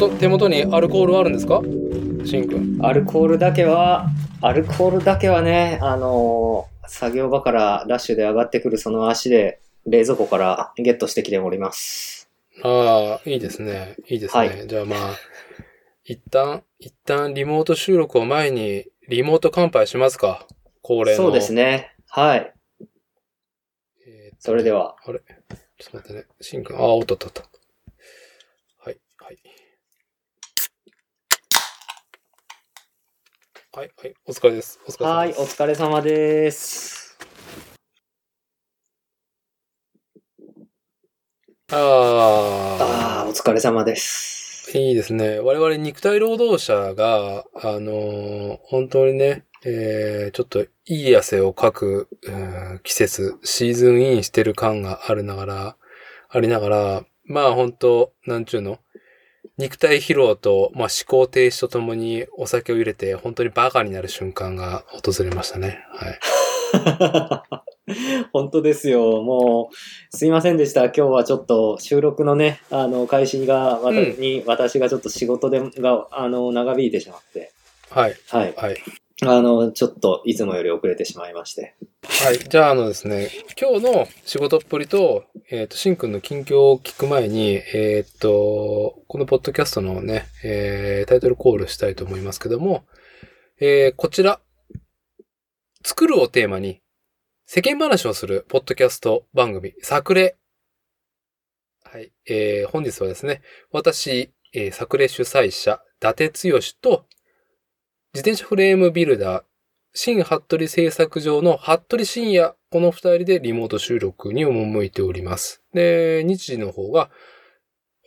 元、手元にアルコールあるんですか？しんくん。アルコールだけは、アルコールだけはね、あのー作業場からダッシュで上がってくるその足で冷蔵庫からゲットしてきております。ああ、いいですね。いいですね。はじゃあまあ、一旦、一旦リモート収録を前に、リモート乾杯しますか恒例の。そうですね。はい。それでは。あれ？ちょっと待ってね。しんくん、ああ、おっとっとっと。はい、はい。はい、はい、お疲れです。お疲れ様はい、おです。疲れ様です。あああ、お疲れ様です。あ、いいですね。我々肉体労働者が、あのー本当にね、えー、ちょっといい汗をかく、うん季節、シーズンインしてる感があるながら、ありながら、まあ本当なんちゅうの？肉体疲労と、まあ、思考停止とともにお酒を入れて、本当にバカになる瞬間が訪れましたね。はい。本当ですよ。もう、すいませんでした。今日はちょっと収録のね、あの、開始が、うんに、私がちょっと仕事で、が、あの、長引いてしまって、はい。はい。はい。あの、ちょっと、いつもより遅れてしまいまして。はい。じゃあ、あのですね、今日の仕事っぷりと、えっ、と、しんくんの近況を聞く前に、えっ、と、このポッドキャストのね、えータイトルコールしたいと思いますけども、えーこちら、作るをテーマに、世間話をするポッドキャスト番組、作例。はい。えー本日はですね、私、えー作例主催者、伊達剛と、自転車フレームビルダー、新服部製作所の服部深也、この二人でリモート収録に赴いております。で、日時の方が、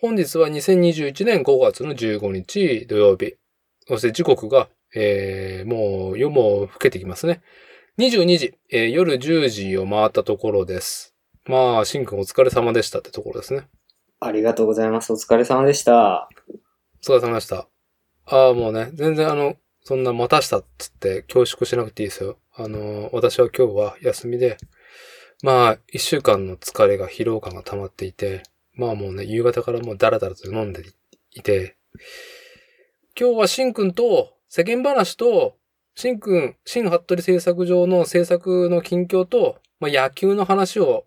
本日は2021年5月の15日土曜日。そして時刻が、えー、もう夜も更けてきますね。22時、えー夜10時を回ったところです。まあ、しんくんお疲れ様でしたってところですね。ありがとうございます。お疲れ様でした。お疲れ様でした。ああ、もうね、全然あの、そんな待たしたっつって恐縮しなくていいですよ。あの、私は今日は休みで、まあ、一週間の疲れが疲労感が溜まっていて、まあもうね、夕方からもうダラダラと飲んでいて、今日はしんくんと世間話と、しんくん、新服部製作上の制作の近況と、まあ野球の話を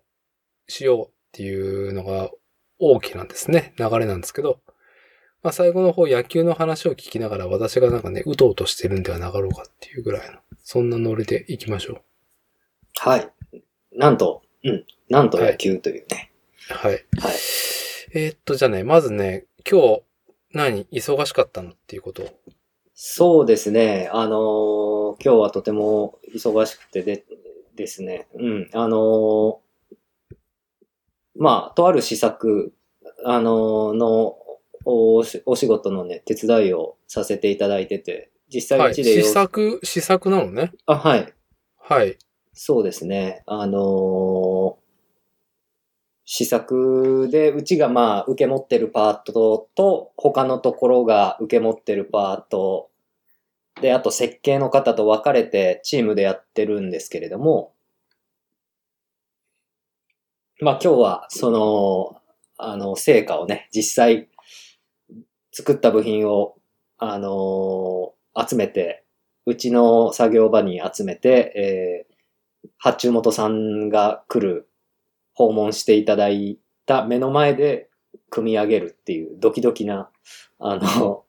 しようっていうのが大きなんですね。流れなんですけど、まあ最後の方野球の話を聞きながら私がなんかね、うとうとしてるんではなかろうかっていうぐらいの、そんなノリで行きましょはい。なんと、うん。なんと野球というね。う。はい。はい。えーっと、じゃあね、まずね、今日、何忙しかったのっていうことを。そうですね。あのー今日はとても忙しくてで、ですね。うん。あのーまあ、とある施策、あのーのおし、お仕事のね、手伝いをさせていただいてて、実はい。試際うちでよ、作、試作なのね？あ、はい。はい。そうですね。あのー試作で、うちがまあ、受け持ってるパートと、他のところが受け持ってるパート、で、あと設計の方と分かれてチームでやってるんですけれども、まあ今日は、その、あの、成果をね、実際、作った部品を、あのー集めて、うちの作業場に集めて、えー発注元さんが来る、訪問していただいた目の前で組み上げるっていうドキドキな、あの、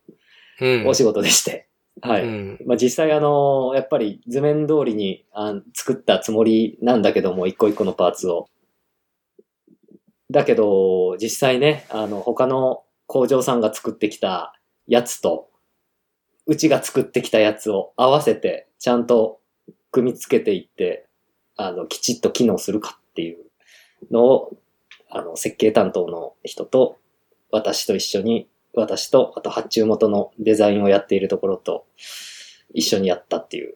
うん。お仕事でして。はい。うん。まあ、実際あの、やっぱり図面通りにあ作ったつもりなんだけども、一個一個のパーツを。だけど、実際ね、あの、他の工場さんが作ってきたやつと、うちが作ってきたやつを合わせて、ちゃんと組み付けていって、あの、きちっと機能するかっていうのを、あの、設計担当の人と、私と一緒に、私と、あと発注元のデザインをやっているところと、一緒にやったっていう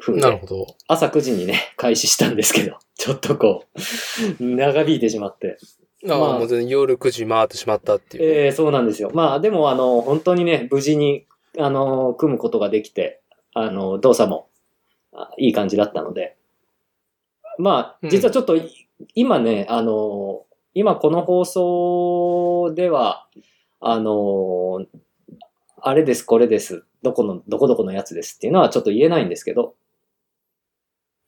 風で、なるほど。朝9時にね、開始したんですけど、ちょっとこう、長引いてしまって。ああ、まあもう全然夜9時回ってしまったっていう。えー、そうなんですよ。まあ、でも、あの、本当にね、無事に、あの、組むことができて、あの、動作も、あいい感じだったので、まあ、うん実はちょっとい、今ね、あの、今この放送では、あのーあれです、これです、どこの、どこどこのやつですっていうのはちょっと言えないんですけど、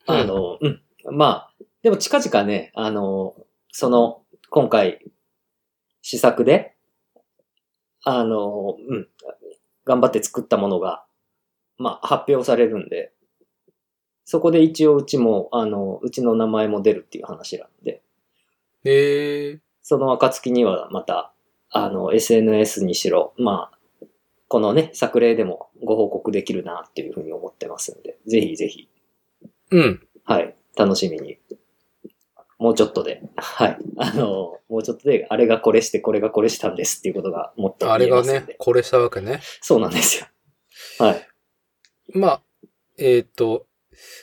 あの、うん。まあ、でも近々ね、あの、その、今回、試作で、あの、うん、頑張って作ったものが、まあ、発表されるんで、そこで一応うちも、あの、うちの名前も出るっていう話なんで、ええその暁にはまた、あの、SNS にしろ、まあ、このね、作例でもご報告できるなっていうふうに思ってますんで、ぜひぜひうん。はい。楽しみに。もうちょっとで。はい。あの、もうちょっとで、あれがこれして、これがこれしたんですっていうことがもっとあれが。ね、これしたわけね。そうなんですよ。はい。まあ、えっ、と、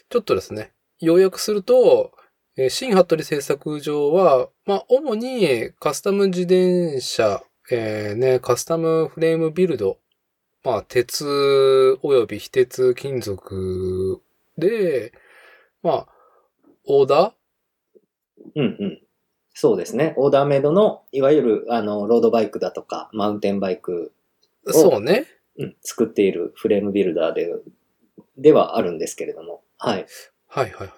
ちょっとですね、要約すると、えー新服部製作所は、まあ、主にカスタム自転車、えーね、カスタムフレームビルド、まあ、鉄及び非鉄金属で、まあ、オーダうんうん。そうですね。オーダーメイドの、いわゆる、あの、ロードバイクだとか、マウンテンバイク、ーそうね。うん、作っているフレームビルダーで、ではあるんですけれども。はい。はいはいはい。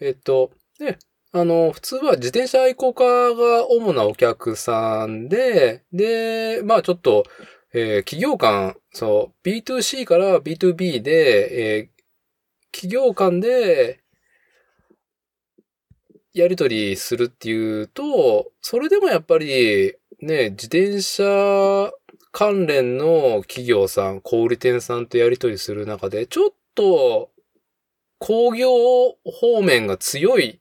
えっ、と、ね、あの、普通は自転車愛好家が主なお客さんで、で、まあちょっと、えー企業間、そう、B2C から B2B で、えー企業間で、やり取りするっていうと、それでもやっぱり、ね、自転車関連の企業さん、小売店さんとやり取りする中で、ちょっと、工業方面が強い、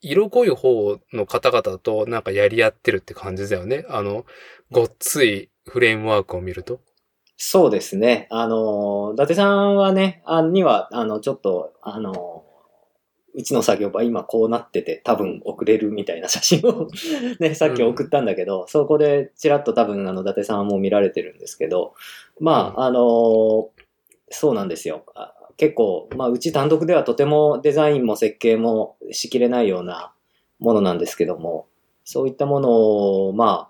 色濃い方の方々となんかやり合ってるって感じだよね。あの、ごっついフレームワークを見ると。そうですね。あの、伊達さんはね、あには、あの、ちょっと、あの、うちの作業場今こうなってて多分送れるみたいな写真をね、さっき送ったんだけど、そこでちらっと多分あの、伊達さんはもう見られてるんですけど、まあ、あの、そうなんですよ。あ結構、まあ、うち単独ではとてもデザインも設計もしきれないようなものなんですけども、そういったものを、ま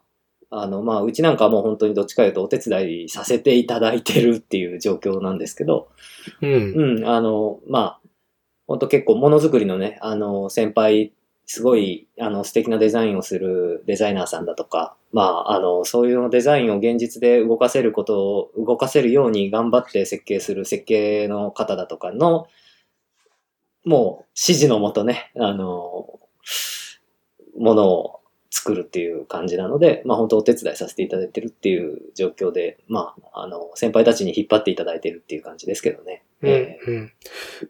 あ、あの、まあ、うちなんかはもう本当にどっちかというとお手伝いさせていただいてるっていう状況なんですけど、うん。うん、あの、まあ、本当結構ものづくりのね、あの、先輩、すごい、あの、素敵なデザインをするデザイナーさんだとか、まあ、あの、そういうデザインを現実で動かせることを、動かせるように頑張って設計する設計の方だとかの、もう、指示のもとね、あの、ものを作るっていう感じなので、まあ本当お手伝いさせていただいてるっていう状況で、まあ、あの、先輩たちに引っ張っていただいてるっていう感じですけどね。うん。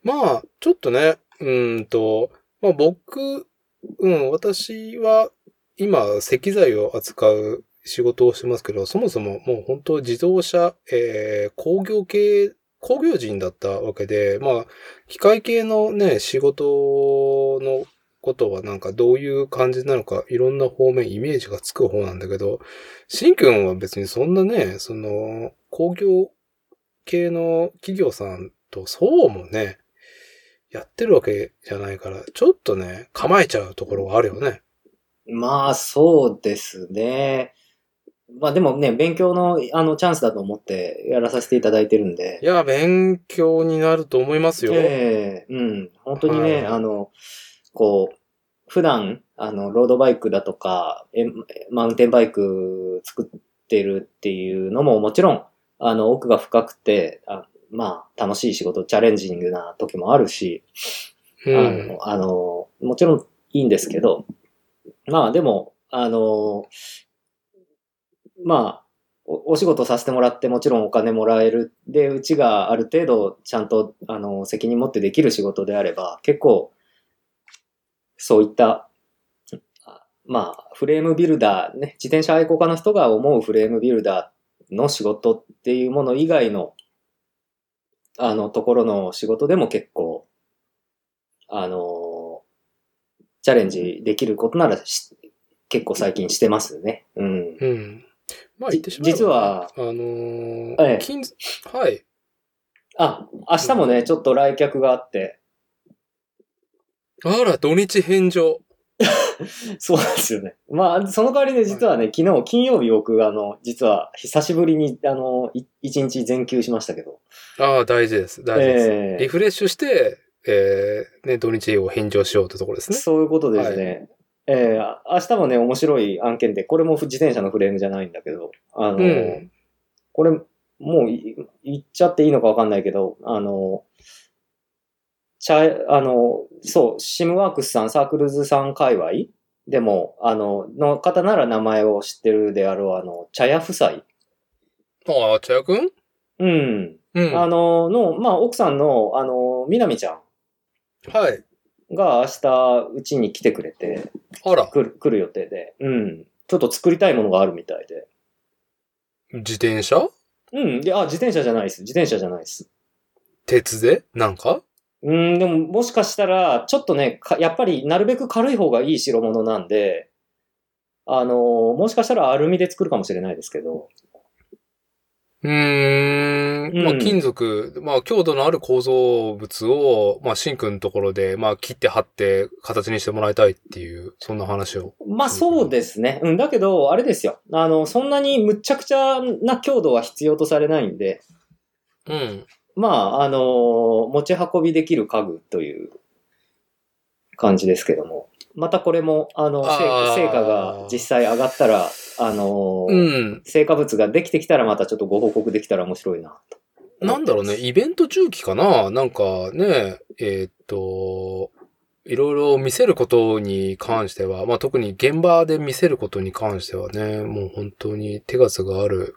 まあ、ちょっとね、うーんと、まあ僕、うん、私は今、石材を扱う仕事をしてますけど、そもそももう本当自動車、えー工業系、工業人だったわけで、まあ、機械系のね、仕事のことはなんかどういう感じなのか、いろんな方面イメージがつく方なんだけど、しんくんは別にそんなね、その、工業系の企業さんとそうもね、やってるわけじゃないから、ちょっとね、構えちゃうところがあるよね。まあ、そうですね。まあでもね、勉強の、あの、チャンスだと思ってやらさせていただいてるんでい。や、勉強になると思いますよ。ええうん。本当にね、はいあの、こう、普段、あの、ロードバイクだとか、えマウンテンバイク作ってるっていうのももちろん、あの、奥が深くて、あまあ、楽しい仕事、チャレンジングな時もあるし、うん。あの、あの、もちろんいいんですけど、まあでも、あの、まあ、おお仕事させてもらってもちろんお金もらえる。で、うちがある程度ちゃんと、あの、責任持ってできる仕事であれば、結構、そういった、あまあ、フレームビルダー、ね、自転車愛好家の人が思うフレームビルダーの仕事っていうもの以外の、あの、ところの仕事でも結構、あの、チャレンジできることならし結構最近してますね。うん。うん。まあじ言ってしまえば、実は、あのーはい。あ、明日もね、ちょっと来客があって、あら、土日返上。そうなんですよね。まあ、その代わりね、実はね、昨日、金曜日僕、あの、実は、久しぶりに、あの、い一日全休しましたけど。ああ、大事です。大事です。ええリフレッシュして、えー、ね、土日を返上しようってところですね。そういうことですね。えーあ明日もね、面白い案件で、これも自転車のフレームじゃないんだけど、あの、うんこれ、もうい言っちゃっていいのかわかんないけど、あの、チャあの、そう、シムワークスさん、サークルズさん界隈でも、あの、の方なら名前を知ってるであろう、あの、茶屋夫妻。ああ、茶屋くん？うん。うん。あの、の、まあ、奥さんの、あの、みなみちゃはい。んが明日、うちに来てくれて、あら、来る、来る予定で、うん。ちょっと作りたいものがあるみたいで。自転車？うん。で、あ、自転車じゃないです。自転車じゃないです。鉄で？なんか？うん、でももしかしたら、ちょっとね、かやっぱりなるべく軽い方がいい代物なんで、あのーもしかしたらアルミで作るかもしれないですけど、うーん。まあ、うん金属、まあ、強度のある構造物を、まあ、シンクのところで、まあ、切って貼って形にしてもらいたいっていう、そんな話を。まあそうですね。うん、だけど、あれですよ。あの、そんなにむっちゃくちゃな強度は必要とされないんで、うん。まあ、あのー持ち運びできる家具という感じですけども。またこれも、あの、成あー成果が実際上がったら、あのーうん。成果物ができてきたらまたちょっとご報告できたら面白いなと。なんだろうね、イベント中期かな？なんかね、えーっと、いろいろ見せることに関しては、まあ特に現場で見せることに関してはね、もう本当に手数がある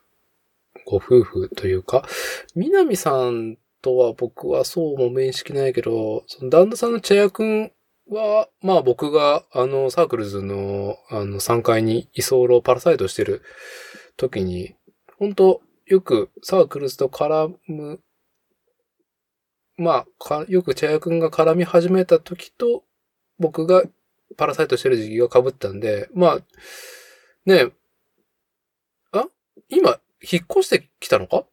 ご夫婦というか、南さんとは僕はそうも面識ないけど、その旦那さんの茶屋くんは、まあ僕があのサークルズのあの3階に居候パラサイトしてる時に、本当よくサークルズと絡む、まあ、よく茶屋くんが絡み始めた時と、僕がパラサイトしてる時期が被ったんで、まあ、ねえ、あ今、引っ越してきたのか？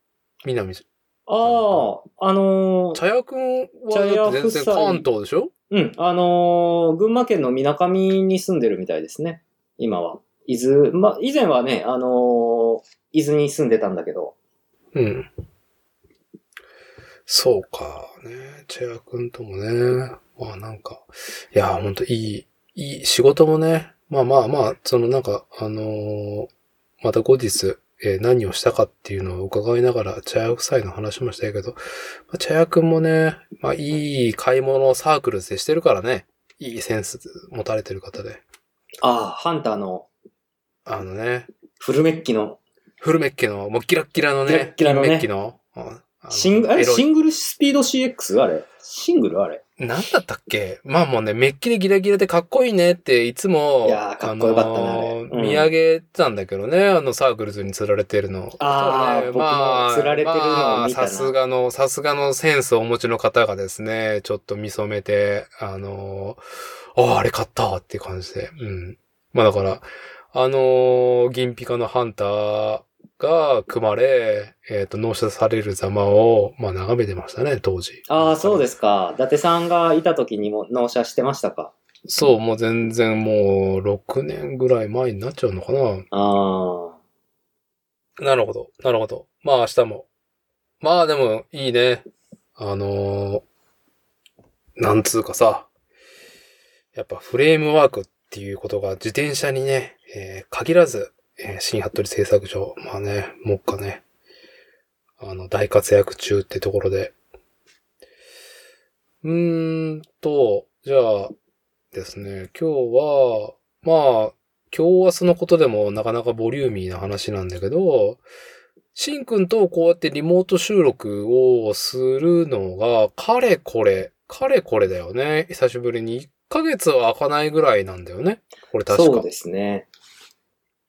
南さん。ああ、あのー茶屋くんは全然関東でしょ？うん、あのー群馬県の水上に住んでるみたいですね。今は。伊豆、ま、以前はね、あのー伊豆に住んでたんだけど。うん。そうか、ね。茶屋くんともね。まあなんか、いや、ほんといい、いい仕事もね。まあまあまあ、そのなんか、あのーまた後日、えー何をしたかっていうのを伺いながら、茶屋夫妻の話もしたけど、まあ、茶屋くんもね、まあいい買い物をサークルでしてるからね。いいセンス持たれてる方で。ああ、ハンターのあのね、フルメッキの。フルメッキの、もうキラッキラのね、キラッキラのね。金メッキの、うん。シング、あれシングルスピード CX? あれ。シングル？あれなんだったっけ？まあもうね、メッキでギラギラでかっこいいねっていつも、いやーかっこよかったねあれうん見上げたんだけどね、あのサークルズに釣られてるの。あーね僕も釣られてるのをまあ見たなさすがの、さすがのセンスをお持ちの方がですね、ちょっと見染めて、あのーああ、あれ買ったっていう感じで。うん。まあだから、あのー銀ピカのハンターが組まれ、えっ、と、納車されるざまを、まあ眺めてましたね、当時。ああ、そうですか。伊達さんがいた時にも納車してましたか？そう、もう全然もう6年ぐらい前になっちゃうのかな。ああ。なるほど、なるほど。まあ明日も。まあでもいいね。あのーなんつうかさ、やっぱフレームワークっていうことが自転車にね、えー限らず、えー新服部製作所、まあね、もっかね、あの、大活躍中ってところで。うーんと、じゃあですね、今日は、まあ、今日明日のことでもなかなかボリューミーな話なんだけど、しんくんとこうやってリモート収録をするのが、かれこれ、かれこれだよね。久しぶりに。1ヶ月は開かないぐらいなんだよね。これ確か。そうですね。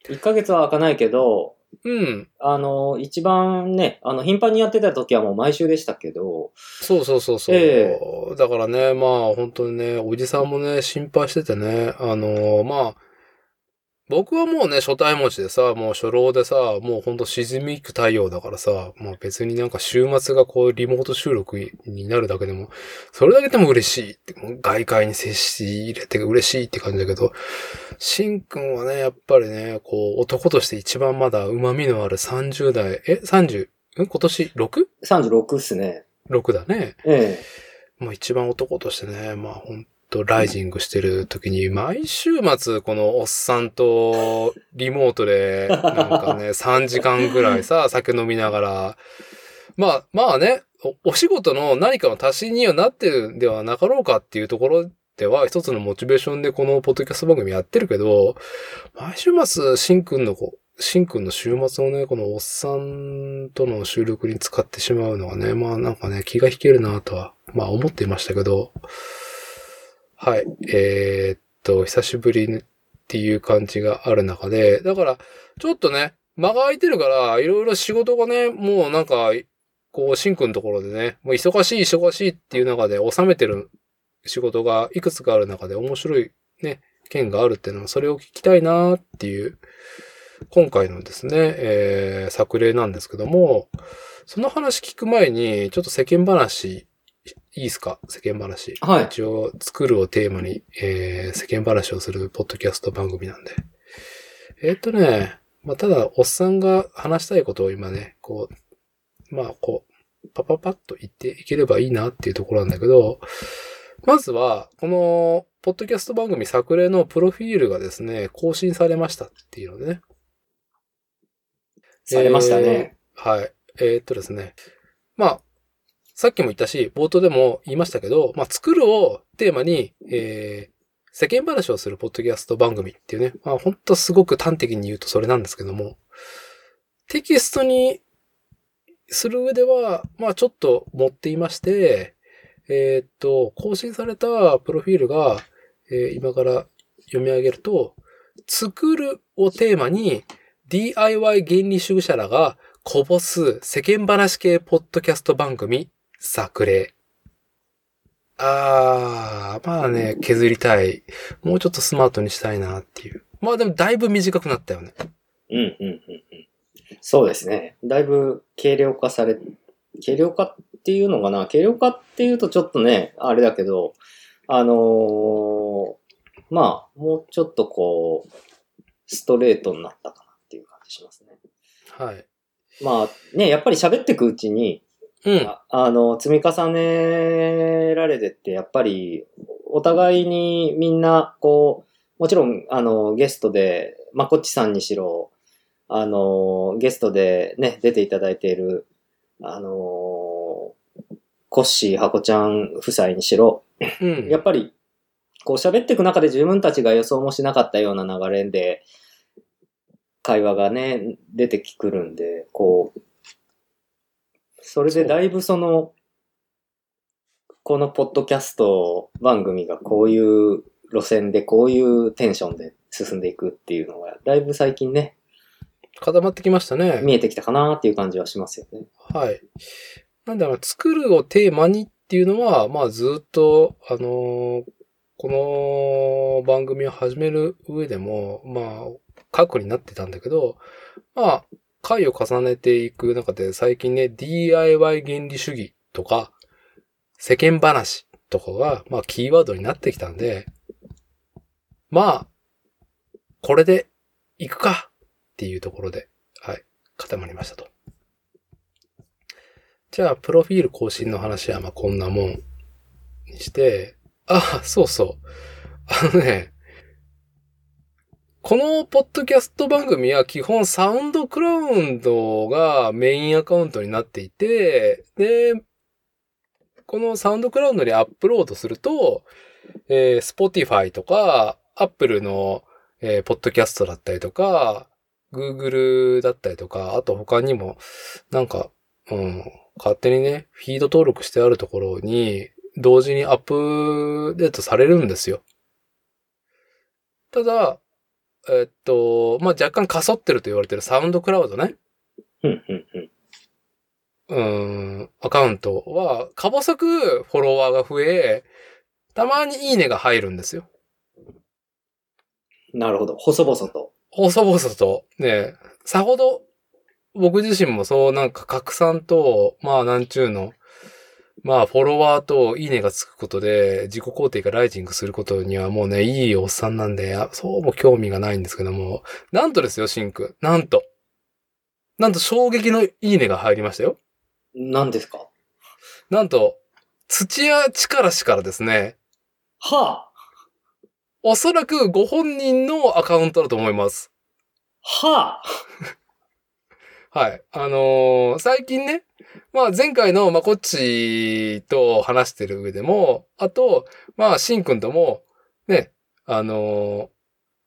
1ヶ月は開かないけど、うん。あの、一番ね、あの、頻繁にやってた時はもう毎週でしたけど、そうそうそうそう。えだからね、まあ本当にね、おじさんもね、心配しててね、あのまあ、僕はもうね、初対持ちでさ、もう初老でさ、もうほんと沈みゆく太陽だからさ、もう別になんか週末がこうリモート収録になるだけでも、それだけでも嬉しいって、外界に接し入れて嬉しいって感じだけど、しんくんはね、やっぱりね、こう男として一番まだ旨味のある30代、え ?30? ん今年 6?36 っすね。6だね。ええ。もう一番男としてね、まあ本とライジングしてる時に、毎週末このおっさんとリモートで、なんかね、3時間ぐらいさ、酒飲みながら、まあ、まあねお、お仕事の何かの足しにはなってるんではなかろうかっていうところでは、一つのモチベーションでこのポッドキャスト番組やってるけど、毎週末、しんくんのこう、しんくんの週末をね、このおっさんとの収録に使ってしまうのはね、まあなんかね、気が引けるなとは、まあ思っていましたけど、はい。えー、っと、久しぶりっていう感じがある中で、だから、ちょっとね、間が空いてるから、いろいろ仕事がね、もうなんか、こう、シンクのところでね、もう忙しい忙しいっていう中で収めてる仕事がいくつかある中で面白いね、件があるっていうのは、それを聞きたいなっていう、今回のですね、えー、作例なんですけども、その話聞く前に、ちょっと世間話いいですか？世間話。はい。一応、作るをテーマに、えー、世間話をするポッドキャスト番組なんで。えー、っとね、まあ、ただ、おっさんが話したいことを今ね、こう、まあ、こう、パパパッと言っていければいいなっていうところなんだけど、まずは、この、ポッドキャスト番組作例のプロフィールがですね、更新されましたっていうのでね。されましたね。えー、はい。えー、っとですね。まあ、さっきも言ったし、冒頭でも言いましたけど、まあ、作るをテーマに、えー、世間話をするポッドキャスト番組っていうね、まあ、ほんとすごく端的に言うとそれなんですけども、テキストにする上では、まあ、ちょっと持っていまして、えー、っと、更新されたプロフィールが、えー、今から読み上げると、作るをテーマに DIY 原理主義者らがこぼす世間話系ポッドキャスト番組作例。あー、まあね、削りたい。もうちょっとスマートにしたいなっていう。まあでもだいぶ短くなったよね。うん、うん、うん。そうですね。だいぶ軽量化され、軽量化っていうのかな？軽量化っていうとちょっとね、あれだけど、あのー、まあ、もうちょっとこう、ストレートになったかなっていう感じしますね。はい。まあね、やっぱり喋っていくうちに、うん。あの、積み重ねられてって、やっぱり、お互いにみんな、こう、もちろん、あの、ゲストで、まこっちさんにしろ、あの、ゲストでね、出ていただいている、あの、コッシー、ハコちゃん夫妻にしろ、うん、やっぱり、こう喋っていく中で自分たちが予想もしなかったような流れで、会話がね、出てくるんで、こう、それでだいぶその、このポッドキャスト番組がこういう路線でこういうテンションで進んでいくっていうのが、だいぶ最近ね、固まってきましたね。見えてきたかなっていう感じはしますよね。はい。なんだろう、作るをテーマにっていうのは、まあずっと、あのー、この番組を始める上でも、まあ、過去になってたんだけど、まあ、回を重ねていく中で最近ね、DIY 原理主義とか、世間話とかが、まあ、キーワードになってきたんで、まあ、これで行くかっていうところで、はい、固まりましたと。じゃあ、プロフィール更新の話はまあこんなもんにして、あ、そうそう。あのね、このポッドキャスト番組は基本サウンドクラウンドがメインアカウントになっていて、で、このサウンドクラウンドにアップロードすると、えー、Spotify とか、Apple の、えー、ポッドキャストだったりとか、Google だったりとか、あと他にも、なんか、うん、勝手にね、フィード登録してあるところに、同時にアップデートされるんですよ。ただ、えっと、まあ、若干かそってると言われてるサウンドクラウドね。うんうんうん。うん、アカウントは、か細くフォロワーが増え、たまにいいねが入るんですよ。なるほど。細々と。細々と、ね、さほど、僕自身もそうなんか拡散と、まあなんちゅうの、まあフォロワーといいねがつくことで自己肯定がライジングすることにはもうね、いいおっさんなんで、そうも興味がないんですけども、なんとですよ、シンク。なんと。なんと衝撃のいいねが入りましたよ。何ですか？なんと、土屋力氏からですね、はあ。おそらくご本人のアカウントだと思います。はあ。はい。あのー最近ね、まあ前回のまこっちと話してる上でも、あと、まあしんくんとも、ね、あのー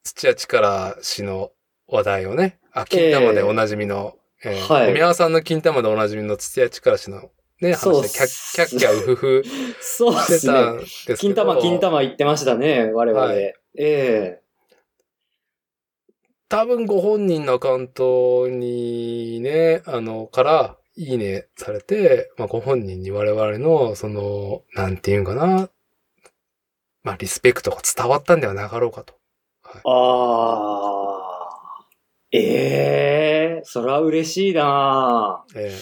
土屋力氏の話題をね、あ、金玉でおなじみの、えーはいお宮さんの金玉でおなじみの土屋力氏のね、話でキャッキャッキャウフフそうでして。たんですけど。金玉、金玉言ってましたね、我々。はいええ多分ご本人のアカウントにね、あの、から、いいねされて、まあ、ご本人に我々の、その、なんていうんかな、まあ、リスペクトが伝わったんではなかろうかと。ああ。ええそれは嬉しいなえ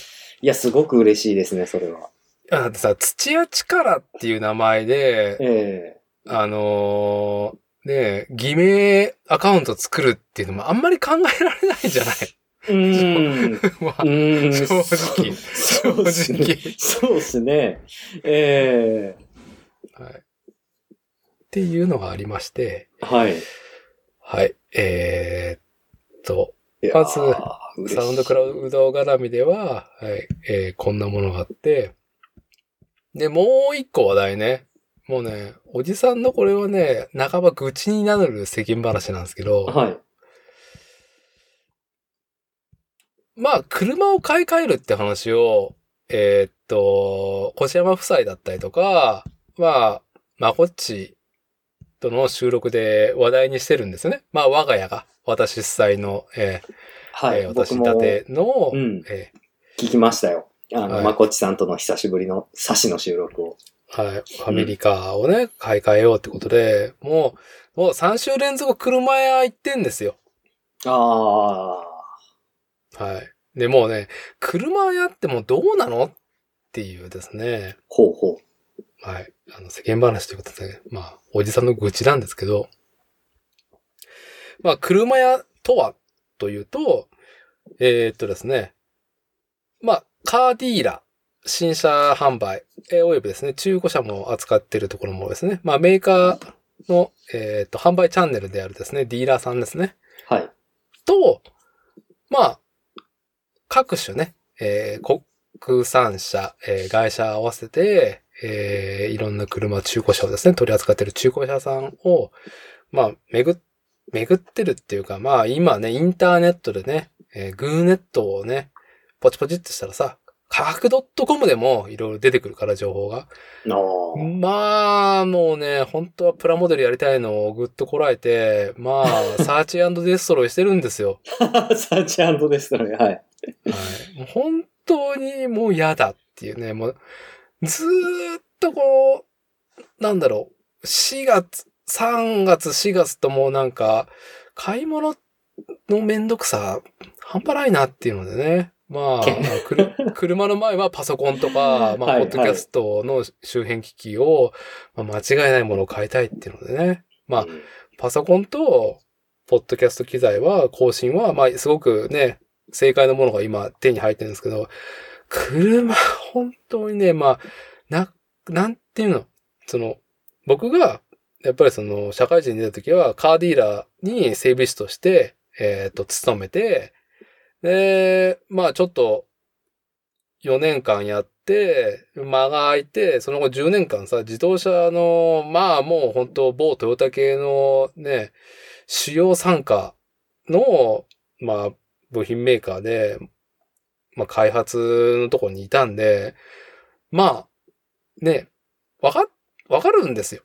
いや、すごく嬉しいですね、それは。えだってさ、土屋力っていう名前で、えあのーね、偽名アカウント作るっていうのもあんまり考えられないじゃないえうーん。ま あうーん。正直そうそうっすね正直そうですね。えはい。っていうのがありまして、えはい。はい。えーっと、まずサウンドクラウド絡みでは、はい、えーこんなものがあって、で、もう一個話題ね。もうね、おじさんのこれはね、半ば愚痴になる世間話なんですけど、はい。まあ、車を買い替えるって話を、えーっと、越山夫妻だったりとか、まあ、まこっちとの収録で話題にしてるんですよね。まあ、我が家が、私主催の、えーはい。えー私立ての、うんえ聞きましたよ。あの、はいまこっちさんとの久しぶりのサシの収録を。ーはい、ファミリーカーをね、買い替えようってことで、もう、もう3週連続車屋行ってんですよ。ああ。はい。で、もうね、車屋ってもうどうなのっていうですね、ほうほはい。あの、世間話ということで、まあ、おじさんの愚痴なんですけど、まあ、車屋とは、というと、えーっとですね、まあ、カーディーラ、新車販売、えーおよびですね、中古車も扱っているところもですね、まあ、メーカーの、えーっと、販売チャンネルであるですね、ディーラーさんですね、う。はい。と、まあ、各種ね、えー国産車、えー会社合わせて、えーいろんな車、中古車をですね、取り扱っている中古車さんを、まあ、巡っ、巡ってるっていうか、まあ、今ね、インターネットでね、えーグーネットをね、ポチポチってしたらさ、価格 .com でもいろいろ出てくるから、情報が。まあ、もうね、本当はプラモデルやりたいのをぐっとこらえて、まあ、サーチデストロイしてるんですよ。サーチですね。はい。はい。もう本当にもう嫌だっていうね、もう、ずーっとこう、なんだろう、4月、3月、4月ともうなんか、買い物のめんどくさ、半端ないなっていうのでね。まあ、車の前はパソコンとか、まあ、はいポッドキャストの周辺機器を、まあ、間違いないものを買いたいっていうのでね。まあ、パソコンと、ポッドキャスト機材は、更新は、まあ、すごくね、正解のものが今手に入ってるんですけど、車、本当にね、まあ、な、なんていうの、その、僕が、やっぱりその、社会人に出た時は、カーディーラーに整備士として、えっ、と、勤めて、で、まあ、ちょっと、4年間やって、間が空いて、その後10年間さ、自動車の、まあもう本当某トヨタ系のね、主要参加の、まあ、部品メーカーで、まあ開発のところにいたんで、まあ、ね、わか、わかるんですよ。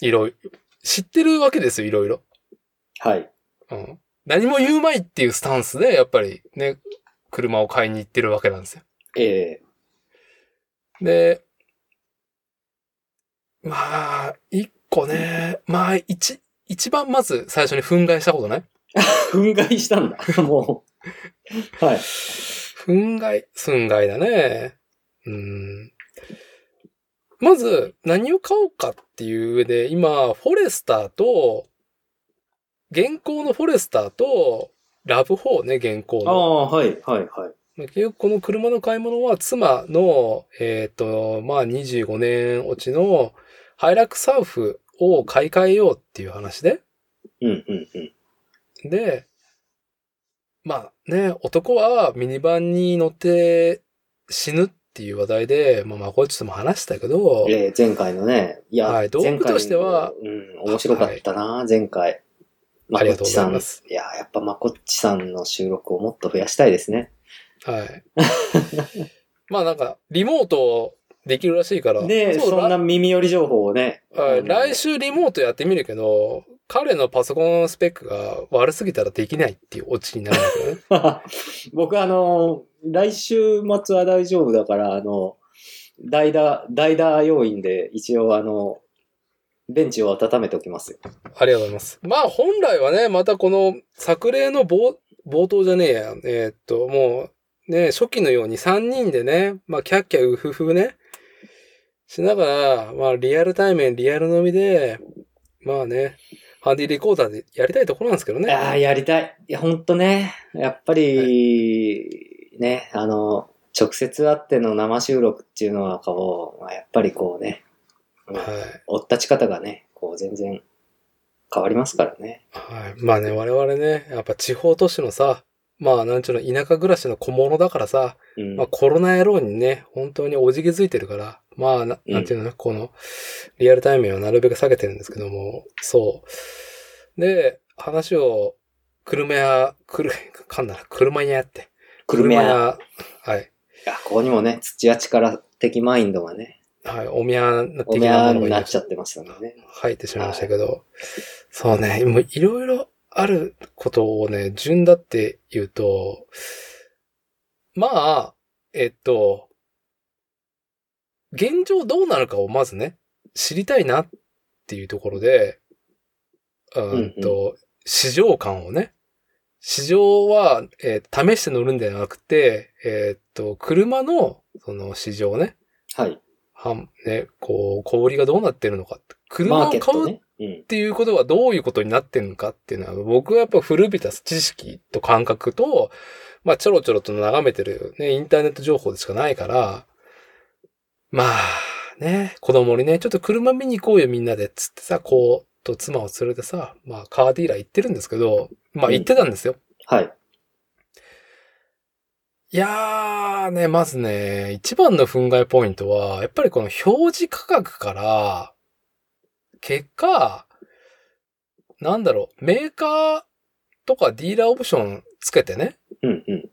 いろいろ。知ってるわけですよ、いろいろ。はい。うん。何も言うまいっていうスタンスで、やっぱりね、車を買いに行ってるわけなんですよ。ええで、まあ、一個ね、まあ、一、一番まず最初に憤慨したことね。憤慨したんだ。もう。はい。憤慨、憤慨だね。うん。まず、何を買おうかっていう上で、今、フォレスターと、現行のフォレスターと、ラブ4ね、現行の。ああ、はい、はい、はい。結局この車の買い物は妻の、えっ、と、まあ25年落ちのハイラックサーフを買い替えようっていう話で。うん、うん、うん。で、まあね、男はミニバンに乗って死ぬっていう話題で、まあまあこっちとも話したけど、えー前回のね、いや、はい道具前回としてはうん、面白かったな、前回。ありがとうございままこっちす。さんいや、やっぱまこっちさんの収録をもっと増やしたいですね。はい。まあなんか、リモートできるらしいから。で、そんな耳寄り情報をね。来週リモートやってみるけど、彼のパソコンスペックが悪すぎたらできないっていうオチになるんだけどね。僕あの、来週末は大丈夫だから、あの、代打、代打要員で一応あの、ベンチを温めておきますよ。ありがとうございます。まあ本来はね、またこの作例の冒冒頭じゃねえや。えーっと、もうね、初期のように3人でね、まあキャッキャウフフね、しながら、まあリアル対面、リアル飲みで、まあね、ハンディレコーダーでやりたいところなんですけどね。ああ、やりたい。いや、ほんとね、やっぱり、ね、あの、直接会っての生収録っていうのは、こう、まあやっぱりこうね、うんはい。追ったち方がね、こう全然変わりますからね。はい。まあね、我々ね、やっぱ地方都市のさ、まあなんちゅうの、田舎暮らしの小物だからさ、うん。まあコロナ野郎にね、本当におじけづいてるから、まあな、うんなんていうのね、この、リアル対面はなるべく下げてるんですけども、そう。で、話を、車屋、くる、かんだな、車屋って。くるめや。い屋。はい。や、ここにもね、土屋力的マインドがね、はい。お宮お的なものがいましたになっちゃってましたね。入ってしまいましたけど、そうね、もういろいろあることをね、順だって言うと、まあ、えっと、現状どうなるかをまずね、知りたいなっていうところで、うーんと、市場感をね、市場は、えー試して乗るんではなくて、えーっと、車の、その市場ね、はい。はん、ね、こう、小売りがどうなってるのか。車を買うっ。ていうことはどういうことになってるのかっていうのは、僕はやっぱ古びた知識と感覚と、まあちょろちょろと眺めてるね、インターネット情報でしかないから、まあね、子供にね、ちょっと車見に行こうよみんなで、つってさ、こう、と妻を連れてさ、まあカーディーラー行ってるんですけど、まあ行ってたんですよ。はい。いやーね、まずね、一番の憤慨ポイントは、やっぱりこの表示価格から、結果、なんだろう、メーカーとかディーラーオプションつけてね、うんうん。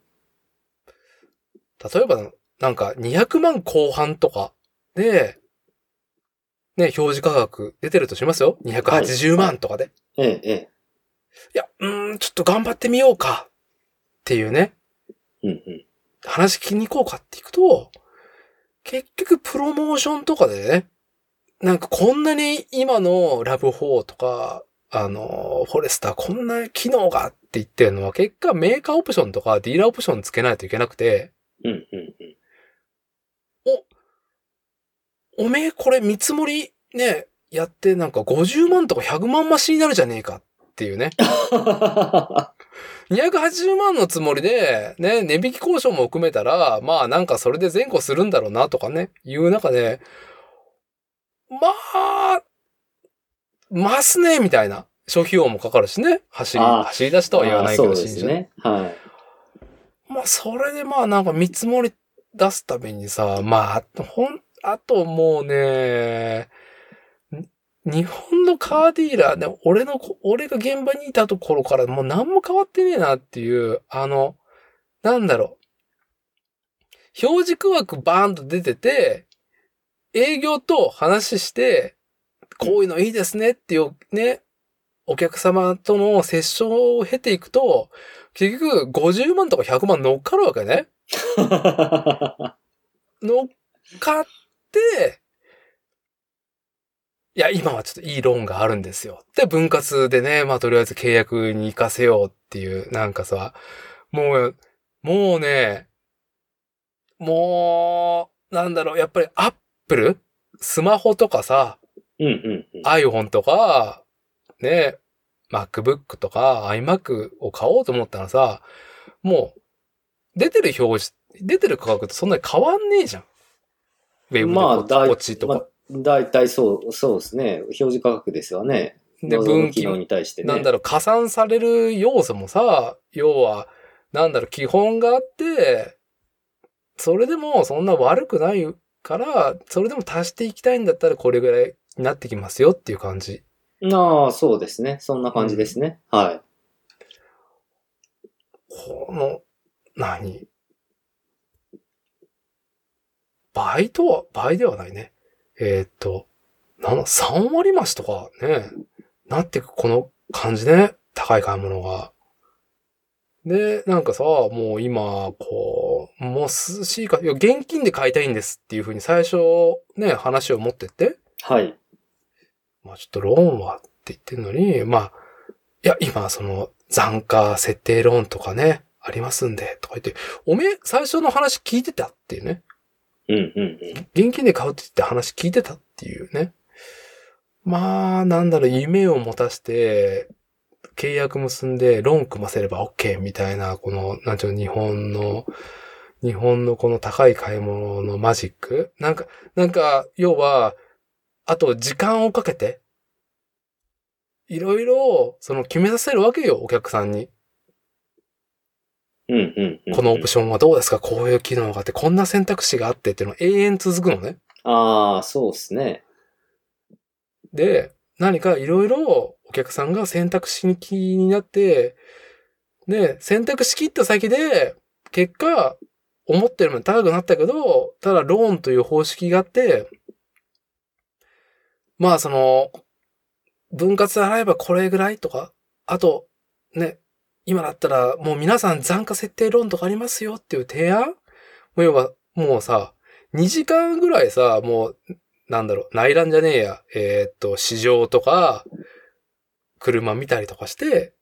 例えば、なんか200万後半とかで、ね、表示価格出てるとしますよ。280万とかで。ええ、ええ。いや、うーん、ちょっと頑張ってみようか。っていうね。うんうん。話聞きに行こうかっていくと、結局プロモーションとかでね、なんかこんなに今のラブ4とか、あの、フォレスターこんな機能がって言ってるのは結果メーカーオプションとかディーラーオプションつけないといけなくて、うんうんうん。おめえこれ見積もりね、やってなんか50万とか100万増しになるじゃねえかっていうね。280万のつもりで、ね、値引き交渉も含めたら、まあなんかそれで前後するんだろうなとかね、いう中で、まあ、ますね、みたいな。諸費用もかかるしね。走り、走り出しとは言わないけど、そうですね。はい。まあ、それでまあなんか見積もり出すためにさ、まあ、ほん、あともうね、日本のカーディーラーね、俺の、俺が現場にいたところからもう何も変わってねえなっていう、あの、なんだろう。表示区枠バーンと出てて、営業と話して、こういうのいいですねっていうね、お客様との接触を経ていくと、結局50万とか100万乗っかるわけね。乗っかって、いや、今はちょっといいローンがあるんですよ。で、分割でね、まあとりあえず契約に行かせようっていう、なんかさ、もう、もうね、もう、なんだろう、やっぱりアップルスマホとかさ、うんうんうん。iPhone とか、ね、MacBook とか iMac を買おうと思ったらさ、もう、出てる表示、出てる価格ってそんなに変わんねえじゃん。ウェブでまあ、ポチだいポチとか。まあ、大体そう、そうですね。表示価格ですよね。で、分岐に対してね。なんだろう、加算される要素もさ、要は、なんだろう、基本があって、それでもそんな悪くないから、それでも足していきたいんだったらこれぐらいになってきますよっていう感じ。ああ、そうですね。そんな感じですね。はい。この、何？倍とは、倍ではないね。えーっと、なんだ、3割増しとかね、なってくこの感じね。高い買い物が。で、なんかさ、もう今、こう、もう涼しいか、いや、現金で買いたいんですっていうふうに最初ね、話を持ってって、はい。まあちょっとローンはって言ってるのに、まあ、いや、今その残価設定ローンとかね、ありますんで、とか言って、おめえ最初の話聞いてたっていうね。うんうんうん。現金で買うって言って話聞いてたっていうね。まあ、なんだろう、夢を持たして、契約結んでローン組ませれば OK みたいな、この、なんちゅうの、日本の、日本のこの高い買い物のマジックなんか、なんか、要は、あと時間をかけて、いろいろ、その決めさせるわけよ、お客さんに。うんうんうん。このオプションはどうですか？こういう機能があって、こんな選択肢があってっていうの永遠続くのね。ああ、そうですね。で、何かいろいろお客さんが選択肢に気になって、で、選択しきった先で、結果、思ってるのに高くなったけど、ただローンという方式があって、まあその、分割で払えばこれぐらいとか、あと、ね、今だったらもう皆さん残価設定ローンとかありますよっていう提案？もう要は、もうさ、2時間ぐらいさ、もう、なんだろう、内覧じゃねえや。えーっと、市場とか、車見たりとかして、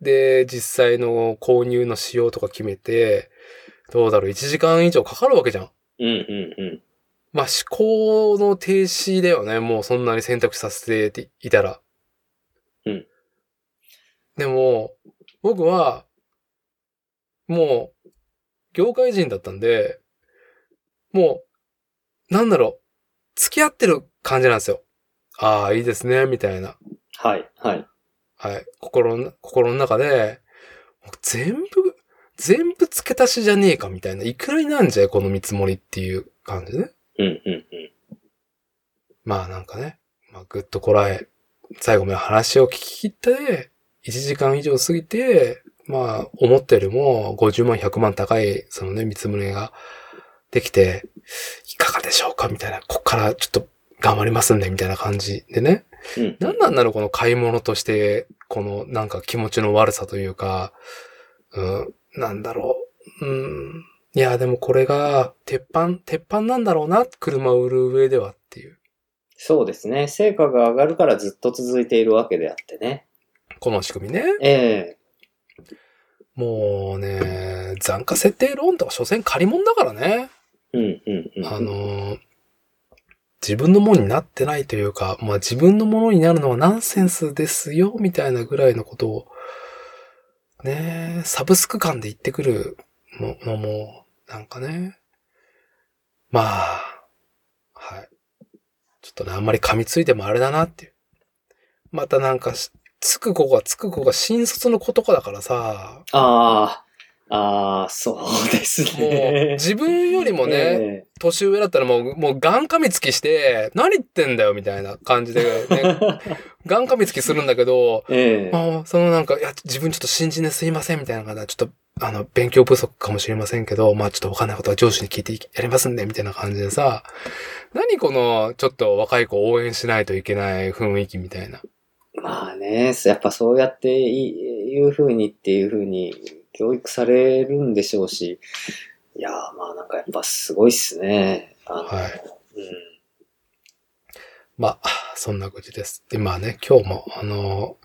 で、実際の購入の仕様とか決めて、どうだろう、1時間以上かかるわけじゃん。うんうんうん。まあ、思考の停止だよね。もうそんなに選択肢させていたら。うん。でも、僕は、もう、業界人だったんで、もう、なんだろう、付き合ってる感じなんですよ。ああ、いいですね、みたいな。はい、はい。はい。心の、心の中で、全部、全部付け足しじゃねえか、みたいな。いくらになんじゃい、この見積もりっていう感じね。うんうんうん。まあなんかね、まあぐっとこらえ、最後まで話を聞き切って、1時間以上過ぎて、まあ思ったよりも50万、100万高い、そのね、見積もりができて、いかがでしょうか？みたいな、こっからちょっと頑張りますんで、みたいな感じでね。うん。何なんだろう、この買い物として、このなんか気持ちの悪さというか、うん、なんだろう。うん。いや、でもこれが、鉄板、鉄板なんだろうな、車を売る上ではっていう。そうですね。成果が上がるからずっと続いているわけであってね。この仕組みね。ええもうね、残価設定ローンとか所詮借り物だからね。うんうんうん。あのー自分のものになってないというか、まあ自分のものになるのはナンセンスですよ、みたいなぐらいのことを、ねサブスク感で言ってくるのも、なんかね。まあ、はい。ちょっとね、あんまり噛みついてもあれだなっていう。またなんかし、つく子がつく子が新卒の子とかだからさ、ああ、ああ、そうですもうね。自分よりもね、え年上だったらもう、もうガン噛みつきして、何言ってんだよみたいな感じで、ね、ガン噛みつきするんだけど、えええまあ、そのなんか、いや、自分ちょっと新人ですいませんみたいな方、ちょっと、あの、勉強不足かもしれませんけど、まあちょっとわかんないことは上司に聞いてやりますんで、みたいな感じでさ、何この、ちょっと若い子を応援しないといけない雰囲気みたいな。まあね、やっぱそうやっていいう風にっていう風に教育されるんでしょうし、いやーまあなんかやっぱすごいっすね。はい。うん。まあ、そんな感じです。で、まあね、今日も、あの、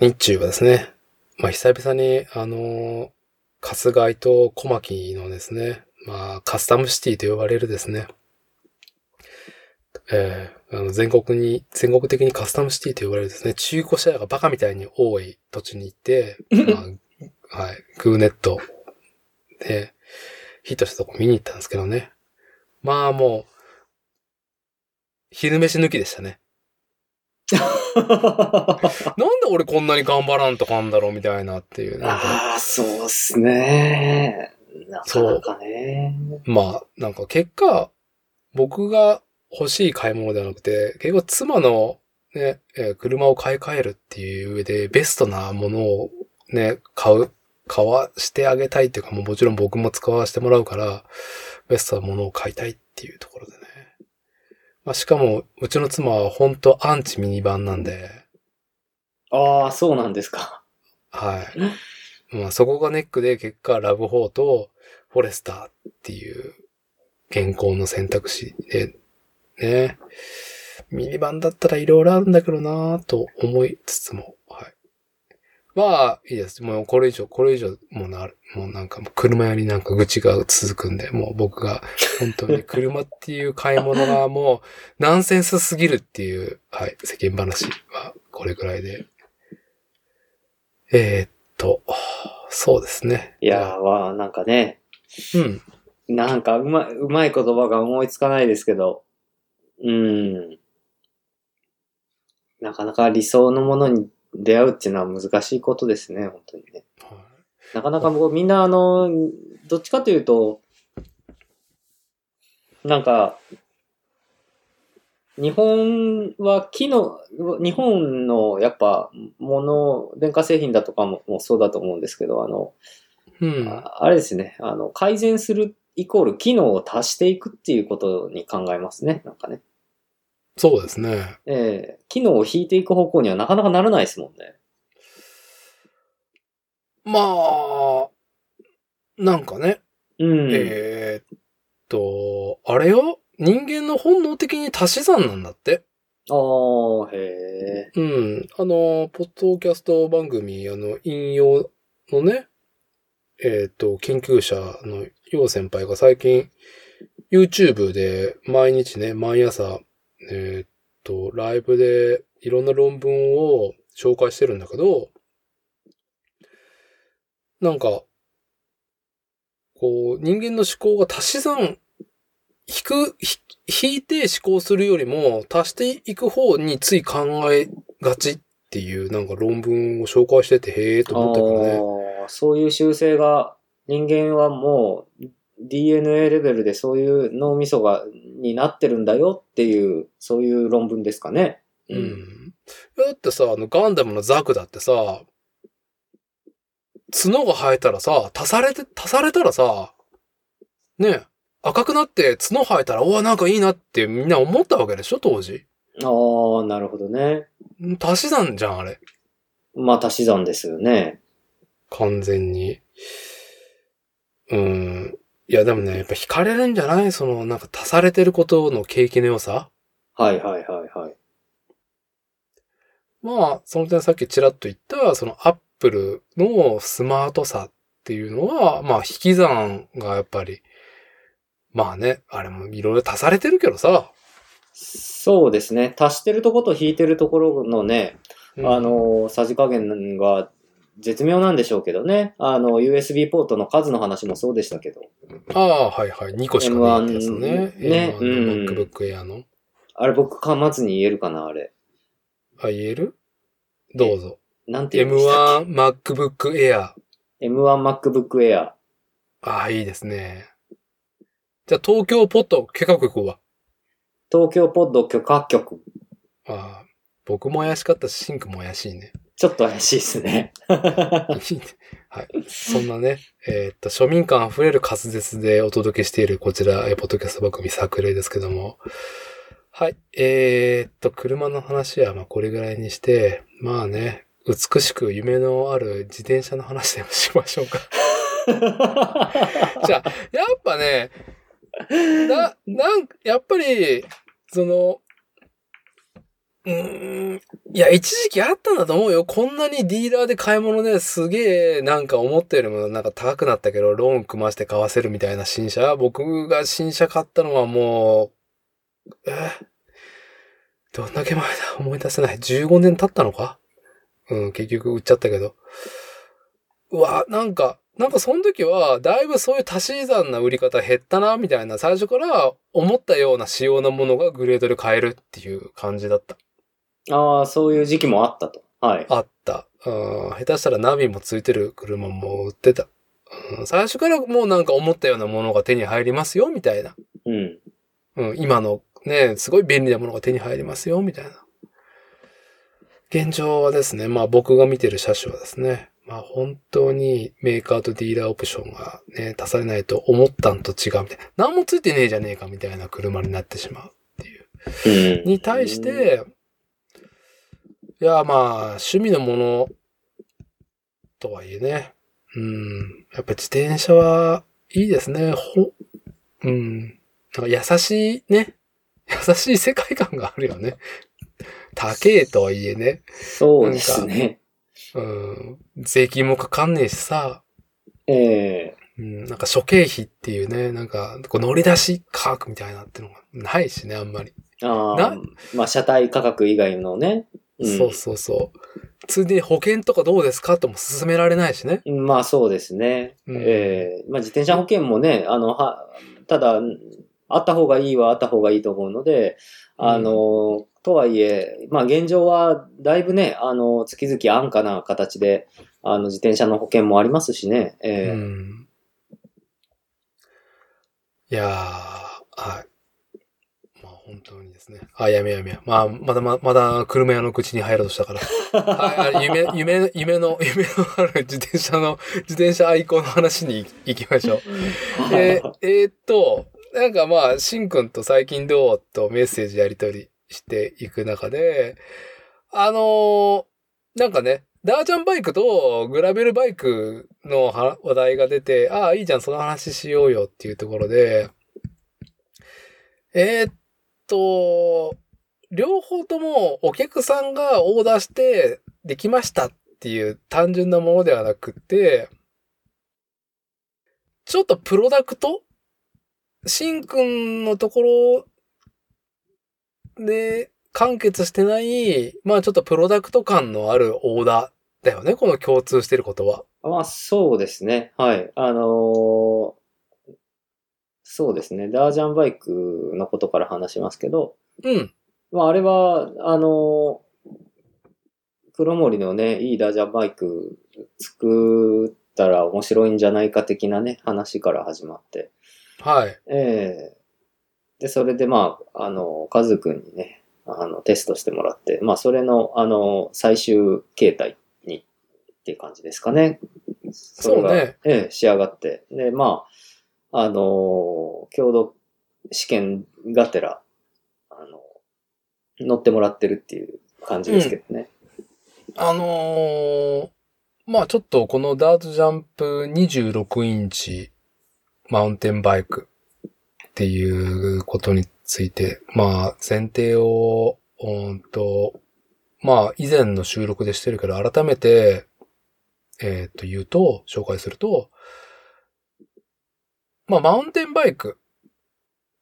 日中はですね、まあ久々に、あの、春日井と小牧のですね、まあカスタムシティと呼ばれるですね、えーあの全国に、全国的にカスタムシティと呼ばれるですね、中古車屋がバカみたいに多い土地に行って、まあ、はい、グーネットでヒットしたとこ見に行ったんですけどね。まあもう、昼飯抜きでしたね。なんで俺こんなに頑張らんとかんだろうみたいなっていう。ああ、そうっすね。なかなかね。まあ、なんか結果、僕が欲しい買い物ではなくて、結構妻のね、えー車を買い替えるっていう上で、ベストなものをね、買う、買わしてあげたいっていうか、もうもちろん僕も使わせてもらうから、ベストなものを買いたいっていうところでね。まあ、しかも、うちの妻は本当アンチミニバンなんで、ああ、そうなんですか。はい。まあそこがネックで結果ラブ4とフォレスターっていう現行の選択肢でね。ミニバンだったらいろいろあるんだけどなぁと思いつつも、はい。まあ、いいです。もうこれ以上、これ以上、もうなる、もうなんか車屋になんか愚痴が続くんで、もう僕が本当に 車っていう買い物がもうナンセンスすぎるっていう、はい、世間話はこれぐらいで。えーっと、そうですね。いやー、わあなんかね、うん。なんかうまい、うまい言葉が思いつかないですけど、うん。なかなか理想のものに出会うっていうのは難しいことですね、本当にね。はなかなかもうみんなあの、どっちかというと、なんか、日本は機能、日本のやっぱもの、電化製品だとかももそうだと思うんですけど、あの、いうん。ああれですね、あの、改善するイコール機能を足していくっていうことに考えますね、なんかね。そうですね。ええ機能を引いていく方向にはなかなかならないですもんね。まあ、なんかね、うん。えーっと、あれよ？人間の本能的に足し算なんだって。ああ、へえ。うん。あの、ポッドキャスト番組、あの、引用のね、えーっと、研究者の楊先輩が最近、YouTube で毎日ね、毎朝、えーっと、ライブでいろんな論文を紹介してるんだけど、なんか、こう、人間の思考が足し算、引く、引いて思考するよりも、足していく方につい考えがちっていう、なんか論文を紹介してて、へえと思ったけどね。そういう習性が、人間はもう DNA レベルでそういう脳みそが、になってるんだよっていう、そういう論文ですかね。う。ん。だってさ、あの、ガンダムのザクだってさ、角が生えたらさ、足されて、足されたらさ、ね、赤くなって角生えたら、おわ、なんかいいなってみんな思ったわけでしょ、当時。ああ、なるほどね。足し算じゃん、あれ。まあ、足し算ですよね。完全に。うん。いや、でもね、やっぱ惹かれるんじゃない？その、なんか足されてることの景気の良さ？はいはいはいはい。まあ、その点さっきちらっと言った、そのアップルのスマートさっていうのは、まあ、引き算がやっぱり、まあね、あれもいろいろ足されてるけどさ。そうですね。足してるとこと引いてるところのね、うんあ、の、さじ加減が絶妙なんでしょうけどね。あの、USB ポートの数の話もそうでしたけど。ああ、はいはい。2個しかないってやつね。M1 ね M1 のうん MacBook Air の。あれ僕噛まずに言えるかな、あれ。あ、言える？どうぞ。なんて言うんでしたっ M1 MacBook Air。け ?M1 MacBook Air。ああ、いいですね。じゃあ、東京ポット許可局は？東京ポッド許可局。ああ、僕も怪しかったし、シンクも怪しいね。ちょっと怪しいですね。はい。そんなね、えーっと、庶民感溢れる滑舌でお届けしているこちら、えーポッドキャスト番組作例ですけども。はい。えーっと、車の話はまこれぐらいにして、まあね、美しく夢のある自転車の話でもしましょうか。じゃあ、やっぱね、な、なん、やっぱり、その、うん。いや、一時期あったんだと思うよ。こんなにディーラーで買い物ですげえ、なんか思ったよりもなんか高くなったけど、ローン組まして買わせるみたいな新車。僕が新車買ったのはもう、えどんだけ前だ？思い出せない。15年経ったのか？うん、結局売っちゃったけど。うわ、なんか、なんかその時は、だいぶそういう足し算な売り方減ったな、みたいな、最初から思ったような仕様なものがグレードで買えるっていう感じだった。ああ、そういう時期もあったと。はい。あった。うん、下手したらナビもついてる車も売ってた。うん、最初からもうなんか思ったようなものが手に入りますよ、みたいな。うん。うん、今のね、すごい便利なものが手に入りますよ、みたいな。現状はですね、まあ僕が見てる車種はですね、まあ本当にメーカーとディーラーオプションがね、足されないと思ったんと違うみたいな。何もついてねえじゃねえかみたいな車になってしまうっていう。うん。に対し、て、いや、まあ、趣味のものとはいえね、うん、やっぱ自転車はいいですね。ほ、うん、なんか優しいね、優しい世界観があるよね。高えとはいえね、そうですね。うん、税金もかかんねえしさ、ええ。うん、なんか諸経費っていうね、なんか、こう乗り出し価格みたいなってのがないしね、あんまり。ああな、まあ、車体価格以外のね。んそうそうそう。ついでに保険とかどうですかとも勧められないしね。まあそうですね。うんええまあ自転車保険もね、あの、は、ただ、あった方がいいはあった方がいいと思うので、あの、とはいえ、まあ現状はだいぶね、あの、月々安価な形で、あの、自転車の保険もありますしね。ええうん。いやー、はい。まあ本当にですね。あ、やめやめや。まあ、まだままだ車屋の口に入ろうとしたから。夢、夢、夢の、夢のある自転車の、自転車愛好の話に行きましょう。えーえーっと、なんかまあ、しんくんと最近どう？とメッセージやり取りしていく中で、あのーなんかね、ダージャンバイクとグラベルバイクのは話題が出て、ああ、いいじゃん、その話しようよっていうところで、えーっと、両方ともお客さんがオーダーしてできましたっていう単純なものではなくて、ちょっとプロダクト？しんくんのところで完結してない、まあちょっとプロダクト感のあるオーダーだよね、この共通してることは。まあそうですね。はい。あのーそうですね。ダージャンバイクのことから話しますけど、うん。まああれは、あのー黒森のね、いいダージャンバイク作ったら面白いんじゃないか的なね、話から始まって。はい。ええで、それでまあ、あの、カズくんにね、あの、テストしてもらって、まあ、それの、あの、最終形態に、っていう感じですかね。それがそうねええ仕上がって。で、まあ、あの、共同試験がてら、あの、乗ってもらってるっていう感じですけどね。あのーまあちょっとこのダートジャンプ26インチマウンテンバイクっていうことについて、まあ前提を、うんと、まあ以前の収録でしてるけど改めて、えっ、と言うと、紹介すると、まあマウンテンバイク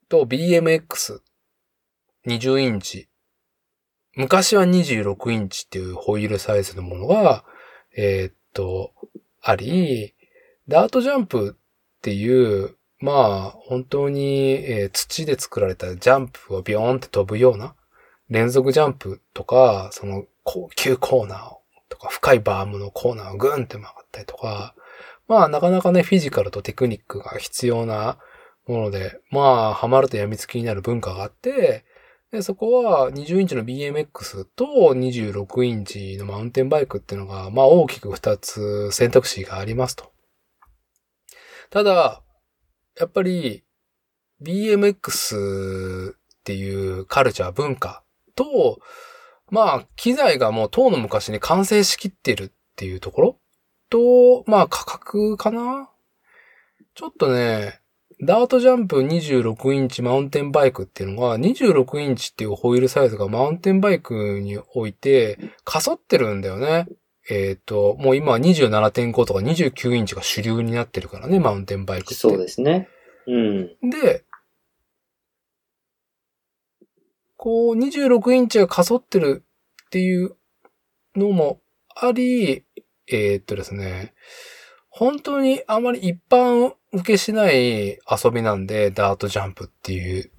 と BMX20 インチ。昔は26インチっていうホイールサイズのものが、えーっと、あり、ダートジャンプっていう、まあ、本当に、えー土で作られたジャンプをビヨーンって飛ぶような、連続ジャンプとか、その、高級コーナーとか、深いバームのコーナーをグーンって曲がったりとか、まあ、なかなかね、フィジカルとテクニックが必要なもので、まあ、ハマると病みつきになる文化があって、で、そこは20インチの BMX と26インチのマウンテンバイクっていうのが、まあ大きく2つ選択肢がありますと。ただ、やっぱり BMX っていうカルチャー文化と、まあ機材がもう当の昔に完成しきってるっていうところと、まあ価格かな？ちょっとね、ダートジャンプ26インチマウンテンバイクっていうのが、26インチっていうホイールサイズがマウンテンバイクにおいて、かそってるんだよね。えっ、と、もう今は27.5とか29インチが主流になってるからね、マウンテンバイクって。そうですね。うん。で、こう、26インチがかそってるっていうのもあり、えーっとですね、本当にあまり一般受けしない遊びなんで、ダートジャンプっていう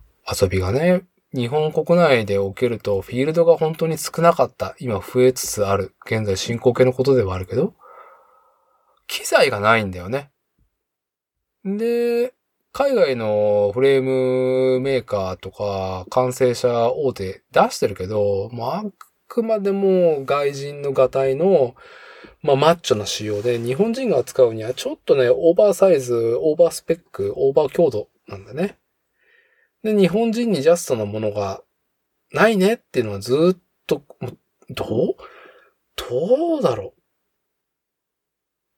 遊びがね、日本国内でおけるとフィールドが本当に少なかった。今増えつつある。現在進行形のことではあるけど、機材がないんだよね。で、海外のフレームメーカーとか完成車大手出してるけど、まあ、あくまでも外人のガタイの、まあ、マッチョな仕様で、日本人が扱うにはちょっとね、オーバーサイズ、オーバースペック、オーバー強度なんだね。で、日本人にジャストなものがないねっていうのはずーっと、どう？どうだろ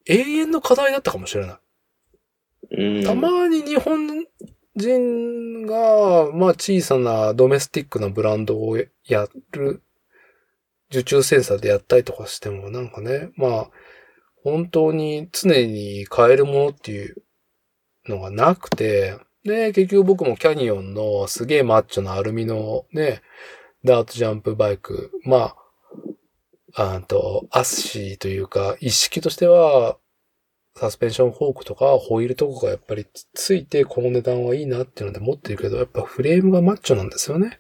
う？永遠の課題だったかもしれない。うん。たまに日本人が、まあ小さなドメスティックなブランドをやる、受注センサーでやったりとかしても、なんかね、まあ、本当に常に買えるものっていうのがなくて、で、結局僕もキャニオンのすげえマッチョなアルミのね、ダートジャンプバイク、まあ、あと、アッシーというか、一式としては、サスペンションフォークとかホイールとかがやっぱりついてこの値段はいいなっていうので持ってるけど、やっぱフレームがマッチョなんですよね。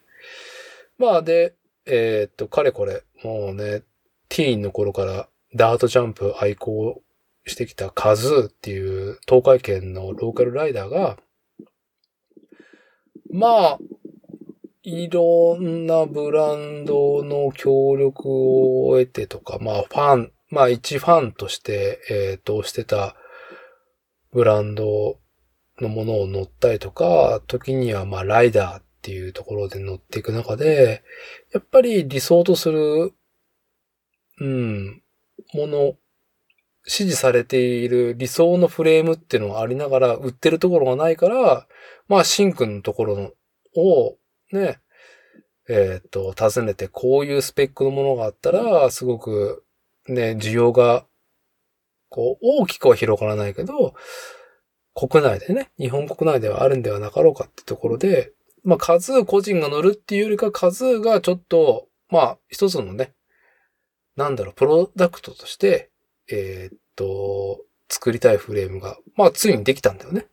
まあで、えーっと、かれこれ、もうね、ティーンの頃からダートジャンプ愛好してきたカズーっていう東海圏のローカルライダーが、まあ、いろんなブランドの協力を得てとか、まあファン、まあ一ファンとして、えっ、と、してたブランドのものを乗ったりとか、時にはまあライダーっていうところで乗っていく中で、やっぱり理想とする、うん、もの、支持されている理想のフレームっていうのがありながら、売ってるところがないから、まあ、シンくんのところを、ね、えっ、と、尋ねて、こういうスペックのものがあったら、すごく、ね、需要が、こう、大きくは広がらないけど、国内でね、日本国内ではあるんではなかろうかってところで、まあ、数個人が乗るっていうよりか、数がちょっと、まあ、一つのね、なんだろう、プロダクトとして、えーっと、作りたいフレームが、まあ、ついにできたんだよね。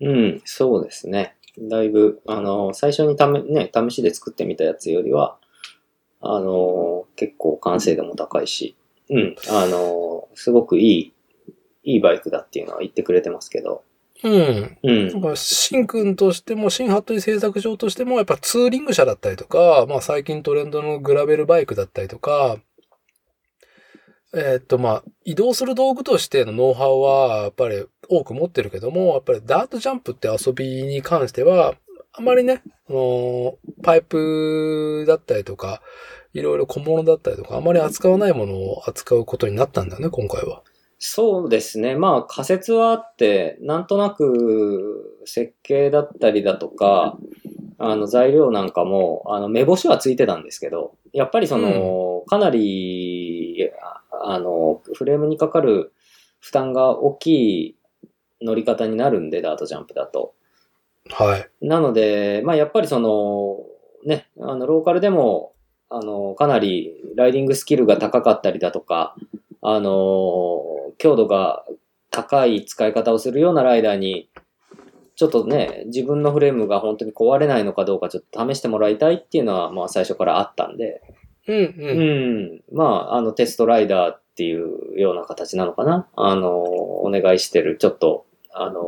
うん、そうですね。だいぶ、あの、最初にため、ね、試しで作ってみたやつよりは、あの、結構完成度も高いし、うん、あの、すごくいい、いいバイクだっていうのは言ってくれてますけど、うん。うんだ、から、シンくんとしても、シンハットリ製作所としても、やっぱツーリング車だったりとか、まあ最近トレンドのグラベルバイクだったりとか、えーっと、まあ、移動する道具としてのノウハウは、やっぱり多く持ってるけども、やっぱりダートジャンプって遊びに関しては、あまりね、あのパイプだったりとか、いろいろ小物だったりとか、あまり扱わないものを扱うことになったんだよね、今回は。そうですね。まあ仮説はあって、なんとなく設計だったりだとか、あの材料なんかも、あの目星はついてたんですけど、やっぱりその、かなり、ああの、フレームにかかる負担が大きい乗り方になるんで、ダートジャンプだと。はい。なので、まあやっぱりその、ね、あの、ローカルでも、あの、かなりライディングスキルが高かったりだとか、あの、強度が高い使い方をするようなライダーに、ちょっとね、自分のフレームが本当に壊れないのかどうかちょっと試してもらいたいっていうのは、まあ最初からあったんで、うん、ううん。ん、まあ、あの、テストライダーっていうような形なのかな。あの、お願いしてる、ちょっと、あの、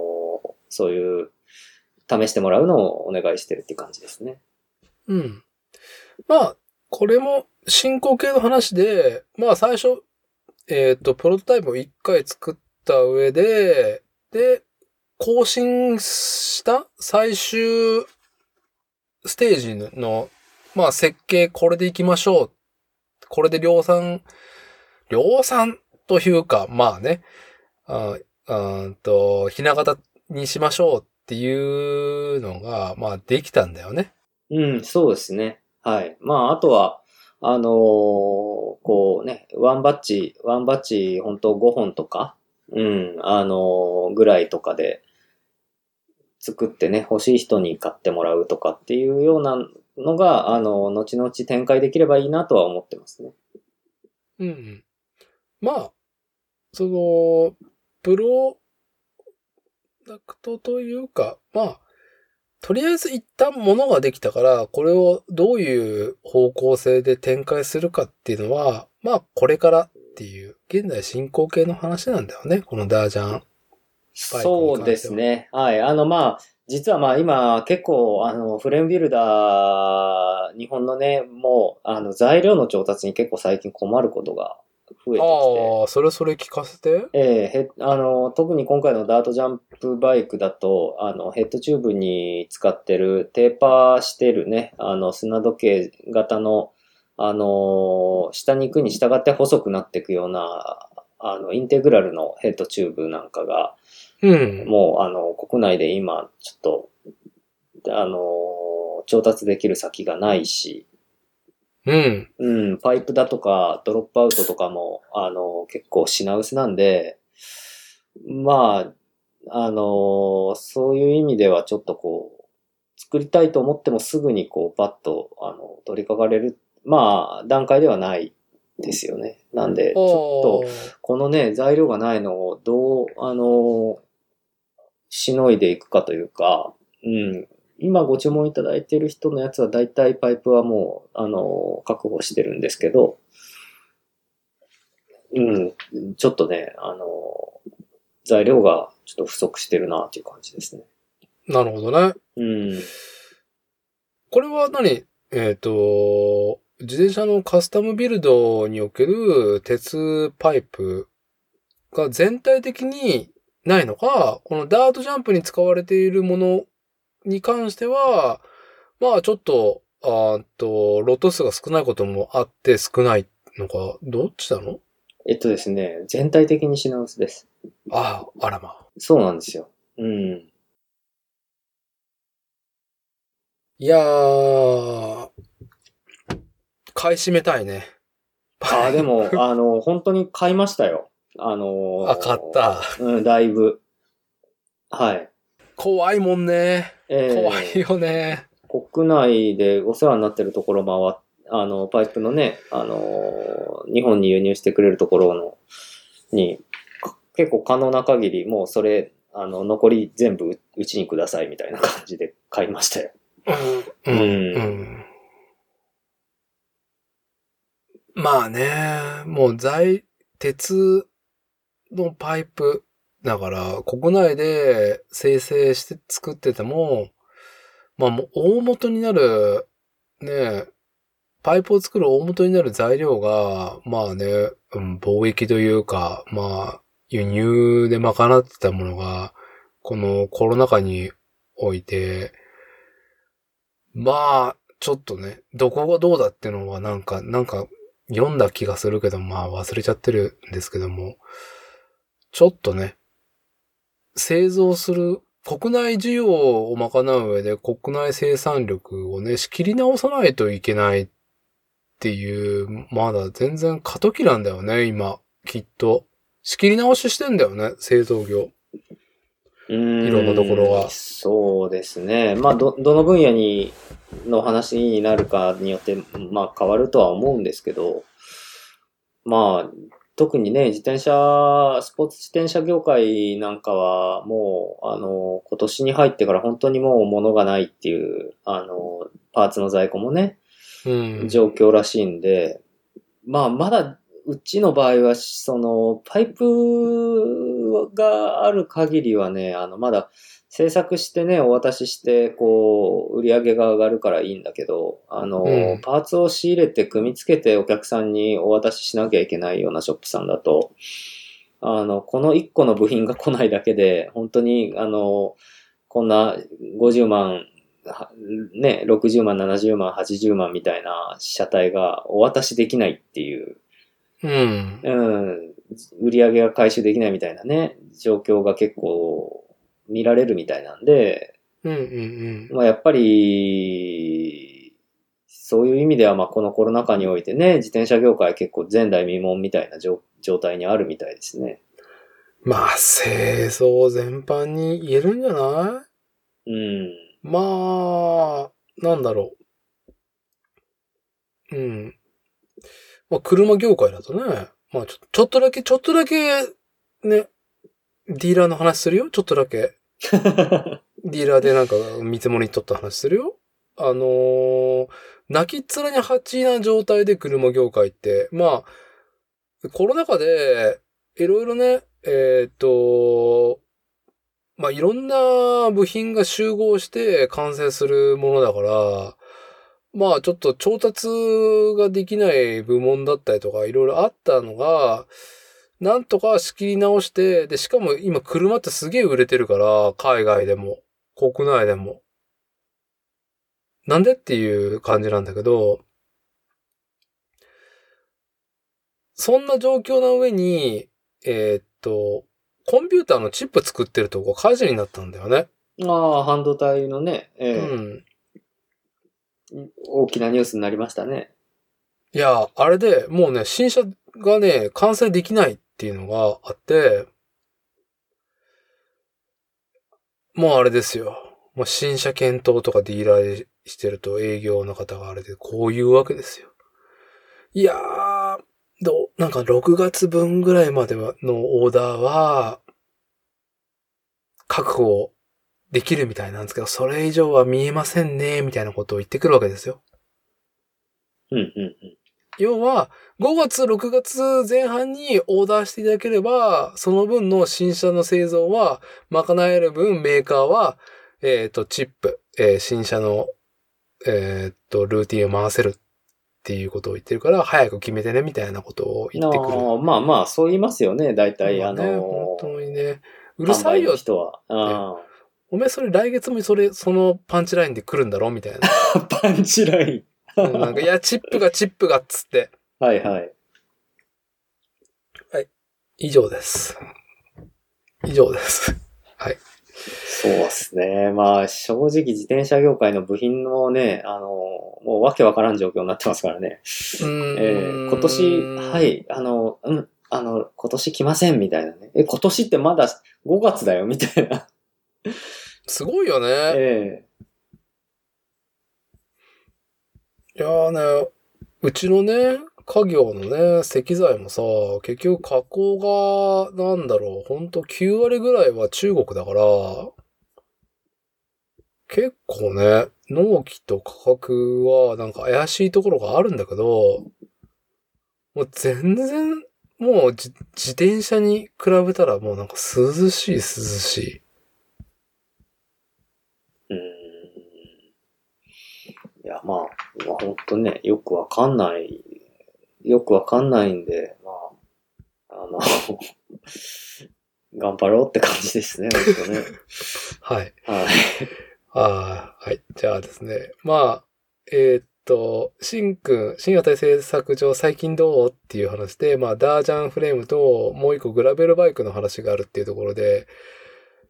そういう、試してもらうのをお願いしてるって感じですね。うん。まあ、これも進行形の話で、まあ最初、えっ、と、プロトタイプを一回作った上で、で、更新した最終ステージの、まあ設計これでいきましょう。これで量産、量産というか、まあね、ああと、ひな形にしましょうっていうのが、まあできたんだよね。うん、そうですね。はい。まあ、あとは、あのーこうね、ワンバッチ、ワンバッチ、本当5本とか、うん、あのーぐらいとかで、作ってね、欲しい人に買ってもらうとかっていうようなのが、あの、後々展開できればいいなとは思ってますね。うん。まあ、その、プロダクトというか、まあ、とりあえず一旦物ができたから、これをどういう方向性で展開するかっていうのは、まあ、これからっていう、現在進行形の話なんだよね、このダージャン。そうですね。はい。あの、まあ、実はまあ今結構あのフレームビルダー、日本のね、もうあの材料の調達に結構最近困ることが増えてきて。ああ、それそれ聞かせて。ええへあの、特に今回のダートジャンプバイクだと、あの、ヘッドチューブに使ってる、テーパーしてるね、あの、砂時計型の、あの、下に行くに従って細くなっていくような、あの、インテグラルのヘッドチューブなんかが、うん。もう、あの、国内で今、ちょっと、あの、調達できる先がないし、うん。うん、パイプだとか、ドロップアウトとかも、あの、結構品薄なんで、まあ、あの、そういう意味ではちょっとこう、作りたいと思ってもすぐにこう、パッと、あの、取り掛かれる、まあ、段階ではないですよね。なんで、ちょっと、このね、材料がないのをどう、あの、しのいでいくかというか、うん。今ご注文いただいている人のやつは大体パイプはもう、あの、確保してるんですけど、うん、ちょっとね、あの、材料がちょっと不足してるなっていう感じですね。なるほどね。うん。これは何？えっ、と、自転車のカスタムビルドにおける鉄パイプが全体的にないのか、このダートジャンプに使われているものに関しては、まあちょっと、あと、ロット数が少ないこともあって少ないのか、どっちなの？えっとですね、全体的に品薄です。ああ、あらま。そうなんですよ。うん。いやー、買い占めたいね。ああ、でも、あの、本当に買いましたよ。あのーあ、買った。うん、だいぶ。はい。怖いもんね。えー怖いよね。国内でお世話になってるところ回っあの、パイプのね、あのー、日本に輸入してくれるところの、に、か結構可能な限り、もうそれ、あの、残り全部ううちにくださいみたいな感じで買いましたよ。うん。うんうん。まあね、もう在、鉄のパイプ、だから国内で生成して作ってても、まあもう大元になる、ね、パイプを作る大元になる材料が、まあね、うん、貿易というか、まあ、輸入で賄ってたものが、このコロナ禍において、まあ、ちょっとね、どこがどうだってのはなんか、なんか読んだ気がするけど、まあ忘れちゃってるんですけども、ちょっとね、製造する、国内需要を賄う上で国内生産力をね、仕切り直さないといけないっていう、まだ全然過渡期なんだよね、今、きっと。仕切り直ししてんだよね、製造業。いろんなところがそうですね。まあ、ど、どの分野に、の話になるかによって、まあ、変わるとは思うんですけど、まあ、特にね、自転車、スポーツ自転車業界なんかは、もう、あの、今年に入ってから本当にもう物がないっていう、あの、パーツの在庫もね、うん。状況らしいんで、まあ、まだ、うちの場合は、その、パイプがある限りはね、あの、まだ制作してね、お渡しして、こう、売り上げが上がるからいいんだけど、あの、うんパーツを仕入れて組み付けてお客さんにお渡ししなきゃいけないようなショップさんだと、あの、この1個の部品が来ないだけで、本当に、あの、こんな50万、はね、60万、70万、80万みたいな車体がお渡しできないっていう、うん。うん、売り上げが回収できないみたいなね、状況が結構見られるみたいなんで、うんうんまあ、やっぱり、そういう意味では、まあ、このコロナ禍においてね、自転車業界結構前代未聞みたいな状状態にあるみたいですね。うん。まあ、清掃全般に言えるんじゃない？うん。まあ、なんだろう。うん。まあ、車業界だとね、まあちょ、ちょっとだけ、ちょっとだけ、ね、ディーラーの話するよ？ちょっとだけ。ディーラーでなんか見積もり取った話するよ？あのー泣きっ面に蜂な状態で車業界って、まあ、コロナ禍で、いろいろね、えーっと、まあ、いろんな部品が集合して完成するものだから、まあ、ちょっと調達ができない部門だったりとか、いろいろあったのが、なんとか仕切り直して、で、しかも今車ってすげえ売れてるから、海外でも、国内でも。なんでっていう感じなんだけど、そんな状況な上に、えーっと、コンピューターのチップ作ってるとこ火事になったんだよね。ああ、半導体のね、うええん。大きなニュースになりましたね。いや、あれでもうね、新車がね、完成できないっっていうのがあって、もうあれですよ。もう新車検討とかディーラーでしてると営業の方があれでこういうわけですよ。いやー、どう、なんか6月分ぐらいまではのオーダーは、確保できるみたいなんですけど、それ以上は見えませんね、みたいなことを言ってくるわけですよ。うんうんうん。要は、5月、6月前半にオーダーしていただければ、その分の新車の製造は賄える分、メーカーは、えっ、と、チップ、えー新車の、えっ、と、ルーティンを回せるっていうことを言ってるから、早く決めてね、みたいなことを言ってくる。ああまあまあ、そう言いますよね、大体、あの本当にね。ううるさいよ。人は。あお前それ来月もそれ、そのパンチラインで来るんだろ？みたいな。あ パンチライン。うんなんか、いや、チップがチップがっつって。はいはい。以上です。以上です。そうですね。まあ、正直自転車業界の部品のね、あの、もうわけわからん状況になってますからね。うーんえー今年、は。い、あの、うん、あの、今年来ませんみたいなね。え、今年ってまだ5月だよみたいな。すごいよね。えいやーね、うちのね、家業のね、石材もさ、結局加工が、なんだろう、ほんと9割ぐらいは中国だから、結構ね、納期と価格はなんか怪しいところがあるんだけど、もう全然、もう自転車に比べたらもうなんか涼しい涼しい。うん。いや、まあ、まあ、本当ね、よくわかんない、よくわかんないんで、まあ、あの、頑張ろうって感じですね、本当ね。はい。はい。ああ、はい。じゃあですね。まあ、えーっと、シンくん、新型製作上最近どうっていう話で、まあ、ダージャンフレームともう一個グラベルバイクの話があるっていうところで、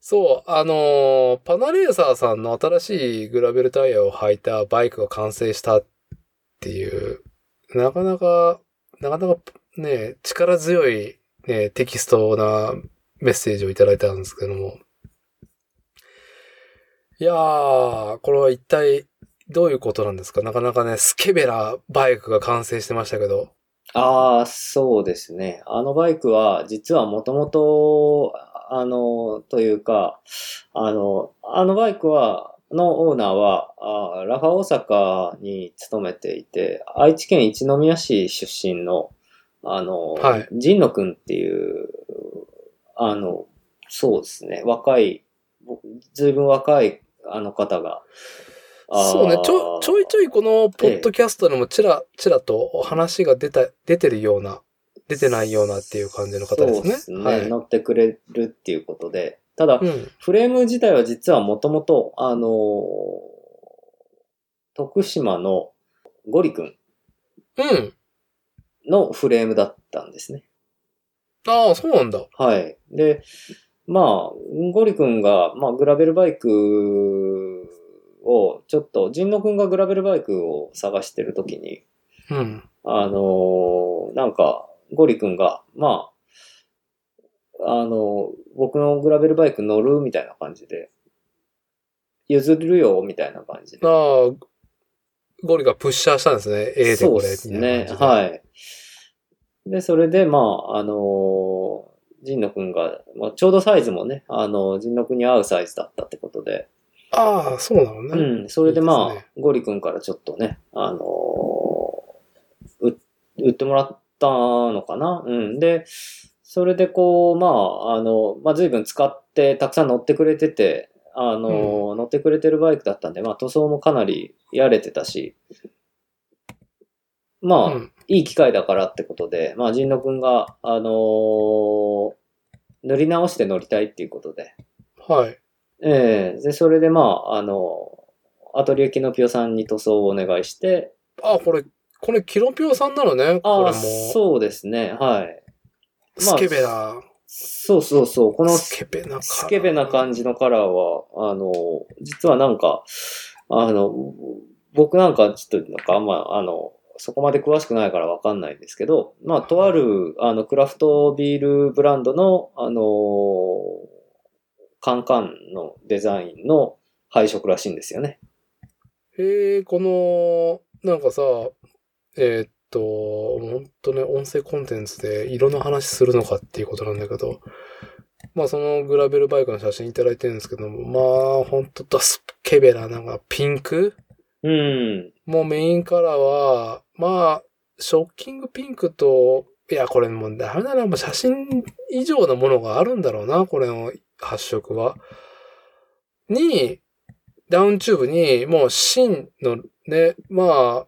そう、あのーパナレーサーさんの新しいグラベルタイヤを履いたバイクが完成したっていう、なかなか、なかなかね、力強いね、テキストなメッセージをいただいたんですけども、いやー、これは一体どういうことなんですか？なかなかね、スケベラバイクが完成してましたけど。ああ、そうですね。あのバイクは、実はもともと、あの、というか、あの、あのバイクは、のオーナーは、あーラファ大阪に勤めていて、愛知県一宮市出身の、あの、はい。神野くんっていう、あの、そうですね、若い、ずいぶん若いあの方が、そうね、ちょ、ちょいちょいこのポッドキャストでもちら、ちらと話が出た、出てるような、出てないようなっていう感じの方ですね。そうですね、はい。乗ってくれるっていうことで。ただ、うん。フレーム自体は実はもともと、あのー徳島のゴリ君うん。のフレームだったんですね。ああ、そうなんだ。はい。で、まあ、ゴリ君が、まあ、グラベルバイクを、ちょっと、ジンノ君がグラベルバイクを探してるときに、うん。あのーなんか、ゴリ君が、まあ、あの僕のグラベルバイク乗るみたいな感じで、譲るよ、みたいな感じで。ああ、ゴリがプッシャーしたんですね。A でそうこれ、ですね。はい。で、それで、まあ、あのー、ジンノ君が、まあ、ちょうどサイズもね、あの、ジンノ君に合うサイズだったってことで、ああ、そうなのね。うん、それでまあ、いいですゴリ君からちょっとね、あのーう、売ってもらったのかな？うん。で、それでこう、まあ、あの、まあ、随分使って、たくさん乗ってくれてて、あのー乗ってくれてるバイクだったんで、まあ、塗装もかなりやれてたし、まあ、うん。いい機会だからってことで、まあ、神野くんが、あのー塗り直して乗りたいっていうことで、はい。ええで、それでまあ、あのアトリエキノピオさんに塗装をお願いして、あ、これ、これ、キロピオさんなのね。こああ、れも。そうですね、はい。まあスケベな、そうそうそう、このスケベなスケベな感じのカラーは、あの、実はなんか、あの、僕なんかちょっとなんかあんま、あの、そこまで詳しくないからわかんないんですけど、まあ、とある、あの、クラフトビールブランドの、あの、カンカンのデザインの配色らしいんですよね。へえ、この、なんかさ、えーっと、ほんとね、音声コンテンツで色の話するのかっていうことなんだけど、まあそのグラベルバイクの写真いただいてるんですけども、まあほんとダスケベな、なんかピンクうん。もうメインカラーは、まあ、ショッキングピンクと、いや、これもうダメだな、もう写真以上のものがあるんだろうな、これの発色は。に、ダウンチューブに、もう芯のね、まあ、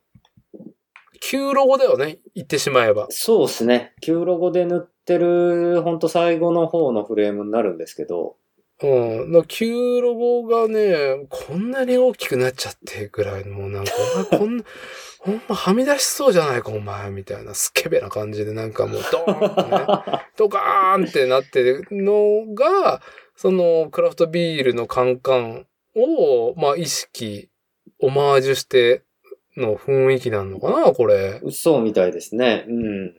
旧ロゴだよね、言ってしまえば。そうですね。旧ロゴで塗ってる、ほんと最後の方のフレームになるんですけど、うん。の旧ロゴがね、こんなに大きくなっちゃってぐらいの、もうなんか、こんな、ほんまはみ出しそうじゃないか、お前、みたいな、スケベな感じで、なんかもう、ドーンってね、ドカーンってなってるのが、その、クラフトビールのカンカンを、まあ、意識、オマージュしての雰囲気なのかな、これ。そうみたいですね。うん。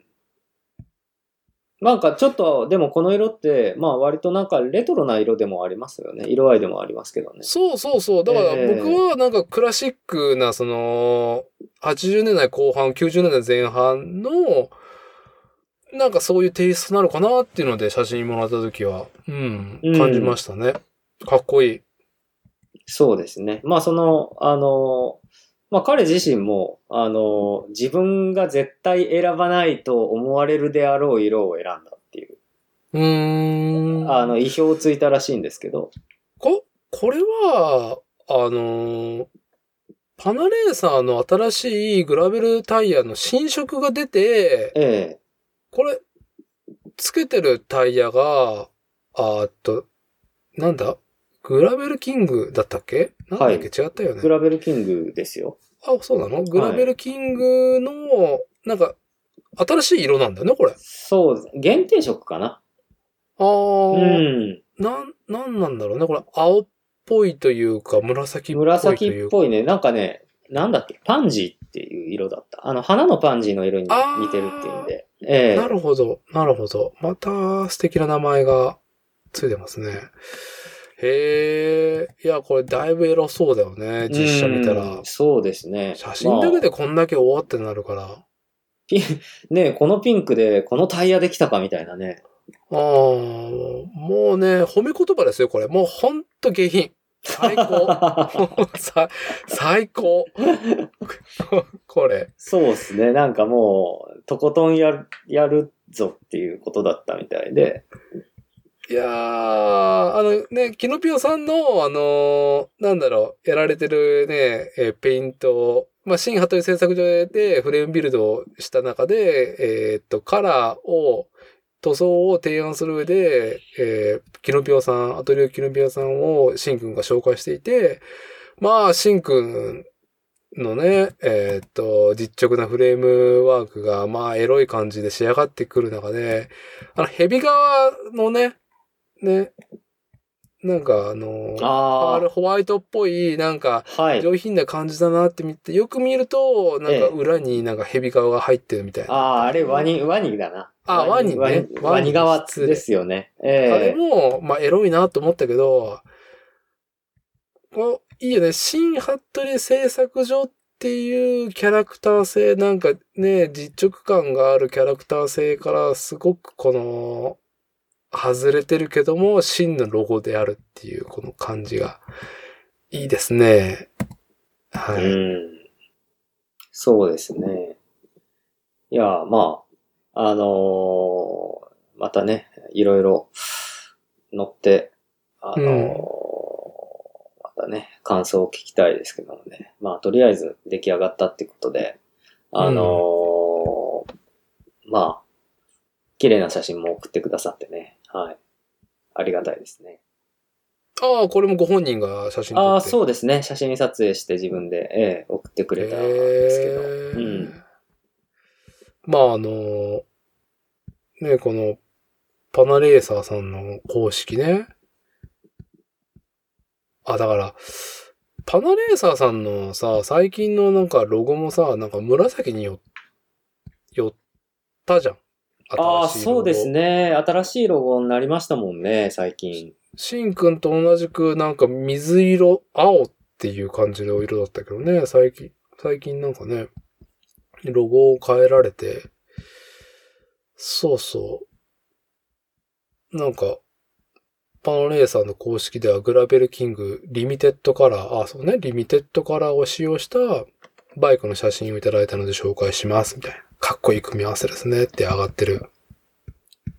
なんかちょっと、でもこの色って、まあ割となんかレトロな色でもありますよね。色合いでもありますけどね。そうそうそう。だからええ僕はなんかクラシックな、その、80年代後半、90年代前半の、なんかそういうテイストなのかなっていうので写真もらった時は、うんう、ん感じましたね。かっこいい。そうですね。まあその、あの、まあ彼自身も、あの、自分が絶対選ばないと思われるであろう色を選んだっていう、うーん。あの、意表をついたらしいんですけど、こ、これは、あのーパナレーサーの新しいグラベルタイヤの新色が出て、ええ。これ、つけてるタイヤが、あーっと、なんだ？グラベルキングだったっけ？なんだっけ、はい違ったよねグ。ラベルキングですよ。あ、そうなの？グラベルキングの、なんか、新しい色なんだよね、これ。そう、限定色かな。あうー、ん。なん、なんなんだろうね。これ、青っぽいというか、紫っぽいと紫。っぽいね。なんかね、なんだっけ、パンジーっていう色だった。あの、花のパンジーの色に似てるっていうんで。ええなるほど、なるほど。また素敵な名前がついてますね。へえ、いや、これだいぶエロそうだよね、実写見たうらん。そうですね。写真だけでまあこんだけおわってなるから。ピン ねこのピンクでこのタイヤできたかみたいなね。ああ、もうね、褒め言葉ですよ、これ。もうほんと下品。最高。さ最高。これ。そうですね。なんかもう、とことんやる、やるぞっていうことだったみたいで。いやー、あのね、キノピオさんの、あのーなんだろう、やられてるね、えーペイント、まあ、新ハトリ製作所でフレームビルドをした中で、えーっと、カラーを、塗装を提案する上で、えーキノピオさん、アトリエキノピオさんをシンくんが紹介していて、まあ、シンくんのね、えーっと、実直なフレームワークが、まあ、エロい感じで仕上がってくる中で、あの、ヘビ側のね、ね、なんかあの、パあールホワイトっぽい、なんか。上品な感じだなって見て、よく見ると、なんかええ裏になんか蛇側が入ってるみたいな。ああ、あれワニ、ワニだな。あワニねワニ側ですよね。ええあれも、まあ、エロいなと思ったけど、こういいよね。新服部製作所っていうキャラクター性、なんかね、実直感があるキャラクター性から、すごくこの、外れてるけども、真のロゴであるっていう、この感じが、いいですね。はい。うん。そうですね。いや、まあ、あのーまたね、いろいろ乗って、あのーまたね、感想を聞きたいですけどもね。まあ、とりあえず出来上がったってことで、あのーまあ、綺麗な写真も送ってくださってね。はい。ありがたいですね。ああ、これもご本人が写真撮って。ああ、そうですね。写真撮影して自分で、ええ送ってくれたんですけど。へーうん。まああの、ね、この、パナレーサーさんの公式ね。あ、だから、パナレーサーさんのさ、最近のなんかロゴもさ、なんか紫によ、寄ったじゃん。ああ、そうです。ね。新しいロゴになりましたもんね、最近。シンくんと同じくなんか水色、青っていう感じの色だったけどね、最近、最近なんかね、ロゴを変えられて、そうそう。なんか、パナレーサーの公式ではグラベルキングリミテッドカラー、あ、そうね、リミテッドカラーを使用したバイクの写真をいただいたので紹介します、みたいな。かっこいい組み合わせですねって上がってる。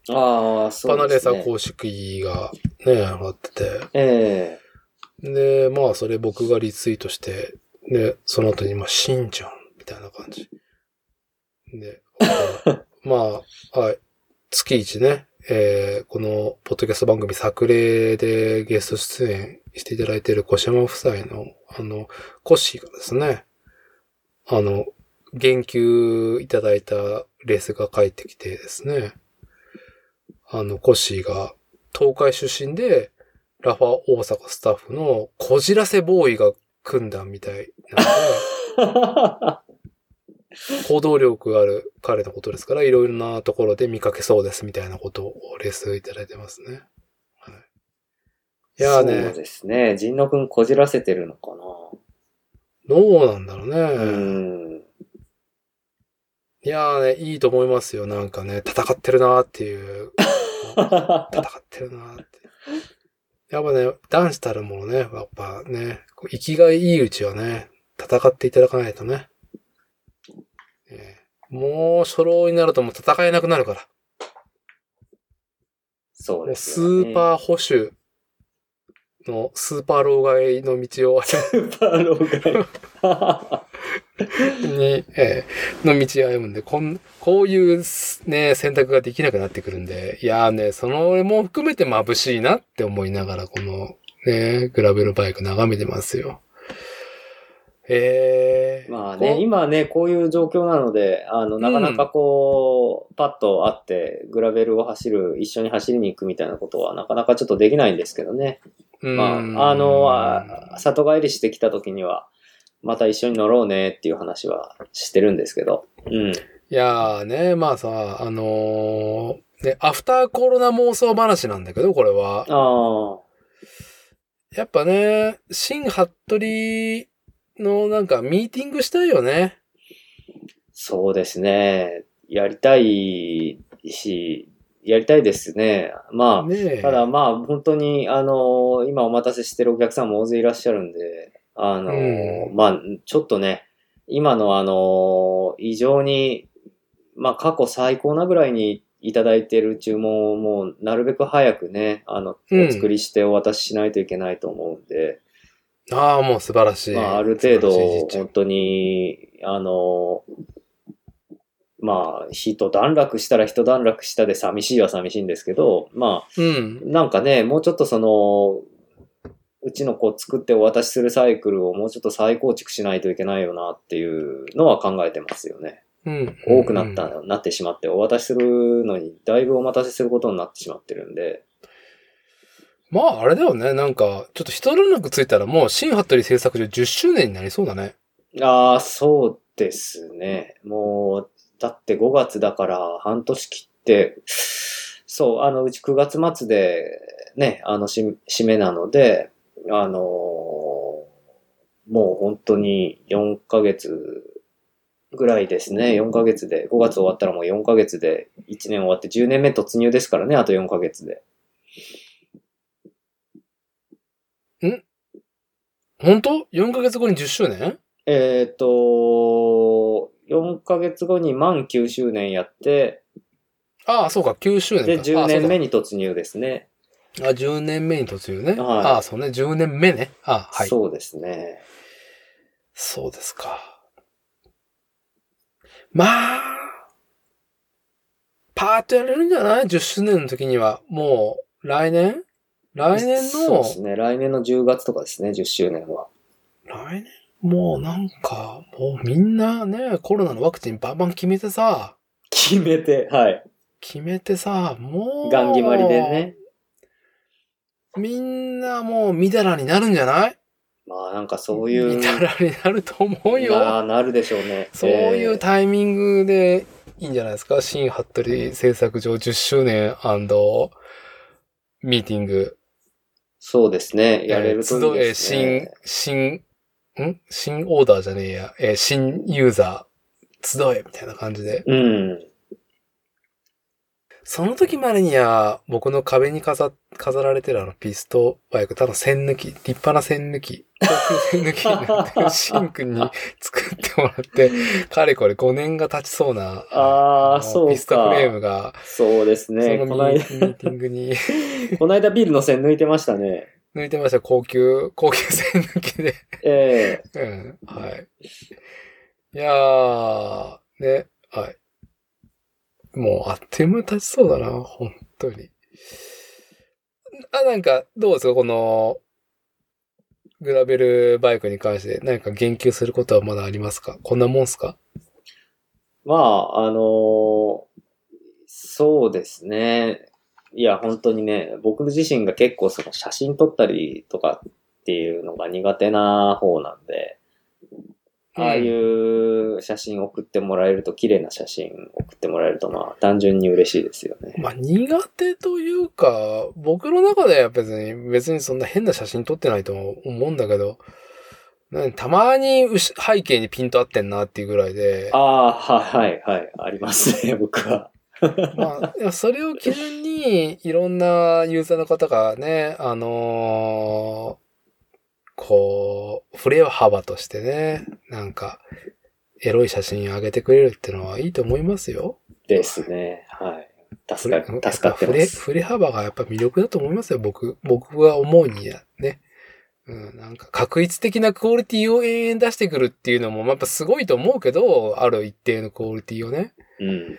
ああ、そうパナレーサーですね。公式がね、上がってて。えで、まあ、それ僕がリツイートして、で、その後に、まあ、しんちゃん、みたいな感じ。で、まあ、はい。月一ね、えー、この、ポッドキャスト番組、作例でゲスト出演していただいている小島夫妻の、あの、コッシーがですね、あの、言及いただいたレースが返ってきてですね、あの、コッシーが、東海出身で、ラファ大阪スタッフのこじらせボーイが組んだみたいなので、行動力がある彼のことですから、いろいろなところで見かけそうですみたいなことをレースいただいてますね。はい、いえそうやーね、ですね。神野くんこじらせてるのかどうなんだろうね。な。うん。いやーね、いいと思いますよ。なんかね、戦ってるなーっていう。戦ってるなーって。やっぱね、男子たるものね、やっぱね、生きがいいいうちはね、戦っていただかないとね。えーもう初老になるともう戦えなくなるから。そうですよ、ね。ーパー保守のスーパー老害の道をスーパー老害。に、えーの道を歩むんで、こん、こういうね、選択ができなくなってくるんで、いやーね、そのも含めて眩しいなって思いながら、この、ね、グラベルバイク眺めてますよ。えー、まあね、今ね、こういう状況なので、あの、なかなかこう、パッと会って、グラベルを走る、一緒に走りに行くみたいなことは、なかなかちょっとできないんですけどね。まうんあ、あの、あ里帰りしてきた時には、また一緒に乗ろうねっていう話はしてるんですけど。うん。いやーね、まあさ、あのーね、アフターコロナ妄想話なんだけど、これは。ああ。やっぱね、新服部のなんかミーティングしたいよね。そうですね。やりたいし、やりたいですね。まあ、ただまあ、本当に、あの、今お待たせしてるお客さんも大勢いらっしゃるんで、あの、うんまあ、ちょっとね、今のあの、異常に、まあ、過去最高なぐらいにいただいてる注文をもう、なるべく早くね、あの、うんお作りしてお渡ししないといけないと思うんで、ああ、もう素晴らしい。まあ、ある程度本当に、あの、まあ、一段落したら一段落したで寂しいは寂しいんですけど、まあ、うん。なんかね、もうちょっとその、うちのこう作ってお渡しするサイクルをもうちょっと再構築しないといけないよなっていうのは考えてますよね。うん。多くなった、なってしまって、お渡しするのにだいぶお待たせすることになってしまってるんで。まあ、あれだよね。なんか、ちょっと一連絡ついたらもう、新ハットリ製作所10周年になりそうだね。ああ、そうですね。もう、だって5月だから半年切って、そう、あの、うち9月末で、ね、あの、し締めなので、あのーもう本当に4ヶ月ぐらいですね。4ヶ月で、5月終わったらもう4ヶ月で1年終わって10年目突入ですからね、あと4ヶ月で。本当 ?4 ヶ月後に10周年？えっ、と、4ヶ月後に満9周年やって、ああ、そうか、9周年か。で、10年目に。に突入ですね。あ、10年目に突入ね。はいああ、そうね、10年目ね。あはい。そうそうですね。ですか。まあ、パーッとやれるんじゃない ?10 周年の時には。もう、来年？来年の？そうで、すね。来年の10月とかですね、10周年は。来年？もうなんか、もうみんなね、コロナのワクチンバンバン決めてさ、決めて、はい。決めてさ、もう、ガン決まりでね。みんなもう、みだらになるんじゃない？まあなんかそういう。みだらになると思うよ。ななるでしょうね。そういうえータイミングでいいんじゃないですか？新服部製作所10周年ミーティング。そうですね。やれるといいえーですね。新、新、ん？新オーダーじゃねえや。えー新ユーザー、集えみたいな感じで。うん。その時までには、僕の壁に飾飾られてるあのピストバイク、ただ線抜き、立派な線抜き、高級線抜きになってる シンくんに作ってもらって、かれこれ5年が経ちそうな、のあーそうかピストフレームが、そうですそね。のミこのミーティングに この間ビールの線抜いてましたね。抜いてました。高級、高級線抜きで。ええうん。はい。いやー、ね、はい。もうあっという間に経ちそうだな、本当に。あ、なんか、どうですかこの、グラベルバイクに関して何か言及することはまだありますか？こんなもんすか？まあ、あのーそうですね。いや、本当にね、僕自身が結構その写真撮ったりとかっていうのが苦手な方なんで、ああいう写真送ってもらえると、綺麗な写真送ってもらえると、まあ、単純に嬉しいですよね。まあ、苦手というか、僕の中では別に、別にそんな変な写真撮ってないと思うんだけど、ねたまに背景にピント合ってんなっていうぐらいで、ああ、はい、はい、はい、ありますね、僕は。まあ、それを基準に、いろんなユーザーの方がね、あのーこう、振れ幅としてね、なんか、エロい写真上げてくれるってのはいいと思いますよ。ですね。はい。助か、助かってま振れ、す。振れ幅がやっぱ魅力だと思いますよ、僕。僕が思うにはね。うん、なんか、確率的なクオリティを延々出してくるっていうのも、やっぱすごいと思うけど、ある一定のクオリティをね。うん。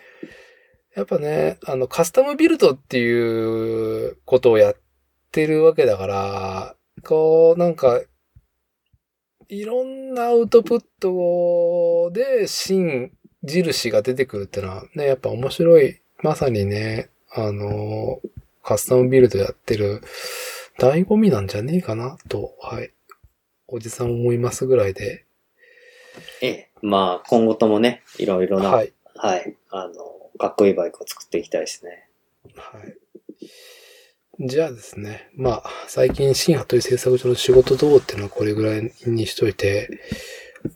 やっぱね、あの、カスタムビルドっていうことをやってるわけだから、こう、なんか、いろんなアウトプットで新印が出てくるってのはね、やっぱ面白い。まさにね、あの、カスタムビルドやってる醍醐味なんじゃねえかなと、はい。おじさん思いますぐらいで。ええ。まあ、今後ともね、いろいろな、ははい。い。あの、かっこいいバイクを作っていきたいですね。はい。じゃあですね。まあ、最近、新という製作所の仕事どうっていうのはこれぐらいにしといて、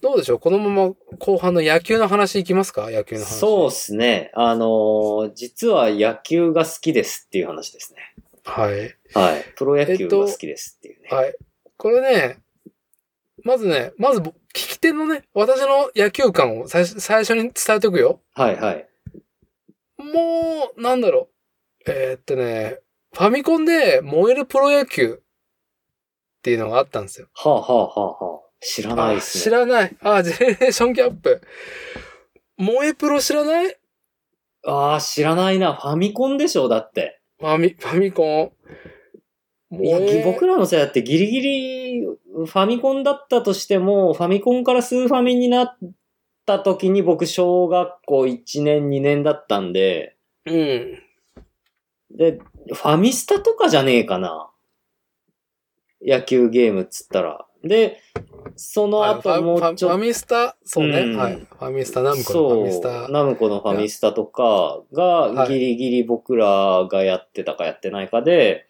どうでしょう？このまま後半の野球の話いきますか？野球の話。そうですね。あのー実は野球が好きですっていう話ですね。はい。はい。プロ野球が好きですっていうね。はい。これね、まずね、まず僕聞き手のね、私の野球観を最初最初に伝えておくよ。はい、はい。もう、なんだろう。えーっとね、ファミコンで燃えるプロ野球っていうのがあったんですよ。はあ、はあ、はあ、はあ。知らないですあ知ね。らない。あ、ジェネレーションギャップ。萌えプロ知らない？ああ、知らないな。ファミコンでしょだって。ファミ、ファミコン。いや、僕らの世代ってギリギリファミコンだったとしても、ファミコンからスーファミになった時に僕小学校1年2年だったんで、うん。で、ファミスタとかじゃねえかな。野球ゲームっつったら。で、その後もうちょっとファミスタ、そうね、うんはい。ファミスタ、ナムコのファミスタそう、。ナムコのファミスタとかがはいギリギリ僕らがやってたかやってないかで、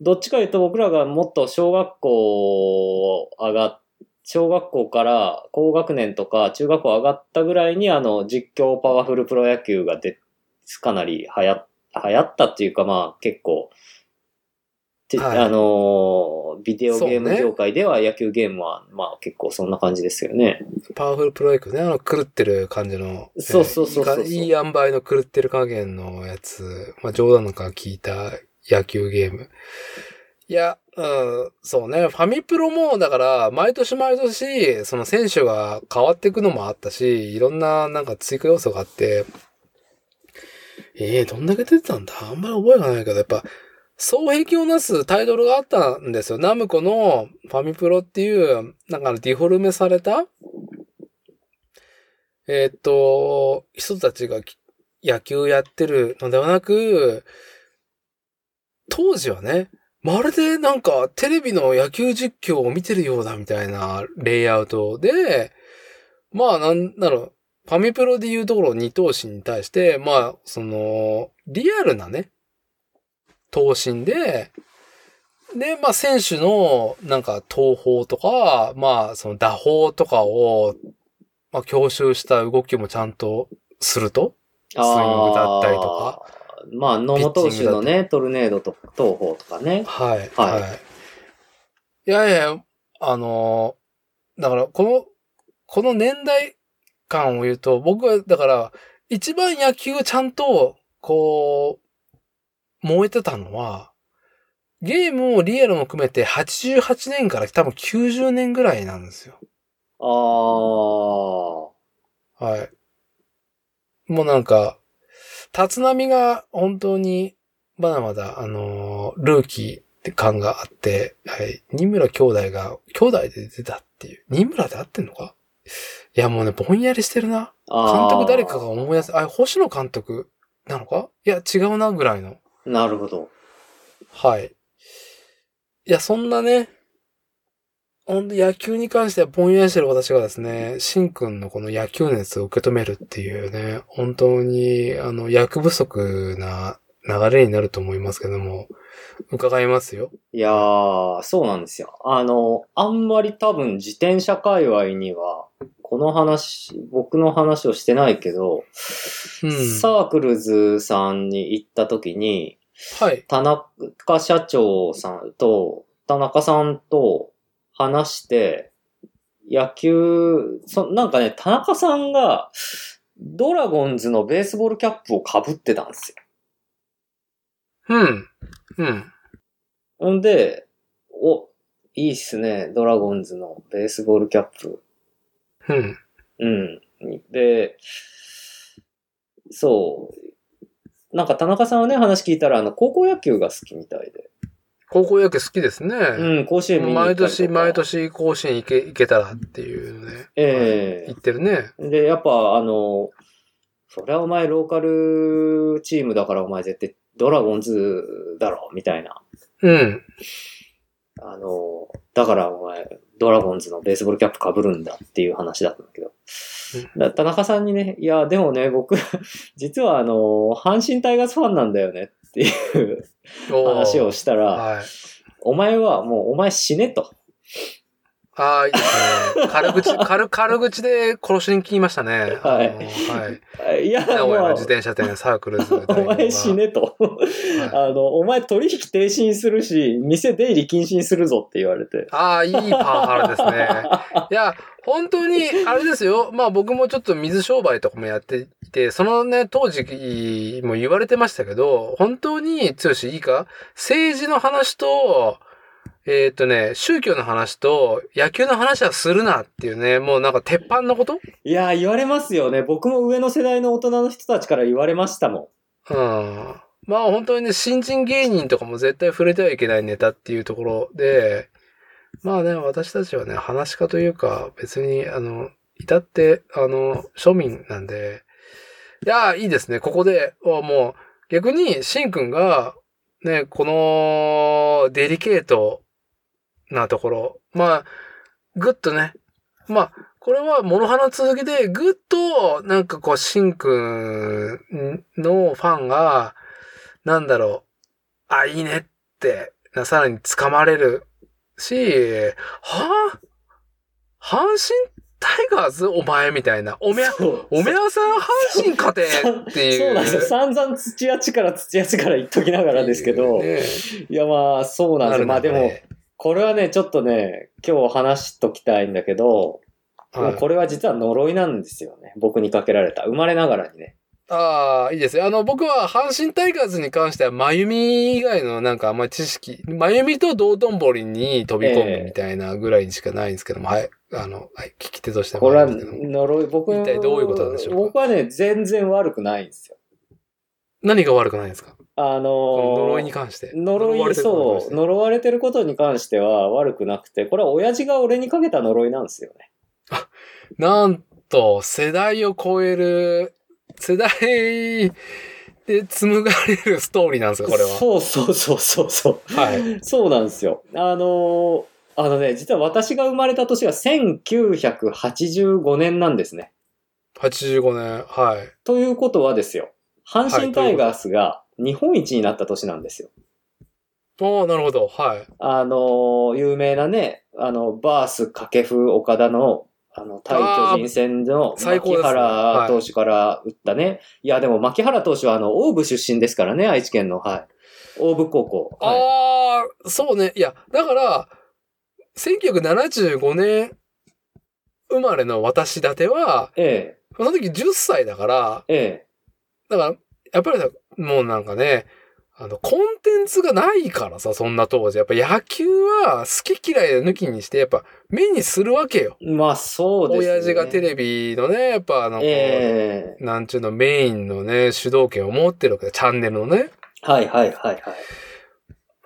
どっちか言うと僕らがもっと小学校上がっ小学校から高学年とか中学校上がったぐらいにあの実況パワフルプロ野球がでかなり流行流行ったっていうかまあ結構、てはいあのービデオゲーム業界では野球ゲームはまあ結構そんな感じですよね。パワフルプロ野球ね、あの狂ってる感じの。そうそうそうそうえーいい塩梅の狂ってる加減のやつ。まあ冗談なんか聞いた野球ゲーム。いや、うん、そうね。ファミプロも、だから、毎年毎年、その選手が変わっていくのもあったし、いろんななんか追加要素があって、ええー、どんだけ出てたんだ？あんまり覚えがないけど、やっぱ、双璧をなすタイトルがあったんですよ。ナムコのファミプロっていう、なんかディフォルメされた、えーっと、人たちが野球やってるのではなく、当時はね、まるでなんかテレビの野球実況を見てるようだみたいなレイアウトで、まあなんだろう、ファミプロでいうところ二頭身に対して、まあ、その、リアルなね、頭身で、で、まあ選手のなんか投法とか、まあその打法とかを、まあ教習した動きもちゃんとすると。スイングだったりとか。まあ、野茂投手のね、トルネードと東方とかね。はい。はいはい。いやいや、あの、だから、この、この年代感を言うと、僕は、だから、一番野球ちゃんと、こう、燃えてたのは、ゲームもリアルも含めて88年から多分90年ぐらいなんですよ。ああ。はい。もうなんか、立浪が本当に、まだまだ、あのールーキーって感があって、はい。二村兄弟が、兄弟で出たっていう。二村で合ってんのか？いや、もうね、ぼんやりしてるな。監督誰かが思い出す。あ、星野監督？なのか？いや、違うな、ぐらいの。なるほど。はい。いや、そんなね、ほんと野球に関してはぼんやりしてる私がですね、しんくんのこの野球熱を受け止めるっていうね、本当に、あの、役不足な流れになると思いますけども、伺いますよ。いやー、そうなんですよ。あの、あんまり多分自転車界隈には、この話、僕の話をしてないけど、うん。サークルズさんに行った時に、はい。田中社長さんと、田中さんと話して、野球、そなんかね、田中さんが、ドラゴンズのベースボールキャップを被ってたんですよ。うん。うん。ほんで、お、いいっすね、ドラゴンズのベースボールキャップ。うん。うん。で、そう。なんか田中さんはね、話聞いたら、あの、高校野球が好きみたいで。高校野球好きですね。うん、甲子園見に毎年、毎。年甲子園行け、行けたらっていうね。ええ言ってるね。で、やっぱ、あの、そりゃお前ローカルチームだからお前絶対ドラゴンズだろ、みたいな。うん。あの、だからお前ドラゴンズのベースボールキャップ被るんだっていう話だったんだけど。だ田中さんにね、いや、でもね、僕、実はあの、阪神タイガースファンなんだよねっていう話をしたら、はい。お前はもうお前死ねと。ああ、いいですね。軽口、軽、軽口で殺しに来ましたね。はいはい。いや、名古屋のも自転車店サークルズ。う、お前死ねと。はいあの、お前取引停止にするし、店出入り禁止にするぞって言われて。ああ、いいパワハラですね。いや、本当に、あれですよ。まあ僕もちょっと水商売とかもやっていて、そのね、当時も言われてましたけど、本当に、剛いいか？政治の話と、えーっとね、宗教の話と野球の話はするなっていうね、もうなんか鉄板のこと？いやー、言われますよね。僕も上の世代の大人の人たちから言われましたもうん。まあ本当にね、新人芸人とかも絶対触れてはいけないネタっていうところで、まあね、私たちはね、話し家というか、別に、あの、至って、あの、庶民なんで、いや、いいですね、ここで、あもう、逆に、しんくんが、ね、この、デリケートなところ。まあ、ぐっとね、まあ、これはモノハの続きで、ぐっと、なんかこう、シンくんのファンが、なんだろう、あ、いいねって、なさらに掴まれるし、はぁ、阪神タイガーズお前みたいな。おめ、おめやさん阪神勝てっていう。そうなんですよ。散々土屋地から土屋地から言っときながらですけど、ねいやまあそうなんですよ。まあでも、ねこれはね、ちょっとね、今日話しときたいんだけど、はいこれは実は呪いなんですよね。僕にかけられた。生まれながらにね。ああ、いいですよ。あの、僕は阪神タイガーズに関しては、まゆみ以外のなんかあんまり知識、まゆみと道頓堀に飛び込むみたいなぐらいにしかないんですけども、はい。あの、はい、聞き手としてこれは呪い、僕一体どういうことなんでしょうか？僕はね、全然悪くないんですよ。何が悪くないんですか？あの呪いに関して。呪い、そう、て呪われてることに関しては悪くなくて、これは親父が俺にかけた呪いなんですよね。なんと、世代を超える、世代で紡がれるストーリーなんですよ、これは。そうそうそうそうそう。はい。そうなんですよ。あのーあのね、実は私が生まれた年が1985年なんですね。85年、はい。ということはですよ。阪神タイガースが日本一になった年なんですよ。おーなるほど、はい。あのー有名なね、あの、バース掛布岡田の、あの、対巨人戦の牧原投手から打ったね。い、や、でも牧原投手はあの、大部出身ですからね、愛知県の、はい。大部高校。はい、ああ、そうね。いや、だから、1975年生まれの私だては、えその時10歳だから、え、えだから、やっぱりさ、もうなんかね、あの、コンテンツがないからさ、そんな当時。やっぱ野球は好き嫌い抜きにして、やっぱ目にするわけよ。え。まあ、そうですね。親父がテレビのね、やっぱあの、ええなんちゅうの、メインのね、主導権を持ってるわけで、チャンネルのね。はいはいはいはい。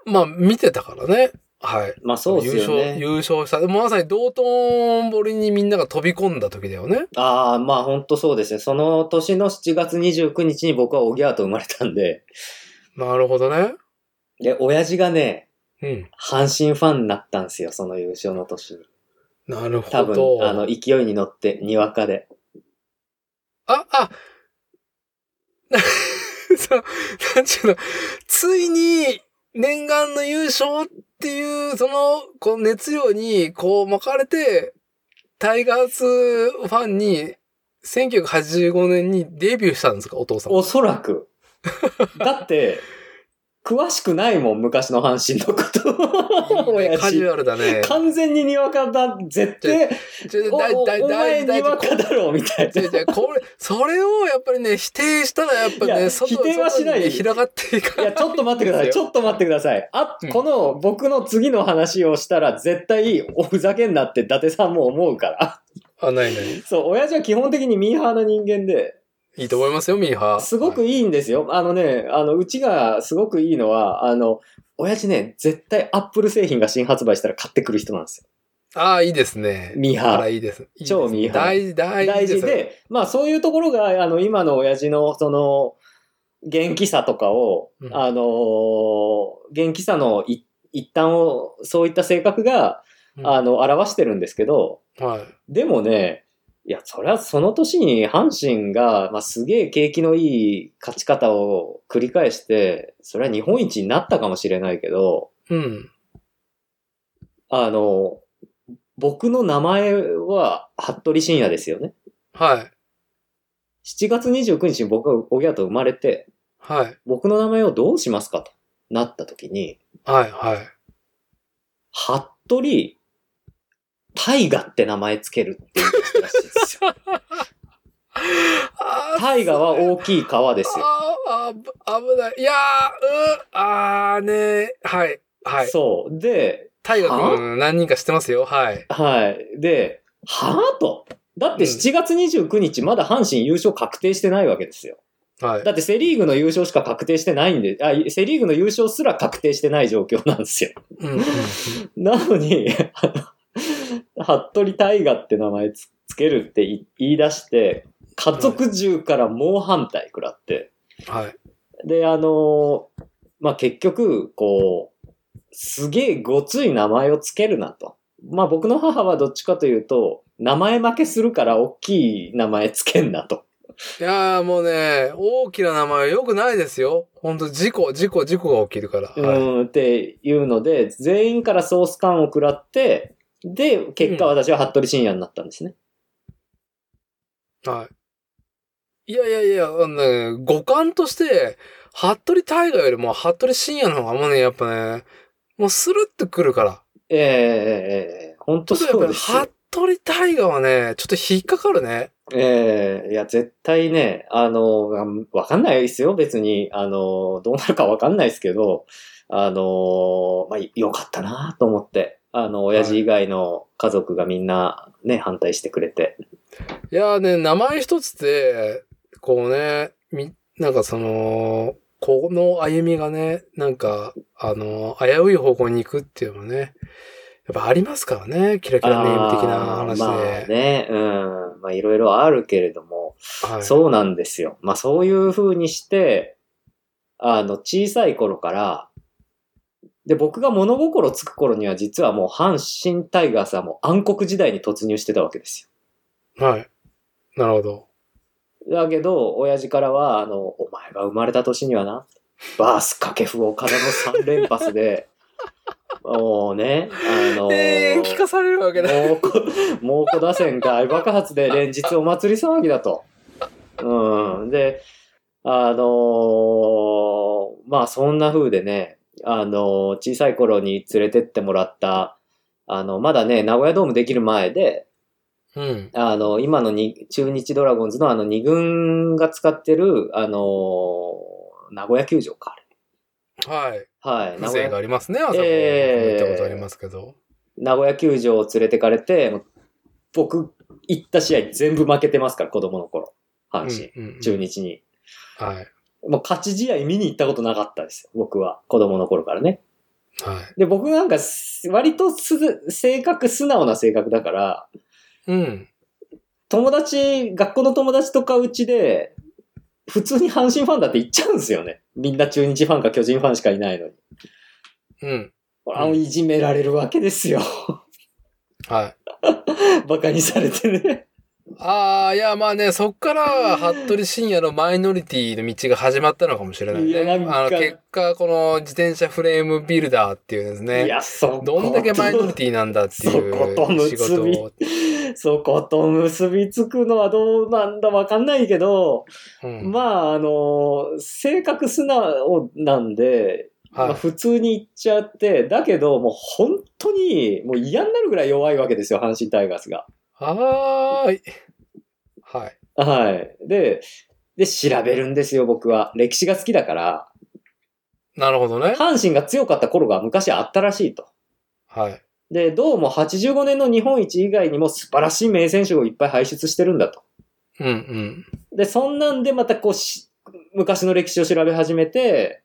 まあ、見てたからね。はい。まあそうですよ優勝、ね。優勝した。まさに道頓堀にみんなが飛び込んだ時だよね。ああ、まあ本当そうですね。その年の7月29日に僕はオギャーと生まれたんで、なるほどね。で、親父がね、うん。阪神ファンになったんですよ、その優勝の年に。なるほ多ど。分、あの、勢いに乗って、にわかで。あ、あ、そう、なんちゅうの、ついに念願の優勝っっていう、その、こう熱量に、こう巻かれて、タイガースファンに、1985年にデビューしたんですか、お父さん。おそらく。だって、詳しくないもん、昔の阪神のこと。親カジ父。ュアルだね。完全ににわかだ、絶対、おだいだい前だいにわかだろう、みたいな。これ、それをやっぱりね、否定したらやっぱね、外否定はしない外にね広がっていかいや、ちょっと待ってください。ちょっと待ってください。あ、うんこの僕の次の話をしたら絶対おふざけんなって伊達さんも思うから。あ、ないない。そう、親父は基本的にミーハーな人間で、いいと思いますよ、ミーハー。すごくいいんですよ。あのね、あの、うちがすごくいいのは、あの、親父ね、絶対アップル製品が新発売したら買ってくる人なんですよ。ああ、いいですね。ミーハー。いいです。いいです超ミーハー大事、大事大事で、まあそういうところが、あの、今の親父の、その、元気さとかを、うんあのー元気さのい一端を、そういった性格が、うんあの、表してるんですけど、はい。でもね、いや、それはその年に阪神が、まあ、すげえ景気のいい勝ち方を繰り返して、それは日本一になったかもしれないけど、うん。あの、僕の名前は、服部深也ですよね。はい。7月29日に僕がおぎゃと生まれて、はい。僕の名前をどうしますかとなった時に、はい。はい。服部大河って名前つけるって言ったらしいですよ。あー 大河は大きい川ですよ。あーあー、危ない。いやー、うあーねはい。はい。そう。で、大河君何人か知ってますよ。はい。はい。で、はぁと。だってうん7月29日まだ阪神優勝確定してないわけですよ。はい。だってセリーグの優勝しか確定してないんで、あ、セリーグの優勝すら確定してない状況なんですよ。うん なのに、服部大河って名前つつけるって言い出して、家族中から猛反対食らって、はい。で、あのまあ、結局、こう、すげえごつい名前をつけるなと。まあ僕の母はどっちかというと、名前負けするから大きい名前つけんなと。いやーもうね、大きな名前は良くないですよ。本当事故、事故、事故が起きるから。うはいん、っていうので、全員からソース感を食らって、で、結果私は服部深夜になったんですね。はい。いやいやいや、あのね、五感として、服部大河よりも服部深夜の方がもうね、やっぱね、もうスルッとくるから。ええええええ本当そうですよ。服部大河はね、ちょっと引っかかるね。ええいや、絶対ね、あの、わかんないですよ、別に。あの、どうなるかわかんないですけど、あの、まあ、よかったなと思って。あの、親父以外の家族がみんなね、反対してくれて。いやーね、名前一つで、こうね、み、なんかその、この歩みがね、なんか、あの、危うい方向に行くっていうのはね、やっぱありますからね、キラキラネーム的な話で。まあね、うん。まあ、いろいろあるけれども、はい、そうなんですよ。まあそういう風にして、あの、小さい頃から、で、僕が物心つく頃には実はもう阪神タイガースはもう暗黒時代に突入してたわけですはい。なるほど。よ。だけど、親父からは、あの、お前が生まれた年にはな、バース掛布岡田の3連発で、もうね、あのええ聞かされるわけだ。猛虎、猛虎打線大爆発で連日お祭り騒ぎだと。うん。で、あのーまあそんな風でね、あのー小さい頃に連れてってもらった、あの、まだね、名古屋ドームできる前で、うん。あの、今のに中日ドラゴンズのあの二軍が使ってる、あのー名古屋球場か、あれ。はい。はい。名古風情が屋ありますね、あそこ。ええ行ったことありますけど。名古屋球場を連れてかれて、僕、行った試合全部負けてますから、子供の頃。阪神、うんうんうん中日に。はい。もう勝ち試合見に行ったことなかったですよ、僕は。子供の頃からね。はい。で、僕なんかす、割とす、性格、素直な性格だから、うん。友達、学校の友達とかうちで、普通に阪神ファンだって言っちゃうんですよね。みんな中日ファンか巨人ファンしかいないのに。うん。あのいじめられるわけですよ。はい。バカにされてね。ああ、いや、まあね、そっから、服部深夜のマイノリティの道が始まったのかもしれないね。んかあの、結果、この自転車フレームビルダーっていうですいね、や、そどんだけマイノリティなんだっていそことう結び仕事を。そこと結びつくのはどうなんだわかんないけど、うんまあ、あの、性格素直なんで、まあ、はい。普通に言っちゃって、だけどもう本当にもう嫌になるぐらい弱いわけですよ、阪神タイガースが。はーい。はい。はい。で、で、調べるんですよ、僕は。歴史が好きだから、なるほどね。阪神が強かった頃が昔あったらしいと。はい。で、どうも85年の日本一以外にも素晴らしい名選手をいっぱい輩出してるんだと。うんうん。で、そんなんでまたこうし、昔の歴史を調べ始めて、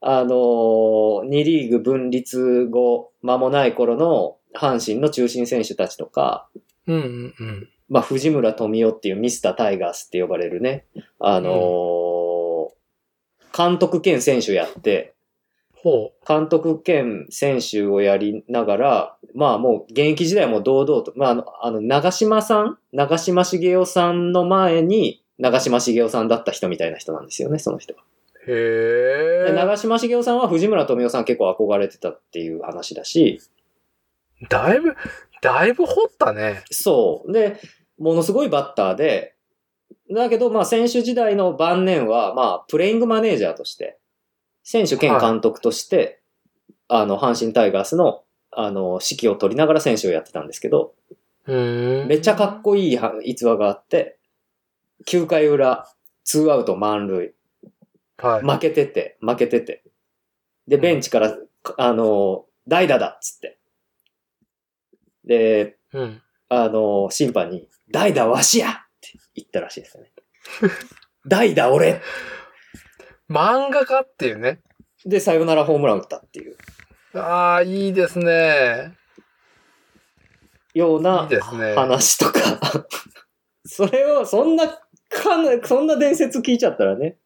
あのー、2リーグ分立後間もない頃の阪神の中心選手たちとか、うんうんうん。まあ、藤村富夫っていうミスタータイガースって呼ばれるね、あのー監督兼選手やって、ほ監督兼選手をやりながら、まあもう現役時代も堂々と、まああの、あの長島さん？長島茂雄さんの前に長島茂雄さんだった人みたいな人なんですよね、その人は。う。へえ。で長島茂雄さんは藤村富夫さん結構憧れてたっていう話だし、だいぶ、だいぶ掘ったね。そう。で、ものすごいバッターで、だけどまあ選手時代の晩年はまあプレイングマネージャーとして、選手兼監督として、あの、阪神タイガースの、あの、指揮を取りながら選手をやってたんですけど。めっちゃかっこいいは逸話があって、9回裏、ツーアウト満塁、はい。負けてて、負けてて。で、ベンチから、あの、代打だっつって。で、うん。あの、審判に、代打わしやって言ったらしいですよね。代打俺漫画家っていうね。で、サヨナラホームラン打ったっていうああ、いいですね。ようないいですね。話とか。それを、そんな、かな、そんな伝説聞いちゃったらね。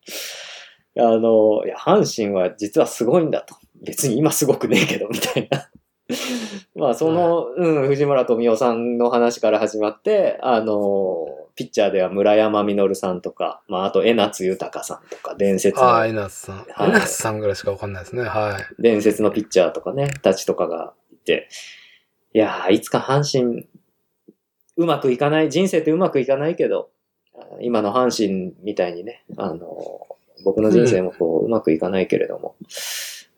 あの、いや、阪神は実はすごいんだと。別に今すごくねえけど、みたいな。まあ、その、うん、藤村富夫さんの話から始まって、あの、ピッチャーでは村山実さんとか、まあ、あと江夏豊さんとか、伝説ああ、の、エナスさん。はいエナスさんぐらいしかわかんないですね。はい。伝説のピッチャーとかね、たちとかがいて、いやー、いつか阪神、うまくいかない、人生ってうまくいかないけど、今の阪神みたいにね、あの、僕の人生もこう、うまくいかないけれども、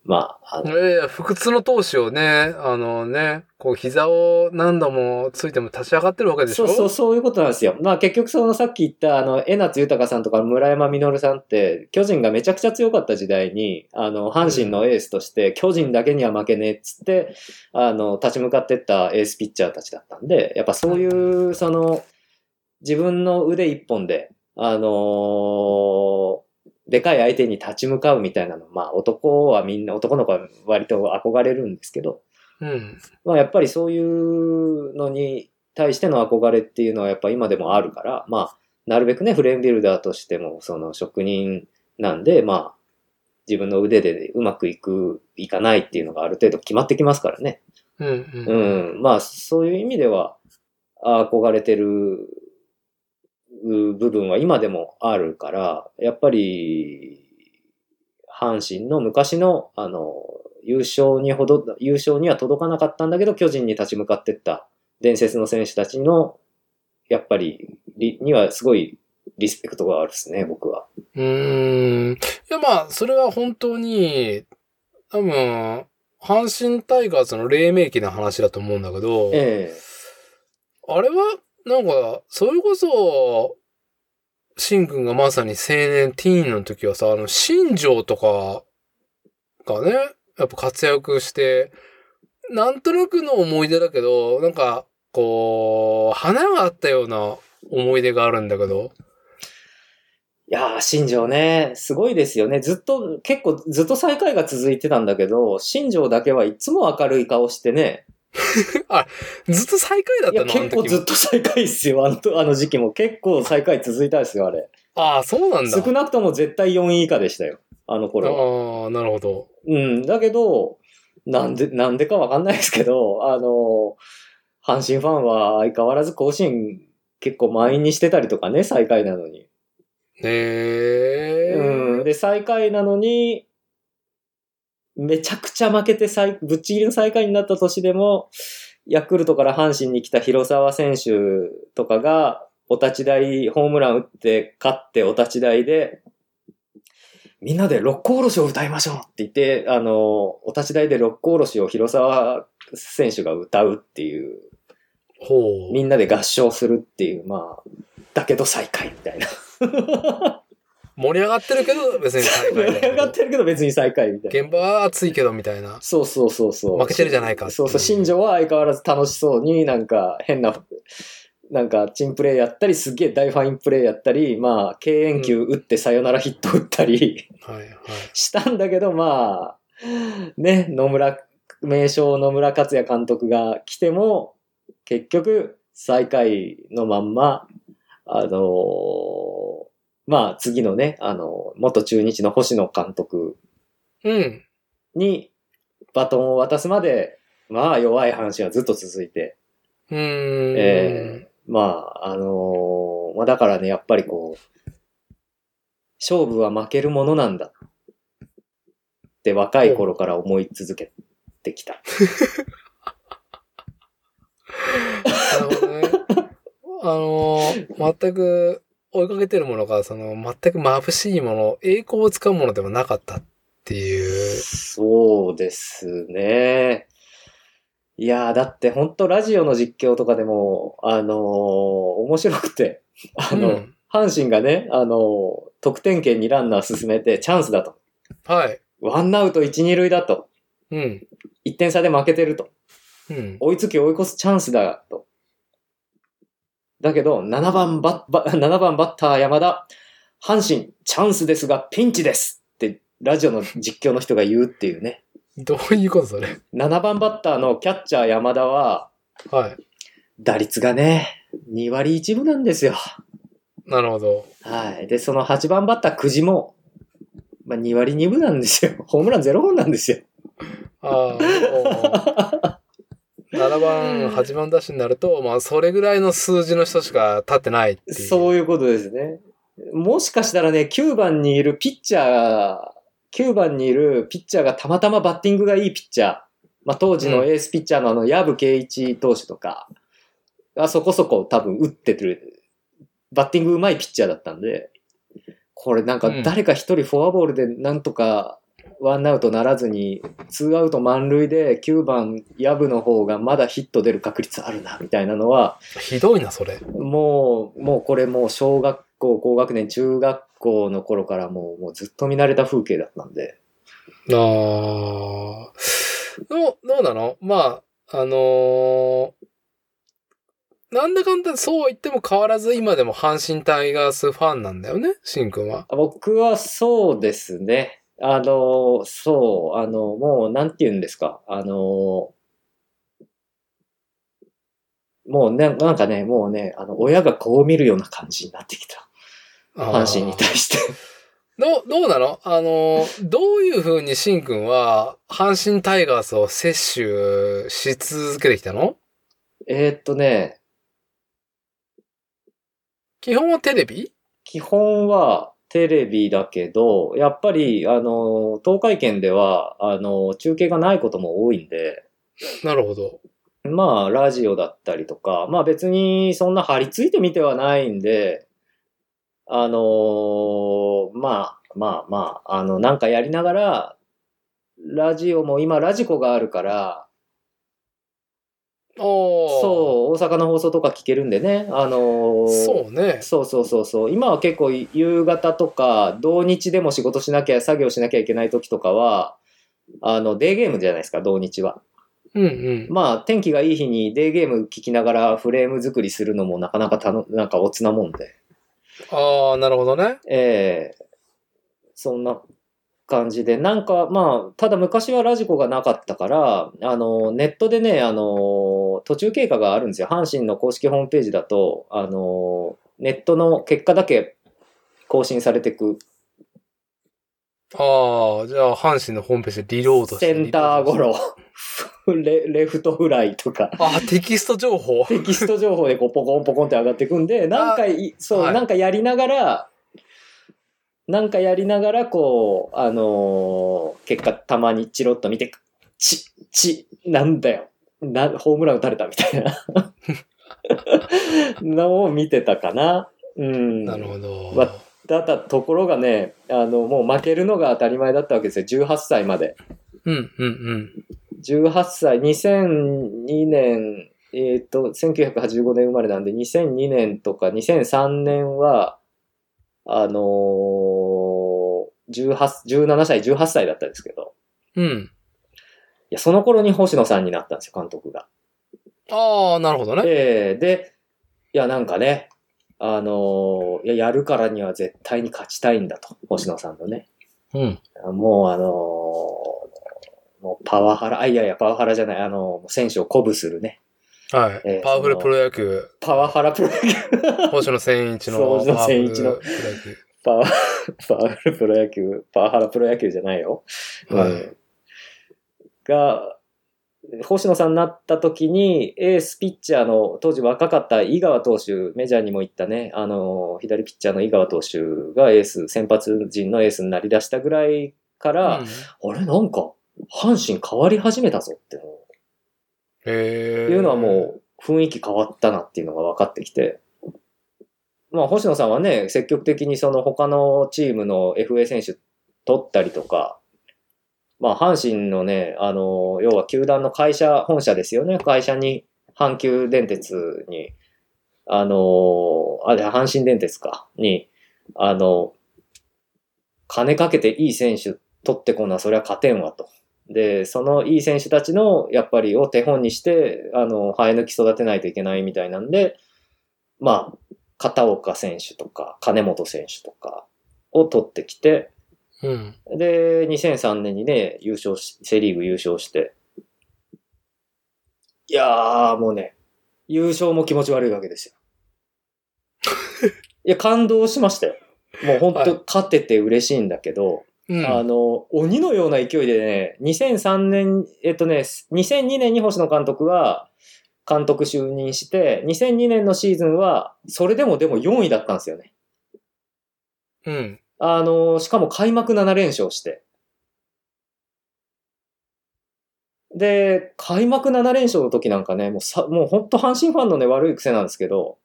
まあ、あの、ええ不屈の闘志をね、あのね、こう膝を何度もついても立ち上がってるわけでしょ？そうそう、そういうことなんですよ。まあ結局そのさっき言ったあの、江夏豊さんとか村山実さんって、巨人がめちゃくちゃ強かった時代に、あの、阪神のエースとして、巨人だけには負けねえっつって、あの、立ち向かってったエースピッチャーたちだったんで、やっぱそういう、その、自分の腕一本で、あのーでかい相手に立ち向かうみたいなの、まあ男はみんな、男の子は割と憧れるんですけど、うん。まあやっぱりそういうのに対しての憧れっていうのはやっぱ今でもあるから、まあなるべくね、フレームビルダーとしてもその職人なんで、まあ自分の腕でうまくいく、いかないっていうのがある程度決まってきますからね。うん。うん。うん。まあそういう意味では憧れてるう部分は今でもあるから、やっぱり阪神の昔のあの優勝にほど、優勝には届かなかったんだけど巨人に立ち向かってった伝説の選手たちのやっぱりりにはすごいリスペクトがあるですね、僕は。うーん。いや、まあ、それは本当に、多分、阪神タイガースの黎明期の話だと思うんだけど、えあれは、なんか、それこそ、シンくんがまさに青年、ティーンの時はさ、あの、新庄とかがね、やっぱ活躍して、なんとなくの思い出だけど、なんか、こう、花があったような思い出があるんだけど、いやー、新庄ね、すごいですよね。ずっと、結構ずっと最下位が続いてたんだけど、新庄だけはいつも明るい顔してね、ずっと最下位だっいや、たの結構ずっと。と最下位っすよ。あのとあの時期も結構最下位続いたですよ、あれ。ああ、そうなんだ。少なくとも絶対4位以下でしたよ。あの頃は。ああ、なるほど。うん。だけど、なんで、なんでかわかんないですけど、あの、阪神ファンは相変わらず甲子園結構満員にしてたりとかね、最下位なのに。へえ。うん。で、最下位なのに、めちゃくちゃ負けて最、ぶっちぎりの最下位になった年でも、ヤクルトから阪神に来た広沢選手とかが、お立ち台、ホームラン打って、勝ってお立ち台で、みんなで六甲おろしを歌いましょうって言って、あの、お立ち台で六甲おろしを広沢選手が歌うっていう、ほう。みんなで合唱するっていう、まあ、だけど最下位みたいな。盛り上がってるけど、別に最下位盛り上がってるけど別に最下位みたいな。現場は熱いけど、みたいな。そうそうそうそう。負けてるじゃないかそううそう。新庄は相変わらず楽しそうになんか変な、なんかチンプレーやったり、すげえ大ファインプレーやったり、まあ、敬遠球打ってサヨナラヒット打ったりはい、はい。したんだけど、まあ、ね、野村、名将野村克也監督が来ても、結局最下位のまんま、あのーまあ次のね、あの、元中日の星野監督うん。にバトンを渡すまで、まあ弱い阪神はずっと続いて、うーん。ええまあ、あのーまあだからね、やっぱりこう、勝負は負けるものなんだって若い頃から思い続けてきた。なるほどね。あのー、全く追いかけてるものが、その、全く眩しいもの、栄光をつかむものではなかったっていう。そうですね。いやー、だって本当ラジオの実況とかでも、あのー面白くて、あの、うん阪神がね、あのー得点圏にランナー進めてチャンスだと。はい。ワンアウト1、2塁だと。うん。1点差で負けてると。うん。追いつき追い越すチャンスだと。だけど、7番バッ、バ7 番バッター山田、阪神、チャンスですがピンチですって、ラジオの実況の人が言うっていうね。どういうことそれ？7番バッターのキャッチャー山田は、はい。打率がね、2割1分なんですよ。なるほど。はい。で、その8番バッター久慈も、まあ、2割2分なんですよ。ホームラン0本なんですよ。ああ、7番、8番ダッシュになると、まあ、それぐらいの数字の人しか立ってないっていう。そういうことですね。もしかしたらね、9番にいるピッチャー、9番にいるピッチャーがたまたまバッティングがいいピッチャー、まあ、当時のエースピッチャーのあの、矢ケ圭一投手とか、がそこそこ多分打ってる、バッティング上手いピッチャーだったんで、これなんか誰か一人フォアボールでなんとかワンアウトならずに、ツーアウト満塁で9番ヤブの方がまだヒット出る確率あるな、みたいなのは、ひどいな、それ。もう、もうこれもう小学校、高学年、中学校の頃からもうもうずっと見慣れた風景だったんで。ああ。どう、どうなの？まあ、あのー、なんだかんだそう言っても変わらず今でも阪神タイガースファンなんだよね、しんくんは。僕はそうですね。あの、そう、あの、もう、なんて言うんですか？あの、もうね、なんかね、もうね、あの、親がこう見るような感じになってきた。阪神に対して。どう、どうなの？あの、どういうふうにしんくんは、阪神タイガースを摂取し続けてきたの？えー、っとね、基本はテレビ？基本はテレビだけど、やっぱり、あの、東海圏では、あの、中継がないことも多いんで。なるほど。まあ、ラジオだったりとか、まあ別にそんな張り付いてみてはないんで、あのー、まあ、まあまあ、あの、なんかやりながら、ラジオも今ラジコがあるから、そう、大阪の放送とか聞けるんでね。あのー、そうね。そうそうそうそう。今は結構夕方とか、土日でも仕事しなきゃ、作業しなきゃいけない時とかは、あの、デーゲームじゃないですか、土日は。うんうん。まあ、天気がいい日にデーゲーム聞きながらフレーム作りするのもなかなかたの、なんかおつなもんで。ああ、なるほどね。ええー、そんな感じで、なんか、まあ、ただ昔はラジコがなかったから、あの、ネットでね、あの、途中経過があるんですよ。阪神の公式ホームページだと、あの、ネットの結果だけ更新されていく。ああ、じゃあ、阪神のホームページでリロードして。センターゴロ。レレフトフライとか。あ、テキスト情報テキスト情報でこうポコンポコンって上がっていくんで、なんか、そう、はい、なんかやりながら、なんかやりながら、こう、あのー、結果たまにチロッと見て、ち、ち、なんだよ。な、ホームラン打たれたみたいな のを見てたかな。うん。なるほど。まあ、だったところがね、あの、もう負けるのが当たり前だったわけですよ。18歳まで。うんうんうん。18歳、2002年、えっ、ー、と、1985年生まれなんで、2002年とか2003年は、あのー、18、17歳、18歳だったんですけど。うん。いや、その頃に星野さんになったんですよ、監督が。ああ、なるほどね。ええー、で、いや、なんかね、あのー、いや、やるからには絶対に勝ちたいんだと、星野さんのね。うん。もう、あのー、もうパワハラ、あ、いやいや、パワハラじゃない、あのー、選手を鼓舞するね。はい。えー、パワフルプロ野球。パワハラプロ野球。星野千一の。星野千一の。パワ、パワフルプロ野球。パワハラプロ野球じゃないよ。はい。うん、が、星野さんになった時に、エースピッチャーの、当時若かった井川投手、メジャーにも行ったね、あの、左ピッチャーの井川投手がエース、先発陣のエースになりだしたぐらいから、うん、あれなんか、阪神変わり始めたぞっていうのはもう雰囲気変わったなっていうのが分かってきて、まあ星野さんはね、積極的にその他のチームの FA 選手取ったりとか、まあ阪神のね、あの、要は球団の会社、本社ですよね、会社に、阪急電鉄に、あの、あれ、阪神電鉄か、に、あの、金かけていい選手取ってこな、そりゃ勝てんわと。で、そのいい選手たちの、やっぱりを手本にして、あの、生え抜き育てないといけないみたいなんで、まあ、片岡選手とか、金本選手とかを取ってきて、うん、で、2003年にね、優勝し、セリーグ優勝して、いやー、もうね、優勝も気持ち悪いわけですよ。いや、感動しましたよ。もう本当、勝てて嬉しいんだけど、うん。あの、鬼のような勢いでね、2003年、えっとね、2002年に星野監督は監督就任して、2002年のシーズンは、それでもでも4位だったんですよね。うん。あの、しかも開幕7連勝して。で、開幕7連勝の時なんかね、もうさ、もう本当阪神ファンのね、悪い癖なんですけど、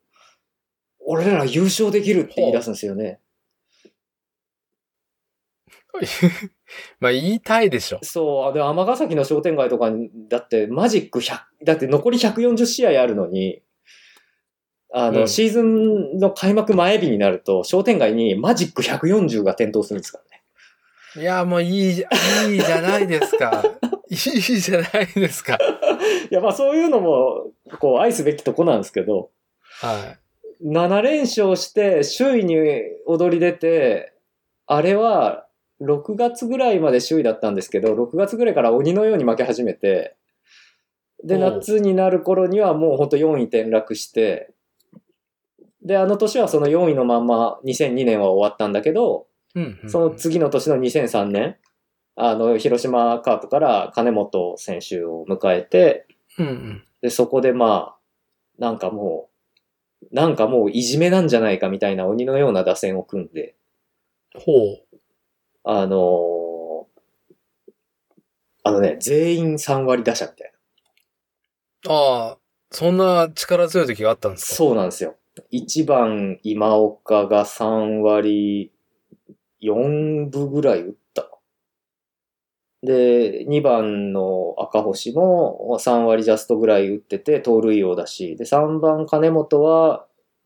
俺ら優勝できるって言い出すんですよね。まあ言いたいでしょ。そう、で、尼崎の商店街とかに、だってマジック100、だって残り140試合あるのに、あの、うんシーズンの開幕前日になると、商店街にマジック140が点灯するんですからね。いや、もういいじゃ、いいじゃないですか。いいじゃないですか。いや、まあそういうのも、こう、愛すべきとこなんですけど、は7連勝して、首位に躍り出て、あれは、6月ぐらいまで首位だったんですけど、6月ぐらいから鬼のように負け始めて、で、夏になる頃にはもうほんと4位転落して、で、あの年はその4位のまんま2002年は終わったんだけど、い。うん、うん。その次の年の2003年、あの、広島カープから金本選手を迎えて、うんうん。で、そこでまあ、なんかもう、なんかもういじめなんじゃないかみたいな鬼のような打線を組んで、ほう。あのーあのね、全員3割打者みたいな。ああ、そんな力強い時があったんですか？そうなんですよ。1番今岡が3割4分ぐらい打った。で、2番の赤星も3割ジャストぐらい打ってて盗塁王だし、で、3番金本は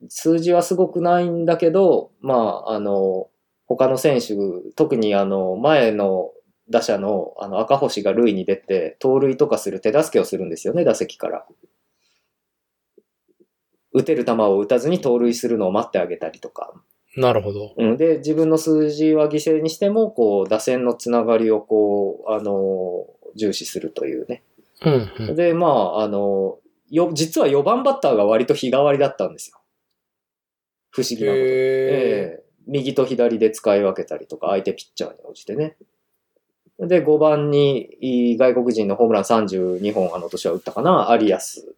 数字はすごくないんだけど、まあ、あの、他の選手、特にあの、前の打者のあの赤星が塁に出て、盗塁とかする手助けをするんですよね、打席から。打てる球を打たずに盗塁するのを待ってあげたりとか。なるほど。うん、で、自分の数字は犠牲にしても、こう、打線のつながりをこう、あの、重視するというね。うんうん。で、まあ、あの、よ、実は4番バッターが割と日替わりだったんですよ。不思議なこと。へえ。ええ右と左で使い分けたりとか、相手ピッチャーに応じてね。で、5番に、外国人のホームラン32本あの年は打ったかな、アリアス。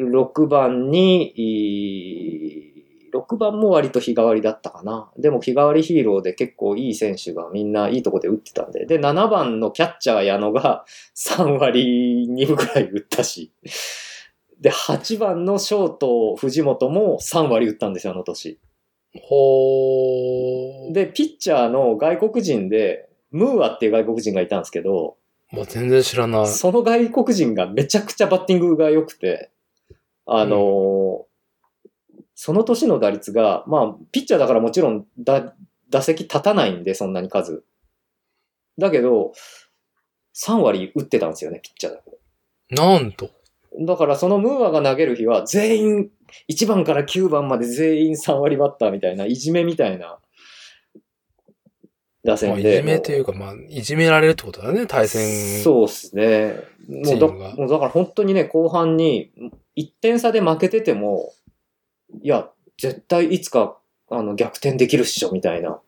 6番に、いい6番も割と日替わりだったかな。でも日替わりヒーローで結構いい選手がみんないいとこで打ってたんで。で、7番のキャッチャー矢野が3割2分くらい打ったし。で、8番のショート藤本も3割打ったんですよ、あの年。ほー。で、ピッチャーの外国人で、ムーアっていう外国人がいたんですけど、もう全然知らない。その外国人がめちゃくちゃバッティングが良くて、あのーその年の打率が、まあ、ピッチャーだからもちろんだ打席立たないんで、そんなに数。だけど、3割打ってたんですよね、ピッチャーだと。なんと。だからそのムーアが投げる日は全員、1番から9番まで全員3割バッターみたいな、いじめみたいな打線で。じめというか、まあ、いじめられるってことだね、対戦。そうですね。もうだもうだから本当にね、後半に1点差で負けてても、いや、絶対いつかあの逆転できるっしょ、みたいな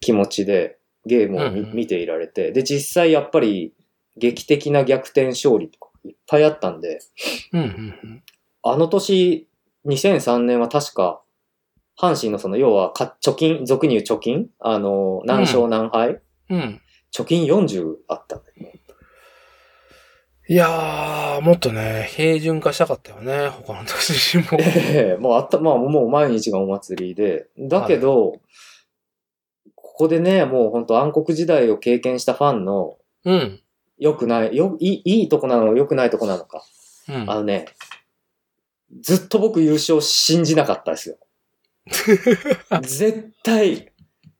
気持ちでゲームを見,、うんうん見ていられて。で、実際やっぱり劇的な逆転勝利とかいっぱいあったんで、うんうんうん。あの年、2003年は確か、阪神のその、要はか、貯金、俗に言う貯金あの、何勝何敗、うん。貯金40あったんだよね。いやー、もっとね、平準化したかったよね、他の年も。ええもうあった、まあもう毎日がお祭りで。だけど、ここでね、もう本当暗黒時代を経験したファンのうん。良くない、よ、いい、いいとこなのか良くないとこなのか。うん。あのね、ずっと僕優勝信じなかったですよ。絶対、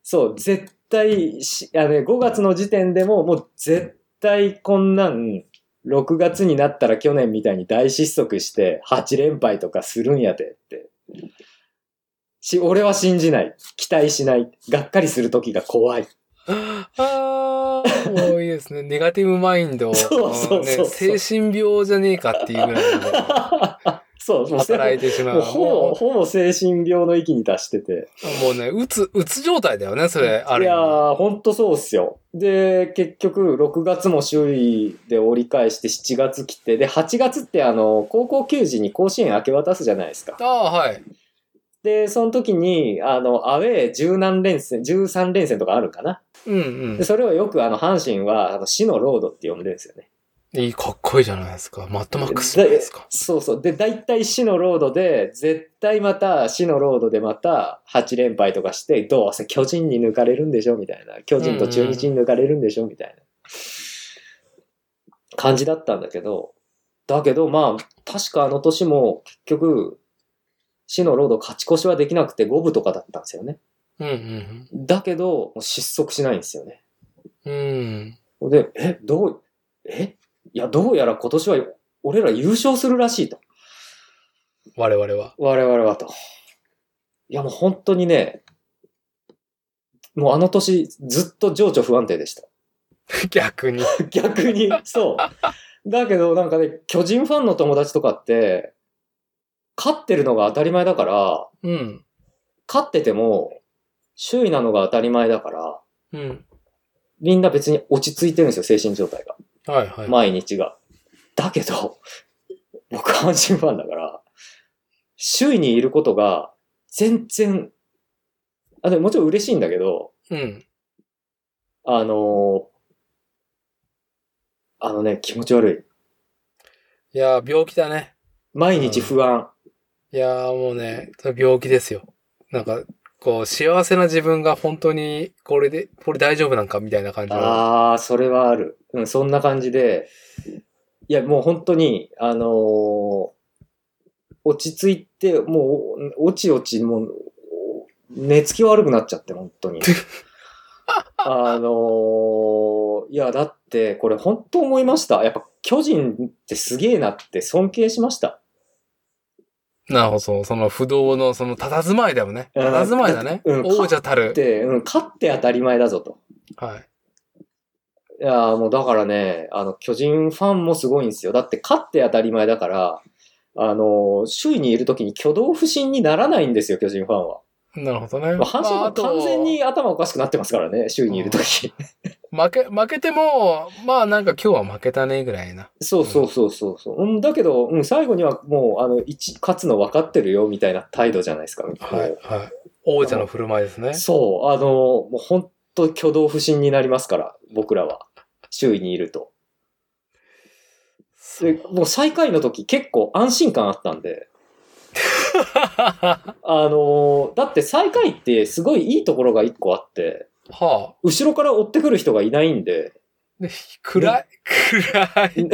そう、絶対し、あのね、5月の時点でももう絶対こんなん、6月になったら去年みたいに大失速して8連敗とかするんやでって。し、俺は信じない。期待しない。がっかりする時が怖い。あー、もういいですね。ネガティブマインド。そうそうそうそうね、精神病じゃねえかっていうぐらい。そう、もう働いてしまう。もうほぼ、もほぼ精神病の域に達してて。うもうね、うつ、うつ状態だよね、それ、あるいやー、ほんとそうっすよ。で、結局、6月も周囲で折り返して7月来て、で、8月ってあの、高校球児に甲子園明け渡すじゃないですか。ああ、はい。で、その時に、あの、アウェー十何連戦、13連戦とかあるかな。うんうんで、。それをよくあの、阪神は、あの、死のロードって呼んでるんですよね。いい、かっこいいじゃないですか。マッドマックスじゃないですか。そうそう。で、大体死のロードで、絶対また死のロードでまた8連敗とかして、どうせ巨人に抜かれるんでしょみたいな。巨人と中日に抜かれるんでしょみたいな感じだったんだけど、だけどまあ、確かあの年も結局、死のロード勝ち越しはできなくて5分とかだったんですよね。うんうんだけど、失速しないんですよね。うん。うん。で、え、どう、え？いや、どうやら今年は俺ら優勝するらしいと。我々は。我々はと。いや、もう本当にね、もうあの年ずっと情緒不安定でした。逆に。逆に、そう。だけどなんかね、巨人ファンの友達とかって、勝ってるのが当たり前だから、うん。勝ってても、周囲なのが当たり前だから、うん。みんな別に落ち着いてるんですよ、精神状態が。はいはい。毎日が。だけど、僕阪神ファンだから、周囲にいることが全然、あ、でももちろん嬉しいんだけど、うん。あのーあのね、気持ち悪い。いやー、病気だね。毎日不安。いやー、もうね、病気ですよ。なんか、こう、幸せな自分が本当に、これで、これ大丈夫なんかみたいな感じの。ああ、それはある。うん、そんな感じで、いや、もう本当に、あのー落ち着いて、もう、おちおち、もう、寝つき悪くなっちゃって、本当に。あのーいや、だって、これ本当思いました。やっぱ、巨人ってすげえなって尊敬しました。なるほど、その不動の、その佇まいだよね。うん佇まいだね。うん王者たる。で、うん、勝って当たり前だぞと。はい。いやーもうだからね、あの、巨人ファンもすごいんですよ。だって勝って当たり前だから、あの、周囲にいるときに挙動不審にならないんですよ、巨人ファンは。なるほどね。まあ阪神は完全に頭おかしくなってますからね、周囲にいるとき。負け、負けても、まあなんか今日は負けたね、ぐらいな。そうそうそうそうそう。うん、だけど、うん、最後にはもう、あの、一、勝つの分かってるよ、みたいな態度じゃないですか。はい、はい。王者の振る舞いですね。そう、あの、もう本当挙動不審になりますから、僕らは。周囲にいると。で、もう最下位の時結構安心感あったんで、あのーだって最下位ってすごいいいところが一個あって、は後ろから追ってくる人がいないんで、暗い。暗い。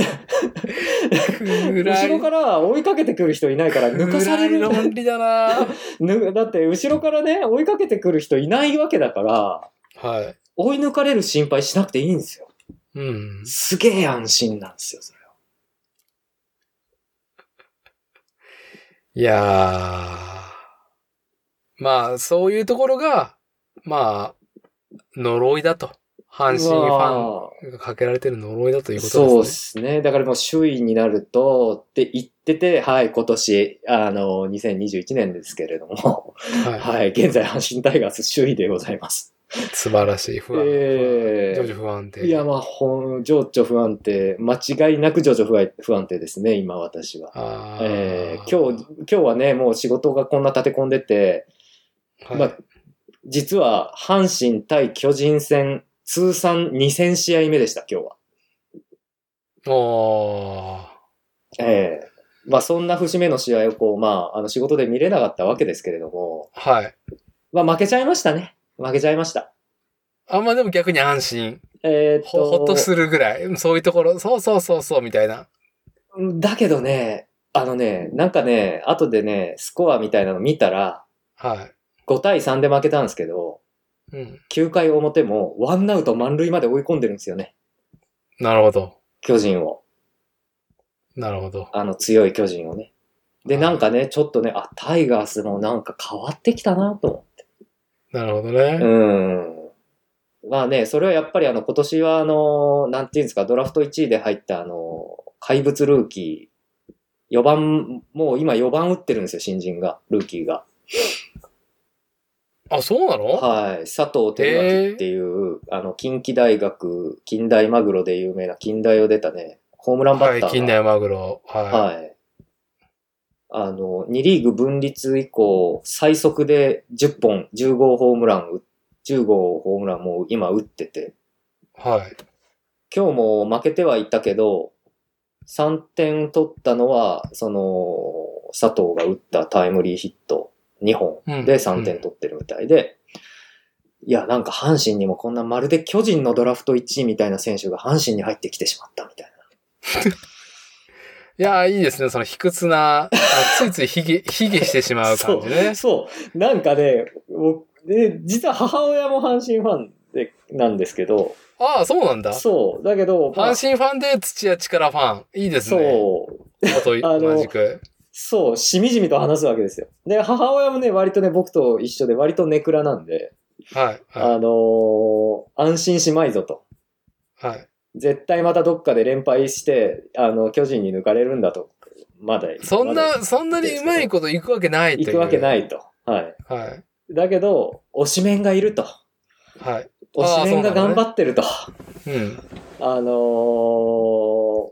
暗い。後ろから追いかけてくる人いないから抜かされる。暗い論理だな ぬだって後ろからね、追いかけてくる人いないわけだから、はい。追い抜かれる心配しなくていいんですよ。うん。すげえ安心なんですよ、それは。いやー。まあ、そういうところが、まあ、呪いだと。阪神ファンがかけられてる呪いだということですね。そうですね。だからもう首位になるとって言ってて、はい、今年、あの、2021年ですけれども、はい。はい、現在阪神タイガース首位でございます。素晴らしい。不安。えー情緒不安定。いや、まあ、ほん、情緒不安定、間違いなく情緒不安不安定ですね、今私は。えー今日、今日はね、もう仕事がこんな立て込んでて、はいまあ、実は阪神対巨人戦通算2000試合目でした、今日は。おーええまあそんな節目の試合をこう、まあ、あの仕事で見れなかったわけですけれども、はい。まあ負けちゃいましたね。負けちゃいました。あんまあでも逆に安心。えーっほ、と、ほっとするぐらい。そういうところ、そうそうそうそう、みたいな。だけどね、あのね、なんかね、後でね、スコアみたいなの見たら、は5対3で負けたんですけど、い。うん。9回表もワンアウト満塁まで追い込んでるんですよね。なるほど。巨人を。なるほど。あの強い巨人をね。で、なんかね、ちょっとね、あ、タイガースもなんか変わってきたなと。なるほどね。うん。まあね、それはやっぱりあの、今年はあの、なんていうんですか、ドラフト1位で入ったあの、怪物ルーキー、4番、もう今4番打ってるんですよ、新人が、ルーキーが。あ、そうなの？はい。佐藤輝明っていう、あの、近畿大学、近代マグロで有名な近代を出たね、ホームランバッターが。はい、近代マグロ。ははい。あの、2リーグ分立以降、最速で10本、10号ホームラン打、10号ホームランもう今打ってて、い。はい。今日も負けてはいたけど、3点取ったのは、その、佐藤が打ったタイムリーヒット2本うんで3点取ってるみたいで、いや、なんか阪神にもこんなまるで巨人のドラフト1位みたいな選手が阪神に入ってきてしまったみたいな。いやー、いいですね。その卑屈な、あ ついついひげ、ひげしてしまう感じね。そう。そう。なんかね、僕で、実は母親も阪神ファンで、なんですけど、ああ、そうなんだ。そう。だけど、まあ阪神ファンで土屋力ファン。いいですね。そう。あ の同じく。そう、しみじみと話すわけですよ。で、母親もね、割とね、僕と一緒で、割とネクラなんで、はい。あはのー安心しまいぞと。い。はい。絶対またどっかで連敗して、あの、巨人に抜かれるんだと。まだ。そんな、そんなにうまいこといくわけないという。行くわけないと。はい。はい。だけど、推しメンがいると。はい。推しメンが頑張っってると。うん。あのー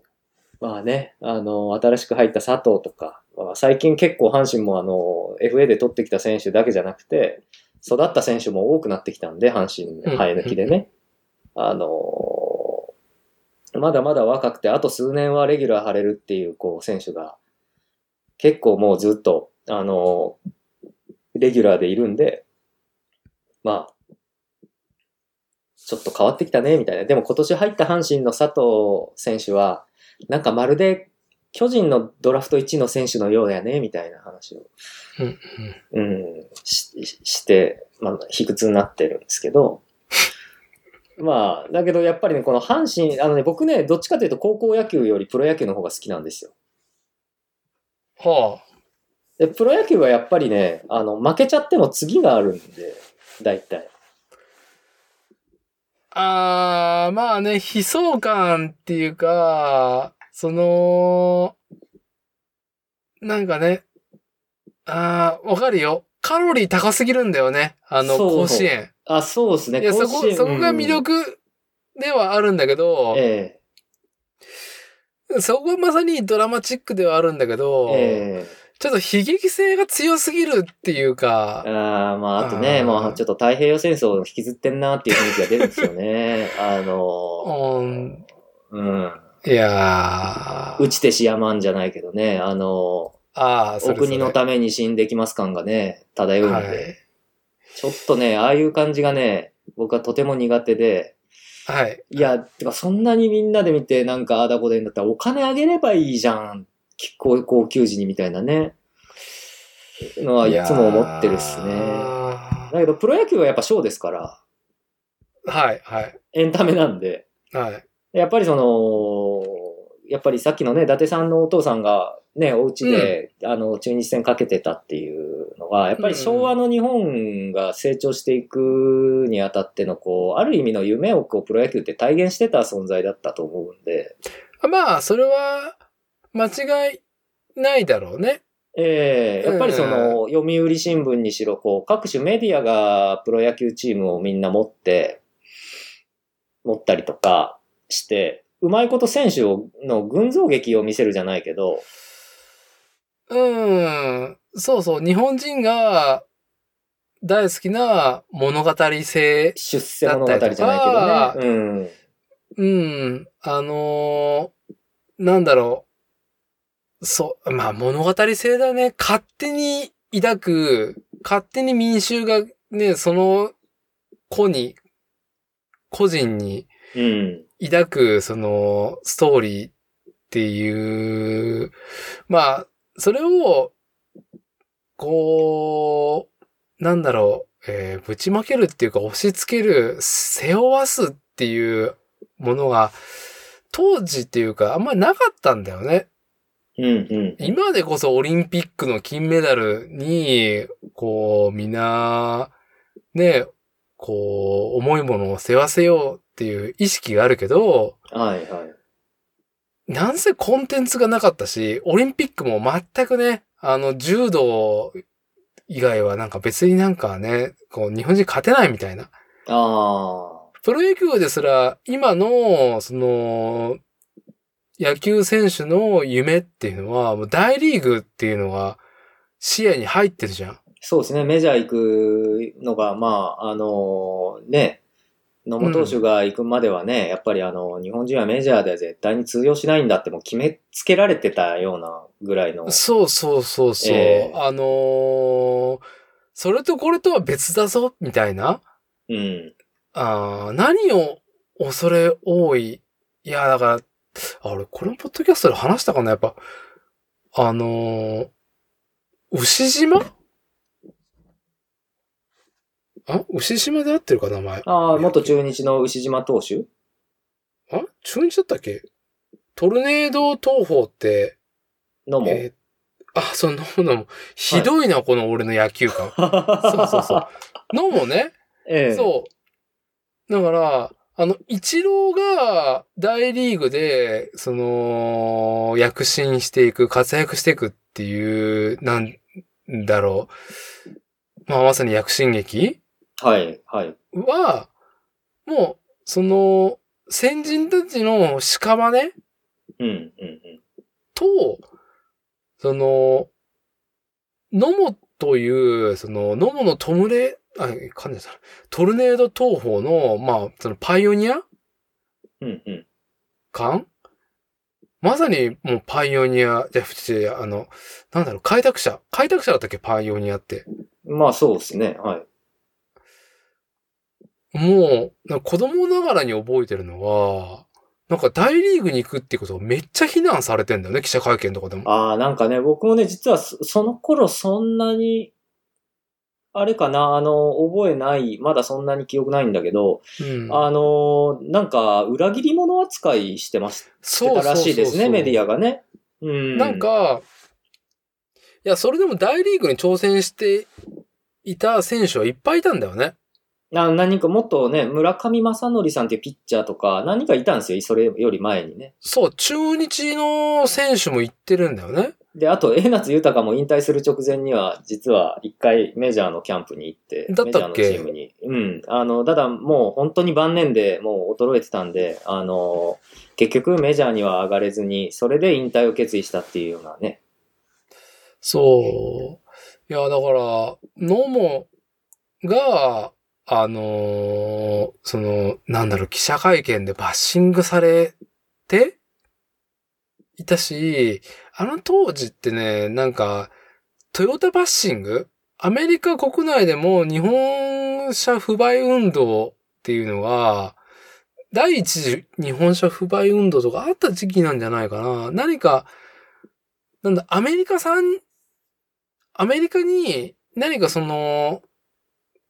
まあね、あの新しく入った佐藤とか、まあ最近結構阪神もあの、FA で取ってきた選手だけじゃなくて、育った選手も多くなってきたんで、阪神うん生え抜きでね。あのーまだまだ若くて、あと数年はレギュラー張れるっていう、こう、選手が、結構もうずっと、あのーレギュラーでいるんで、まあ、ちょっと変わってきたね、みたいな。でも今年入った阪神の佐藤選手は、なんかまるで巨人のドラフト1の選手のようだよね、みたいな話を、うん、しして、まあ、卑屈になってるんですけど、まあ、だけどやっぱりね、この阪神、あのね、僕ね、どっちかというと高校野球よりプロ野球の方が好きなんですよ。はで、プロ野球はやっぱりね、あの、負けちゃっても次があるんで、大体。あ。あー、まあね、悲壮感っていうか、その、なんかね、あー、わかるよ。カロリー高すぎるんだよね。あの、甲子園。あ、そうですね。いや、そこ、そこが魅。力ではあるんだけどうん、えそこはまさにドラマチックではあるんだけえど、えちょっと悲劇性が強すぎるっていうえか、ああ、まあ、あとね、まあ、ちょっと太平洋戦争を引きずってんなっていう雰囲気が出るんですよね。あの、うん、うん。いやー打ちてしやまんじゃないけどね、あの、ああ、そおれそれ国のために死んできます感がね、漂うんで、はいちょっとね、ああいう感じがね、僕はとても苦手で、はい。いや、てかそんなにみんなで見てなんかああだこでんだったらお金あげればいいじゃん。高高級時にみたいなね。のはいつも思ってるっすね。はだけどプロ野球はやっぱショーですから、い、はい。エンタメなんで、はい。やっぱりその、やっぱりさっきのね、伊達さんのお父さんがね、お家で、あの、中日戦かけてたっていうのが、やっぱり昭和の日本が成長していくにあたっての、こう、ある意味の夢をこう、プロ野球って体現してた存在だったと思うんで、まあ、それは、間違いないだろうね。ええやっぱりその、読売新聞にしろ、こう、各種メディアがプロ野球チームをみんな持って、持ったりとかして、うまいこと選手をの群像劇を見せるじゃないけど、うん。そうそう。日本人が大好きな物語性。出世物語じゃないけどね。うん。うん。あのーなんだろう。そう。まあ物語性だね。勝手に抱く、勝手に民衆がね、その子に、個人にうん。抱く、その、ストーリーっていう、まあ、それを、こう、なんだろう、えーぶちまけるっていうか押し付ける、背負わすっていうものが、当時っていうかあんまりなかったんだよね。うん。うん。今でこそオリンピックの金メダルに、こう、みんな、ね、こう、重いものを背負わせようっていう意識があるけど、はいはい。なんせコンテンツがなかったし、オリンピックも全くね、あの、柔道以外はなんか別になんかね、こう、日本人勝てないみたいな。ああ。プロ野球ですら、今の、その、野球選手の夢っていうのは、もう大リーグっていうのが視野に入ってるじゃん。そうですね。メジャー行くのが、まあ、あのね、野茂投手が行くまではね、やっぱりあの、日本人はメジャーでは絶対に通用しないんだってもう決めつけられてたようなぐらいの。そうそうそうそう。えあのーそれとこれとは別だぞ、みたいな。うん。あー何を恐れ多い？いや、だから、あ俺、このポッドキャストで話したかなやっぱ、あのー牛島あ牛島で合ってるか名前。ああ、元中日の牛島投手？あ中日だったっけ？トルネード東宝って、のも？えーあ、そう、のものも、ひどいな、この俺の野球感。そうそうそう。のもね、ええ。そう。だから、あの、イチローが大リーグで、その、躍進していく、活躍していくっていう、なんだろう。まあ、まさに躍進劇はい、はい。は、もう、その、先人たちの屍うん、うん、うん。と、その、ノモという、その、ノモのトムレ、あ、噛んでた。トルネード東宝の、まあ、そのパイオニアうん、うん。感？まさにもうパイオニア、じゃ、普通、あの、なんだろう、開拓者。開拓者だったっけ？パイオニアって。まあそうですね。はい。もう、子供ながらに覚えてるのは、なんか大リーグに行くってことをめっちゃ非難されてんだよね、記者会見とかでも。ああ、なんかね、僕もね、実はそその頃そんなに、あれかな、あの、覚えない、まだそんなに記憶ないんだけど、うん。あの、なんか、裏切り者扱いしてましそうてたらしいですね、メディア。アがね。うん。なん、か、いや、それでも大リーグに挑戦していた選手はいっぱいいたんだよね。な何人かもっとね、村上正則さんっていうピッチャーとか、何人かいたんですよ、それより前にね。そう、中日の選手も行ってるんだよね。で、あと、江夏豊も引退する直前には、実は一回メジャーのキャンプに行って、だったっけ？メジャーのチームに。うん。あの、ただもう本当に晩年でもう衰えてたんで、あの、結局メジャーには上がれずに、それで引退を決意したっていうようなね。そう。いや、だから、ノモが、あのーその、なんだろう、記者会見でバッシングされていたし、あの当時ってね、なんか、トヨタバッシング？アメリカ国内でも日本車不買運動っていうのが、第一次日本車不買運動とかあった時期なんじゃないかな。何か、なんだ、アメリカ産、アメリカに何かその、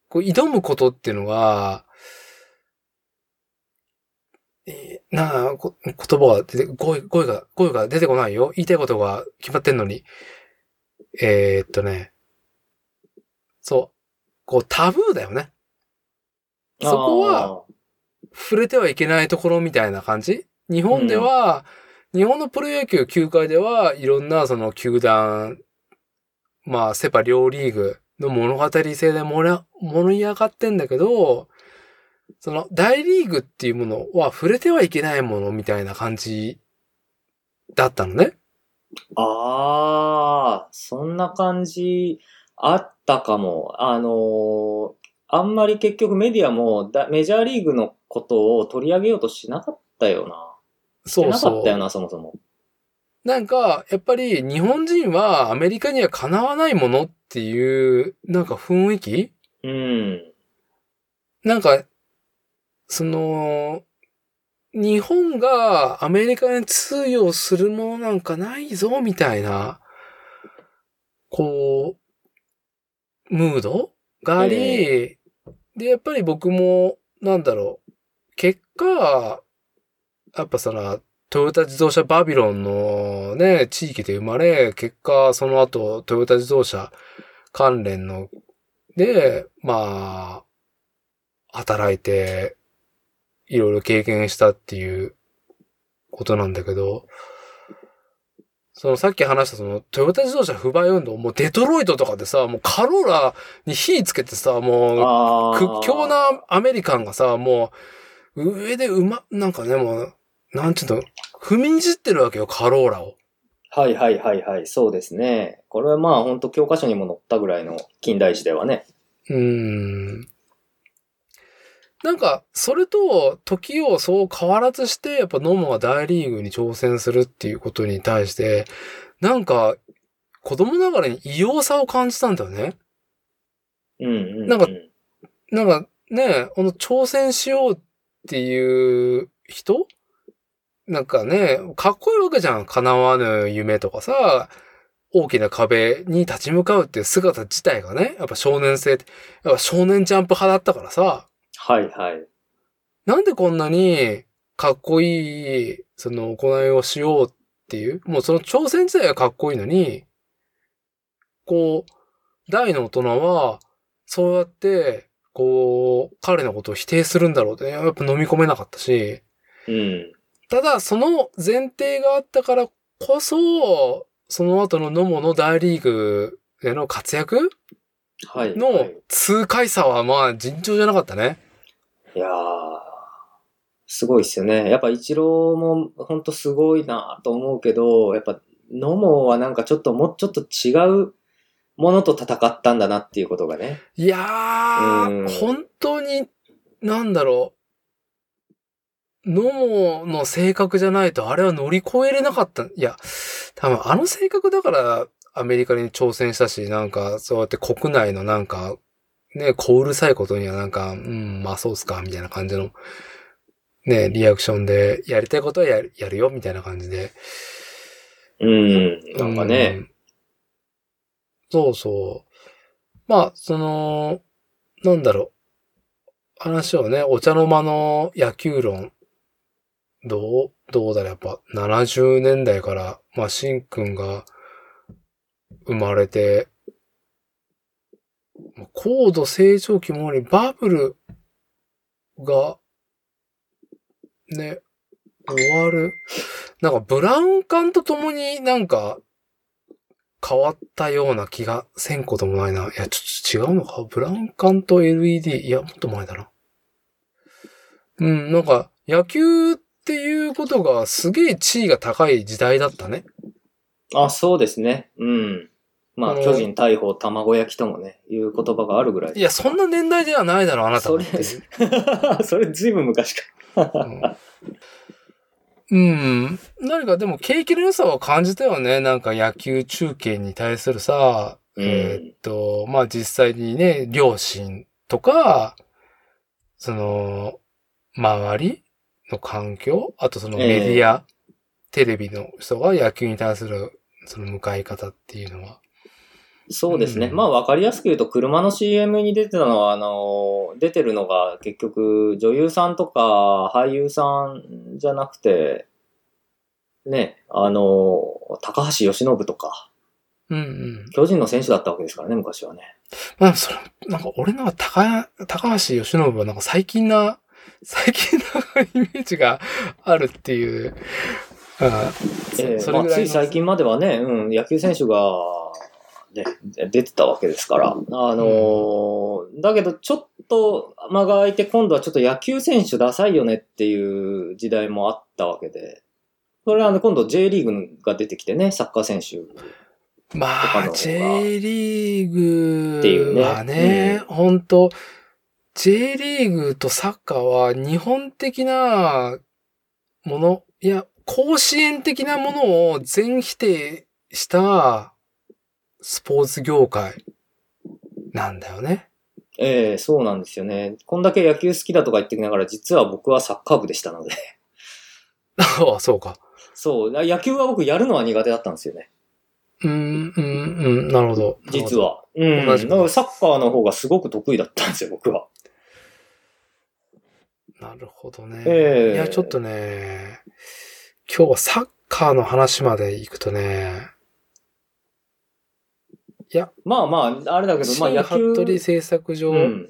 こう挑むことっていうのが、えーなあ、こ言葉が出て、語彙、語彙が、語彙が出てこないよ。言いたいことが決まってんのに。えーっとね。そう。こうタブーだよね。そこは、触れてはいけないところみたいな感じ日本では、日本のプロ野球球界ではいろんなその球団、まあ、セパ両リーグの物語性で盛り上がってんだけど、その大リーグっていうものは触れてはいけないものみたいな感じだったのね。ああ、そんな感じあったかも。あのーあんまり結局メディアもだメジャーリーグのことを取り上げようとしなかったよな。そうそう。なかったよな、そもそも。なんか、やっぱり日本人はアメリカにはかなわないものっていう、なんか雰囲気？うん。なんか、その、日本がアメリカに通用するものなんかないぞ、みたいな、こう、ムードがあり、で、やっぱり僕も、なんだろう、結果、やっぱその、トヨタ自動車バビロンのね、地域で生まれ、結果、その後、トヨタ自動車関連の、で、まあ、働いて、いろいろ経験したっていう、ことなんだけど、そのさっき話したそのトヨタ自動車不買運動、もうデトロイトとかでさ、もうカローラに火つけてさ、もう。屈強なアメリカンがさ、もう上でうま、なんかね、もう、なんちゅうの、踏みにじってるわけよ、カローラを。はいはいはいはい。そうですね。これはまあ本当教科書にも載ったぐらいの近代史ではね。うーん。なんか、それと、時をそう変わらずして、やっぱノモが大リーグに挑戦するっていうことに対して、なんか、子供ながらに異様さを感じたんだよね。うんうん、うん。なんかなんかね、この挑戦しようっていう人なんかね、かっこいいわけじゃん。叶わぬ夢とかさ、大きな壁に立ち向かうっていう姿自体がね、やっぱ少年性、やっぱ少年ジャンプ派だったからさ、はいはい。なんでこんなにかっこいい、その行いをしようっていう、もうその挑戦自体はかっこいいのに、こう、大の大人は、そうやって、こう、彼のことを否定するんだろうって、やっぱ飲み込めなかったし、うん。ただ、その前提があったからこそ、その後の野茂の大リーグでの活躍？はい。のはい痛快さはまあ尋常じゃなかったね。いやー、すごいっすよね。やっぱイチローもほんとすごいなと思うけど、やっぱ野茂はなんかちょっともうちょっと違うものと戦ったんだなっていうことがね。いやうんー、本当に、なんだろう。野茂の性格じゃないとあれは乗り越えれなかった。いや、多分あの性格だからアメリカに挑戦したし、なんかそうやって国内のなんか、ね、小うるさいことにはなんか、うん、まあそうっすか、みたいな感じの、ね、リアクションで、やりたいことはやるやるよ、みたいな感じで。うん。なんかね、うん。そうそう。まあ、その、なんだろう。話をね、お茶の間の野球論、どう、どうだろう、やっぱ70年代から、まあ、しんくんが生まれて、高度成長期もあり、バブルが、ね、終わる。なんかブラウン管と共になんか変わったような気がせんこともないな。いや、ちょっと違うのか？ブラウン管と LED。いや、もっと前だな。うん、なんか野球っていうことがすげえ地位が高い時代だったね。あ、そうですね。うん。まあ、巨人、大砲、卵焼きともね、いう言葉があるぐらい。いや、そんな年代ではないだろう、あなたそれ それずいぶん昔か。うん。うん。何かでも景気の良さは感じたよね。なんか野球中継に対するさ、うんえーっと、まあ実際にね、両親とか、その、周りの環境、あとそのメディア、テレビの人が野球に対するその向かい方っていうのは？そうですね。うんまあ、わかりやすく言うと、車の CM に出てたのは、あの、出てるのが結局、女優さんとか俳優さんじゃなくて、ね、あの、高橋由伸とか、うんうん。巨人の選手だったわけですからね、昔はね。まあ、それ、なんか俺のは高、高橋由伸はなんか最近な、最近なイメージがあるっていう。ええそれぐらいのまあ、つい最近まではね、うん、野球選手が、ね、出てたわけですから。あのーだけどちょっと間が空いて今度はちょっと野球選手ダサいよねっていう時代もあったわけで。それはあの今度 J リーグが出てきてね、サッカー選手。まあ、J リーっていうねグはね、本当 J リーグとサッカーは日本的なもの、いや、甲子園的なものを全否定したスポーツ業界なんだよね。ええそうなんですよね。こんだけ野球好きだとか言ってきながら、実は僕はサッカー部でしたので。ああ、そうか。そう、野球は僕やるのは苦手だったんですよね。うん、うん、うん、なるほど。実は。うん。同じくだからサッカーの方がすごく得意だったんですよ、僕は。なるほどね。ええいや、ちょっとね、今日はサッカーの話まで行くとね、まあまあ、あれだけど、まあ野球。新服部製作所うん。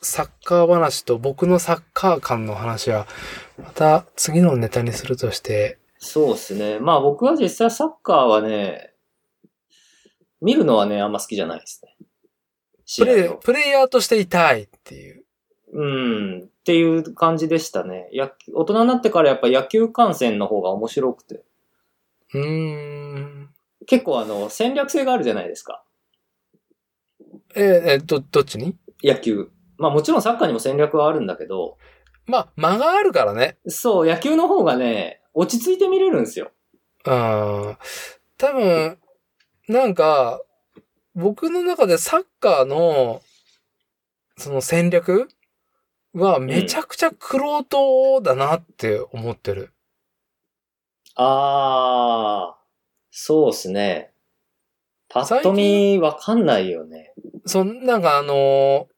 サッカー話と僕のサッカー感の話は、また次のネタにするとして、そうですね。まあ僕は実際サッカーはね、見るのはね、あんま好きじゃないですね。試プレ。プレイヤーとしていたいっていう。うん。っていう感じでしたね。や大人になってからやっぱ野球観戦の方が面白くて。うーん。結構あの、戦略性があるじゃないですか。ええ、ど、どっちに？野球。まあもちろんサッカーにも戦略はあるんだけど、まあ、間があるからね。そう、野球の方がね、落ち着いて見れるんですよ。うん。多分、なんか、僕の中でサッカーの、その戦略はめちゃくちゃクロだなって思ってる。あー、そうっすね。パッと見わかんないよね。そん、なんかあの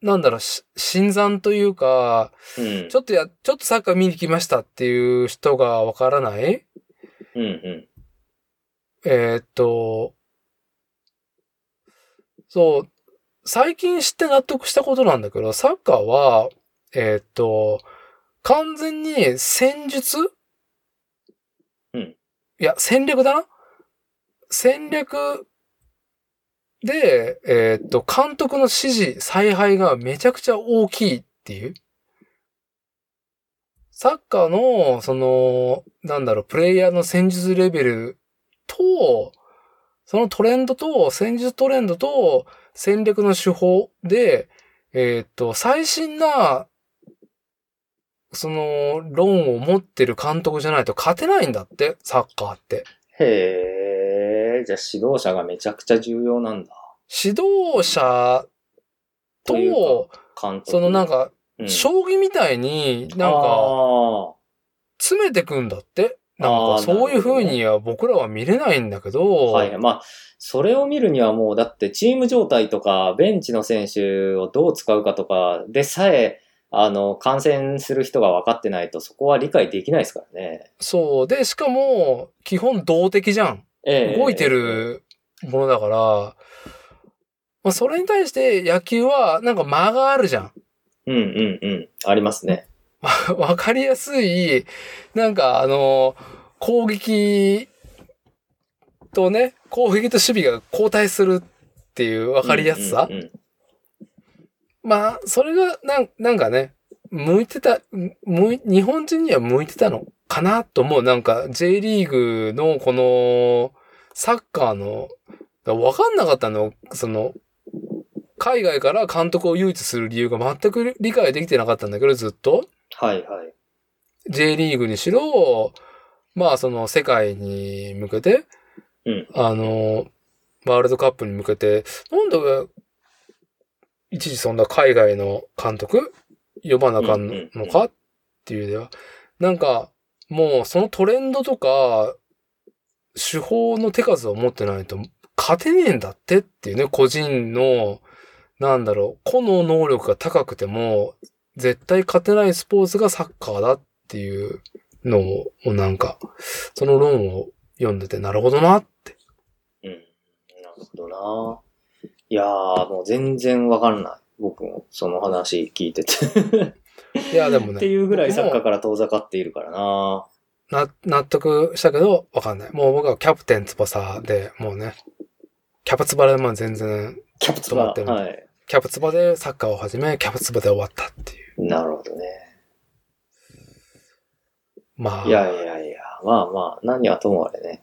なんだろう、し新参というか、うんち。ょっとや、ちょっとサッカー見に来ましたっていう人がわからない？うんうん。えーっと、そう、最近知って納得したことなんだけど、サッカーは、えーっと、完全に戦術？うん。いや、戦略だな？戦略で、えーっと、監督の指示、采配がめちゃくちゃ大きいっていう。サッカーの、その、なんだろう、プレイヤーの戦術レベルと、そのトレンドと、戦術トレンドと、戦略の手法で、えーっと、最新な、その、論を持ってる監督じゃないと勝てないんだって、サッカーって。へー、じゃあ指導者がめちゃくちゃ重要なんだ。指導者と。そのなんか、うん、将棋みたいになんか、あ詰めてくんだって。なんか、そういう風には僕らは見れないんだけど、ーはい。まあ、それを見るにはもう、だってチーム状態とか、ベンチの選手をどう使うかとかでさえ、あの、観戦する人が分かってないと、そこは理解できないですからね。そう。で、しかも、基本動的じゃん。ええ動いて。るものだから、まあ、それに対して野球はなんか間があるじゃん。うんうんうん。ありますね。わかりやすい、なんかあの、攻撃とね、攻撃と守備が交代するっていうわかりやすさ。うんうんうんまあ、それがなん、なんかね、向いてた、向い、日本人には向いてたのかなと思う。なんか J リーグのこのサッカーの、わかんなかったの。その、海外から監督を誘致する理由が全く理解できてなかったんだけど、ずっと。はいはい。J リーグにしろ、まあその世界に向けて、うんあの、ワールドカップに向けて、なんで一時そんな海外の監督呼ばなあかんのかっていうでは、なんかもうそのトレンドとか、手法の手数を持ってないと勝てねえんだってっていうね、個人の、なんだろう、個の能力が高くても、絶対勝てないスポーツがサッカーだっていうのを、なんか、その論を読んでて、なるほどなって。うん。なるほどな。いやー、もう全然わかんない。僕もその話聞いてて。いや、でもね、っていうぐらいサッカーから遠ざかっているからな。な、納得したけど、わかんない。もう僕はキャプテン翼で、もうね、キャプツバでまあ全然、キャプツバ止まってるはい。キャプツバでサッカーを始め、キャプツバで終わったっていう。なるほどね。まあ、いやいやいや、まあまあ、何はともあれね。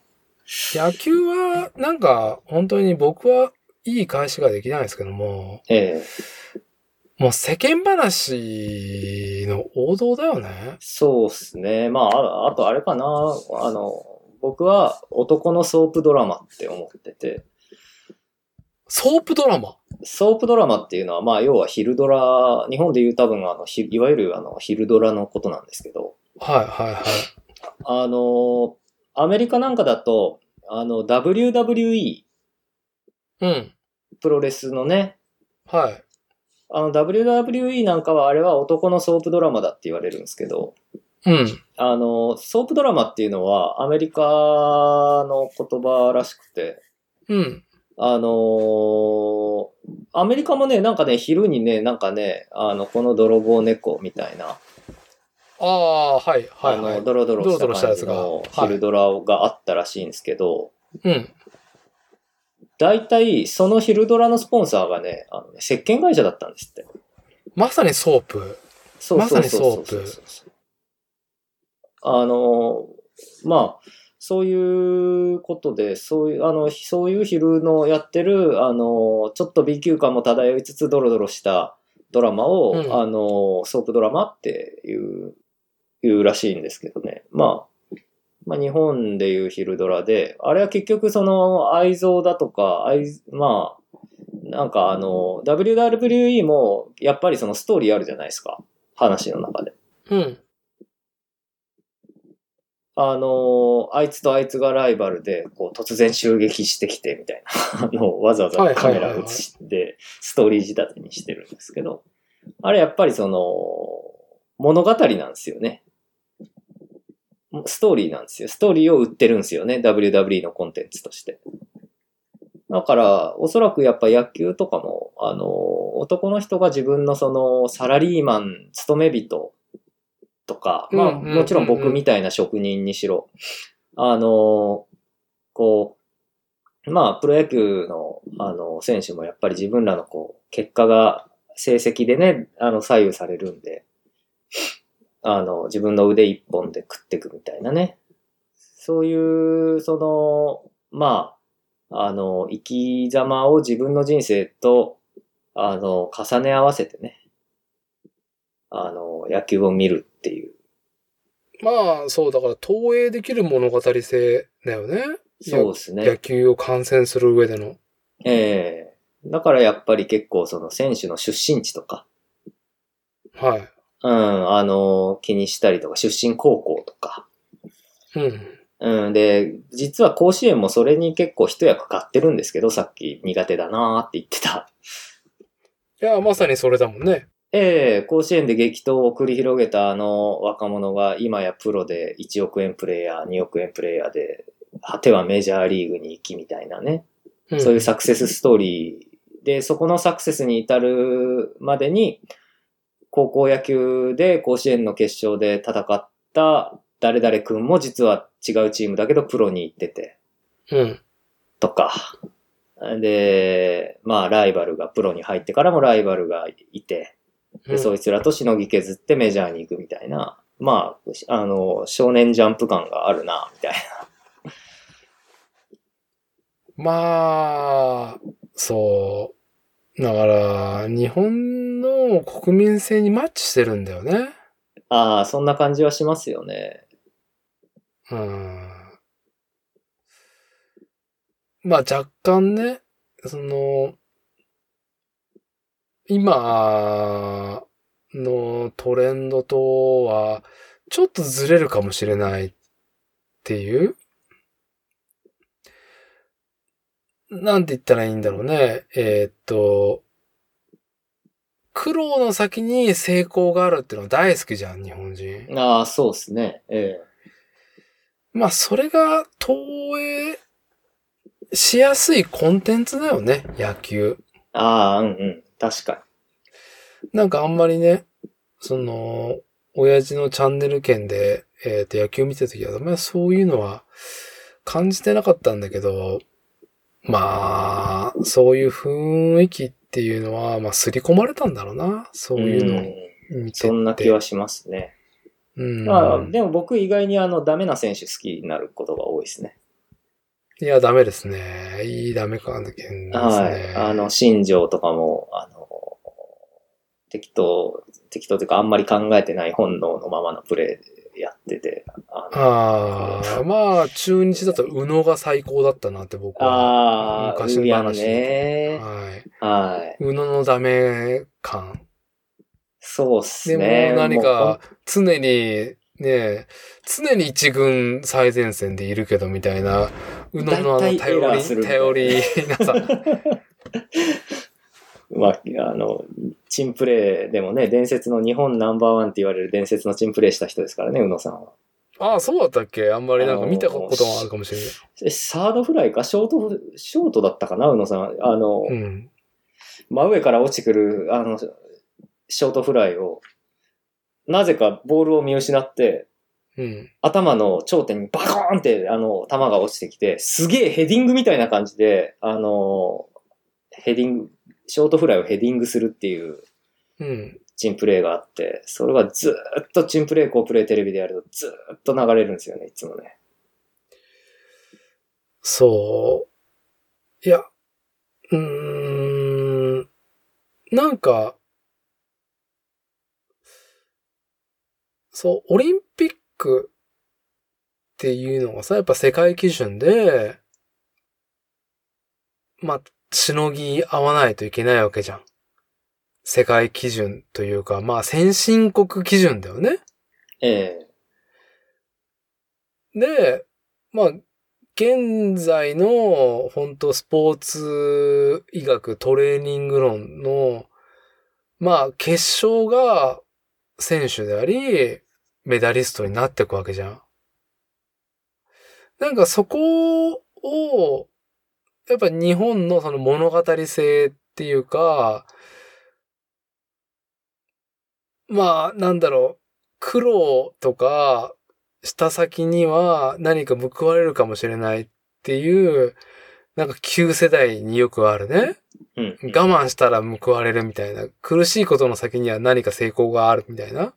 野球は、なんか、本当に僕はいい返しができないですけども、ええもう世間話の王道だよね。そうっすね。まあ、ああとあれかな。あの、僕は男のソープドラマって思ってて、ソープドラマ？ソープドラマっていうのは、まあ、要は昼ドラ、日本でいう多分、あの、ひいわゆるあの、昼ドラのことなんですけど、はいはいはい。あの、アメリカなんかだと、あの、WWE、うん。プロレスのね、はい。あの、WWE なんかはあれは男のソープドラマだって言われるんですけど、うん。あの、ソープドラマっていうのはアメリカの言葉らしくて、うん。あのーアメリカもね、なんかね、昼にね、なんかね、あの、この泥棒猫みたいな、ああ、はい、はい、はいあの、。ドロドロした感じのはい昼ドラがあったらしいんですけど、うん。大体、その昼ドラのスポンサーがね、あのね石鹸会社だったんですって。まさにソープ。そうまさにソープそうそうそうそうあの、まあ、そういうことで、そういう、あの、そういう昼のやってる、あの、ちょっと B 級感も漂いつつ、ドロドロしたドラマを、うんあの、ソープドラマっていう、いうらしいんですけどね。まあ、まあ、日本でいう昼ドラで、あれは結局その愛憎だとか、愛、まあ、なんかあの、WWE もやっぱりそのストーリーあるじゃないですか。話の中で。うん。あの、あいつとあいつがライバルで、こう突然襲撃してきてみたいな。あの、わざわざカメラ映して、ストーリー仕立てにしてるんですけど、あれやっぱりその、物語なんですよね。ストーリーなんですよ。ストーリーを売ってるんですよね。WWE のコンテンツとして。だから、おそらくやっぱ野球とかも、あの、男の人が自分のその、サラリーマン、勤め人とか、まあ、もちろん僕みたいな職人にしろ、あの、こう、まあ、プロ野球の、あの、選手もやっぱり自分らのこう、結果が、成績でね、あの、左右されるんで、あの、自分の腕一本で食ってくみたいなね。そういう、その、まあ、あの、生き様を自分の人生と、あの、重ね合わせてね、あの、野球を見るっていう。まあ、そう、だから投影できる物語性だよね。そうです野ね。球を観戦する上での。ええだからやっぱり結構その選手の出身地とか、はい。うん、あの、気にしたりとか、出身高校とか。うん。うん、で、実は甲子園もそれに結構一役買ってるんですけど、さっき苦手だなーって言ってた。いや、まさにそれだもんね。ええ甲子園で激闘を繰り広げたあの若者が今やプロで1億円プレイヤー、2億円プレイヤーで、果てはメジャーリーグに行きみたいなね。うん、そういうサクセスストーリーで、そこのサクセスに至るまでに、高校野球で甲子園の決勝で戦った誰々君も実は違うチームだけどプロに行ってて、うん。とか。で、まあライバルがプロに入ってからもライバルがいて、で、うんそいつらとしのぎ削ってメジャーに行くみたいな、まあ、あの、少年ジャンプ感があるな、みたいな。まあ、そう。だから、日本の国民性にマッチしてるんだよね。ああ、そんな感じはしますよね。うん。まあ若干ね、その、今のトレンドとは、ちょっとずれるかもしれないっていう？なんて言ったらいいんだろうね。えーっと、苦労の先に成功があるっていうのは大好きじゃん、日本人。ああ、そうですね。えまあ、それが投影しやすいコンテンツだよね、野球。えああ、うんうん。確かなんかあんまりね、その、親父のチャンネル圏で、えっ、と、野球見てた時は、まあそういうのは感じてなかったんだけど、まあ、そういう雰囲気っていうのは、まあ、刷り込まれたんだろうな。そうに。いうのをうん見てて。そんな気はしますね。うん。まあ、でも僕意外にあの、ダメな選手好きになることが多いですね。いや、ダメですね。いいダメかんだけんですね。はい。あの、新庄とかも、あの、適当、適当というかあんまり考えてない本能のままのプレーでやってて、あのああ、まあ、中日だと宇野が最高だったなって僕は。昔の話ね。はい。はい。宇野のダメ感。そうっすでもね。何もうか常に、ね、常に一軍最前線でいるけどみたいな、宇野のあの頼り、頼りなさ。まあ、あの、チンプレーでもね、伝説の日本ナンバーワンって言われる伝説のチンプレーした人ですからね、宇野さんは。ああ、そうだったっけ？あんまりなんか見たことはあるかもしれない。えサードフライか？ショート、ショートだったかな？宇野さん。あの、うん。真上から落ちてくる、あの、ショートフライを、なぜかボールを見失って、うん。頭の頂点にバコーンって、あの、球が落ちてきて、すげえヘディングみたいな感じで、あの、ヘディング、ショートフライをヘディングするっていううん。チンプレーがあって、それがずーっとチンプレー、コープレーテレビでやるとずーっと流れるんですよね、いつもね。そう。いや、うーん、なんか、そう、オリンピックっていうのがさ、やっぱ世界基準で、まあ、しのぎ合わないといけないわけじゃん。世界基準というか、まあ、先進国基準だよね。ええで、まあ、現在の本当スポーツ医学トレーニング論の、まあ、結晶が選手であり、メダリストになっていくわけじゃん。なんかそこを、やっぱ日本のその物語性っていうか、まあ、なんだろう、苦労とか、した先には何か報われるかもしれないっていう、なんか旧世代によくあるね。うん。我慢したら報われるみたいな。苦しいことの先には何か成功があるみたいな。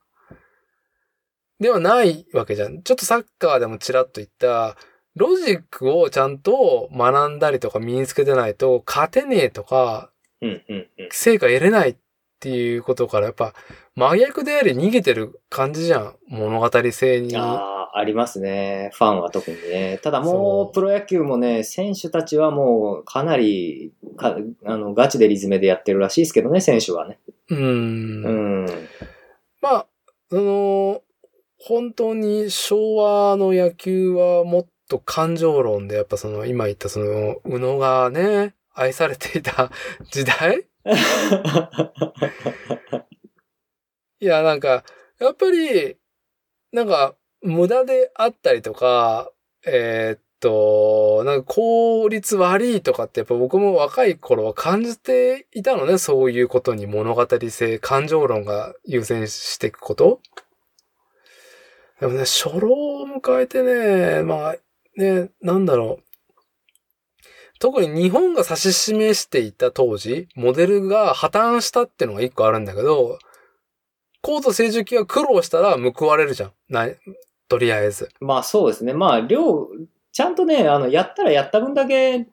ではないわけじゃん。ちょっとサッカーでもちらっと言った、ロジックをちゃんと学んだりとか身につけてないと勝てねえとか、うん、うん、うん。成果得れないっていうことからやっぱ真逆であり逃げてる感じじゃん。物語性に。ああ、ありますね。ファンは特にね。ただもそうう、プロ野球もね、選手たちはもう、かなり、かあの、ガチでリズメでやってるらしいですけどね、選手はね。うーん。うん。まあ、その、本当に昭和の野球はもっと感情論で、やっぱその、今言ったその、宇野がね、愛されていた 時代？いや、なんか、やっぱり、なんか、無駄であったりとか、えーっと、なんか効率悪いとかってやっぱ僕も若い頃は感じていたのね、そういうことに物語性、感情論が優先していくこと。でもね、初老を迎えてね、まあ、ね、なんだろう。特に日本が指し示していた当時、モデルが破綻したってのが一個あるんだけど、高度成熟期は苦労したら報われるじゃん。な、とりあえず。まあそうですね。まあ、量、ちゃんとね、あの、やったらやった分だけ、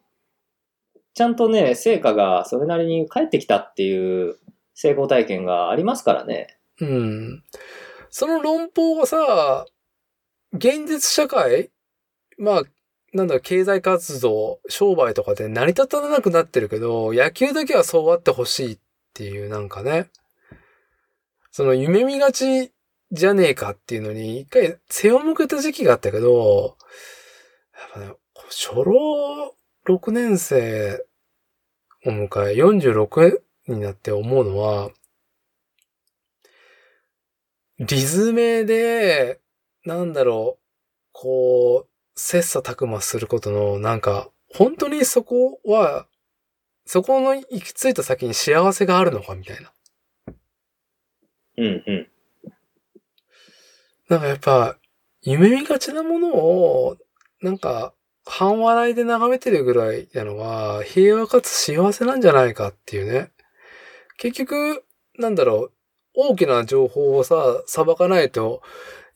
ちゃんとね、成果がそれなりに返ってきたっていう成功体験がありますからね。うん。その論法がさ、現実社会まあ、なんだろ、経済活動、商売とかで成り立たなくなってるけど、野球だけはそうあってほしいっていうなんかね、その夢見がちじゃねえかっていうのに一回背を向けた時期があったけど、やっぱね、初老6年生を迎え、46になって思うのは、リズメで、なんだろう、こう、切磋琢磨することの、なんか、本当にそこは、そこの行き着いた先に幸せがあるのかみたいな。うんうん。なんかやっぱ、夢見がちなものを、なんか、半笑いで眺めてるぐらいなのは、平和かつ幸せなんじゃないかっていうね。結局、なんだろう、大きな情報をさ、裁かないと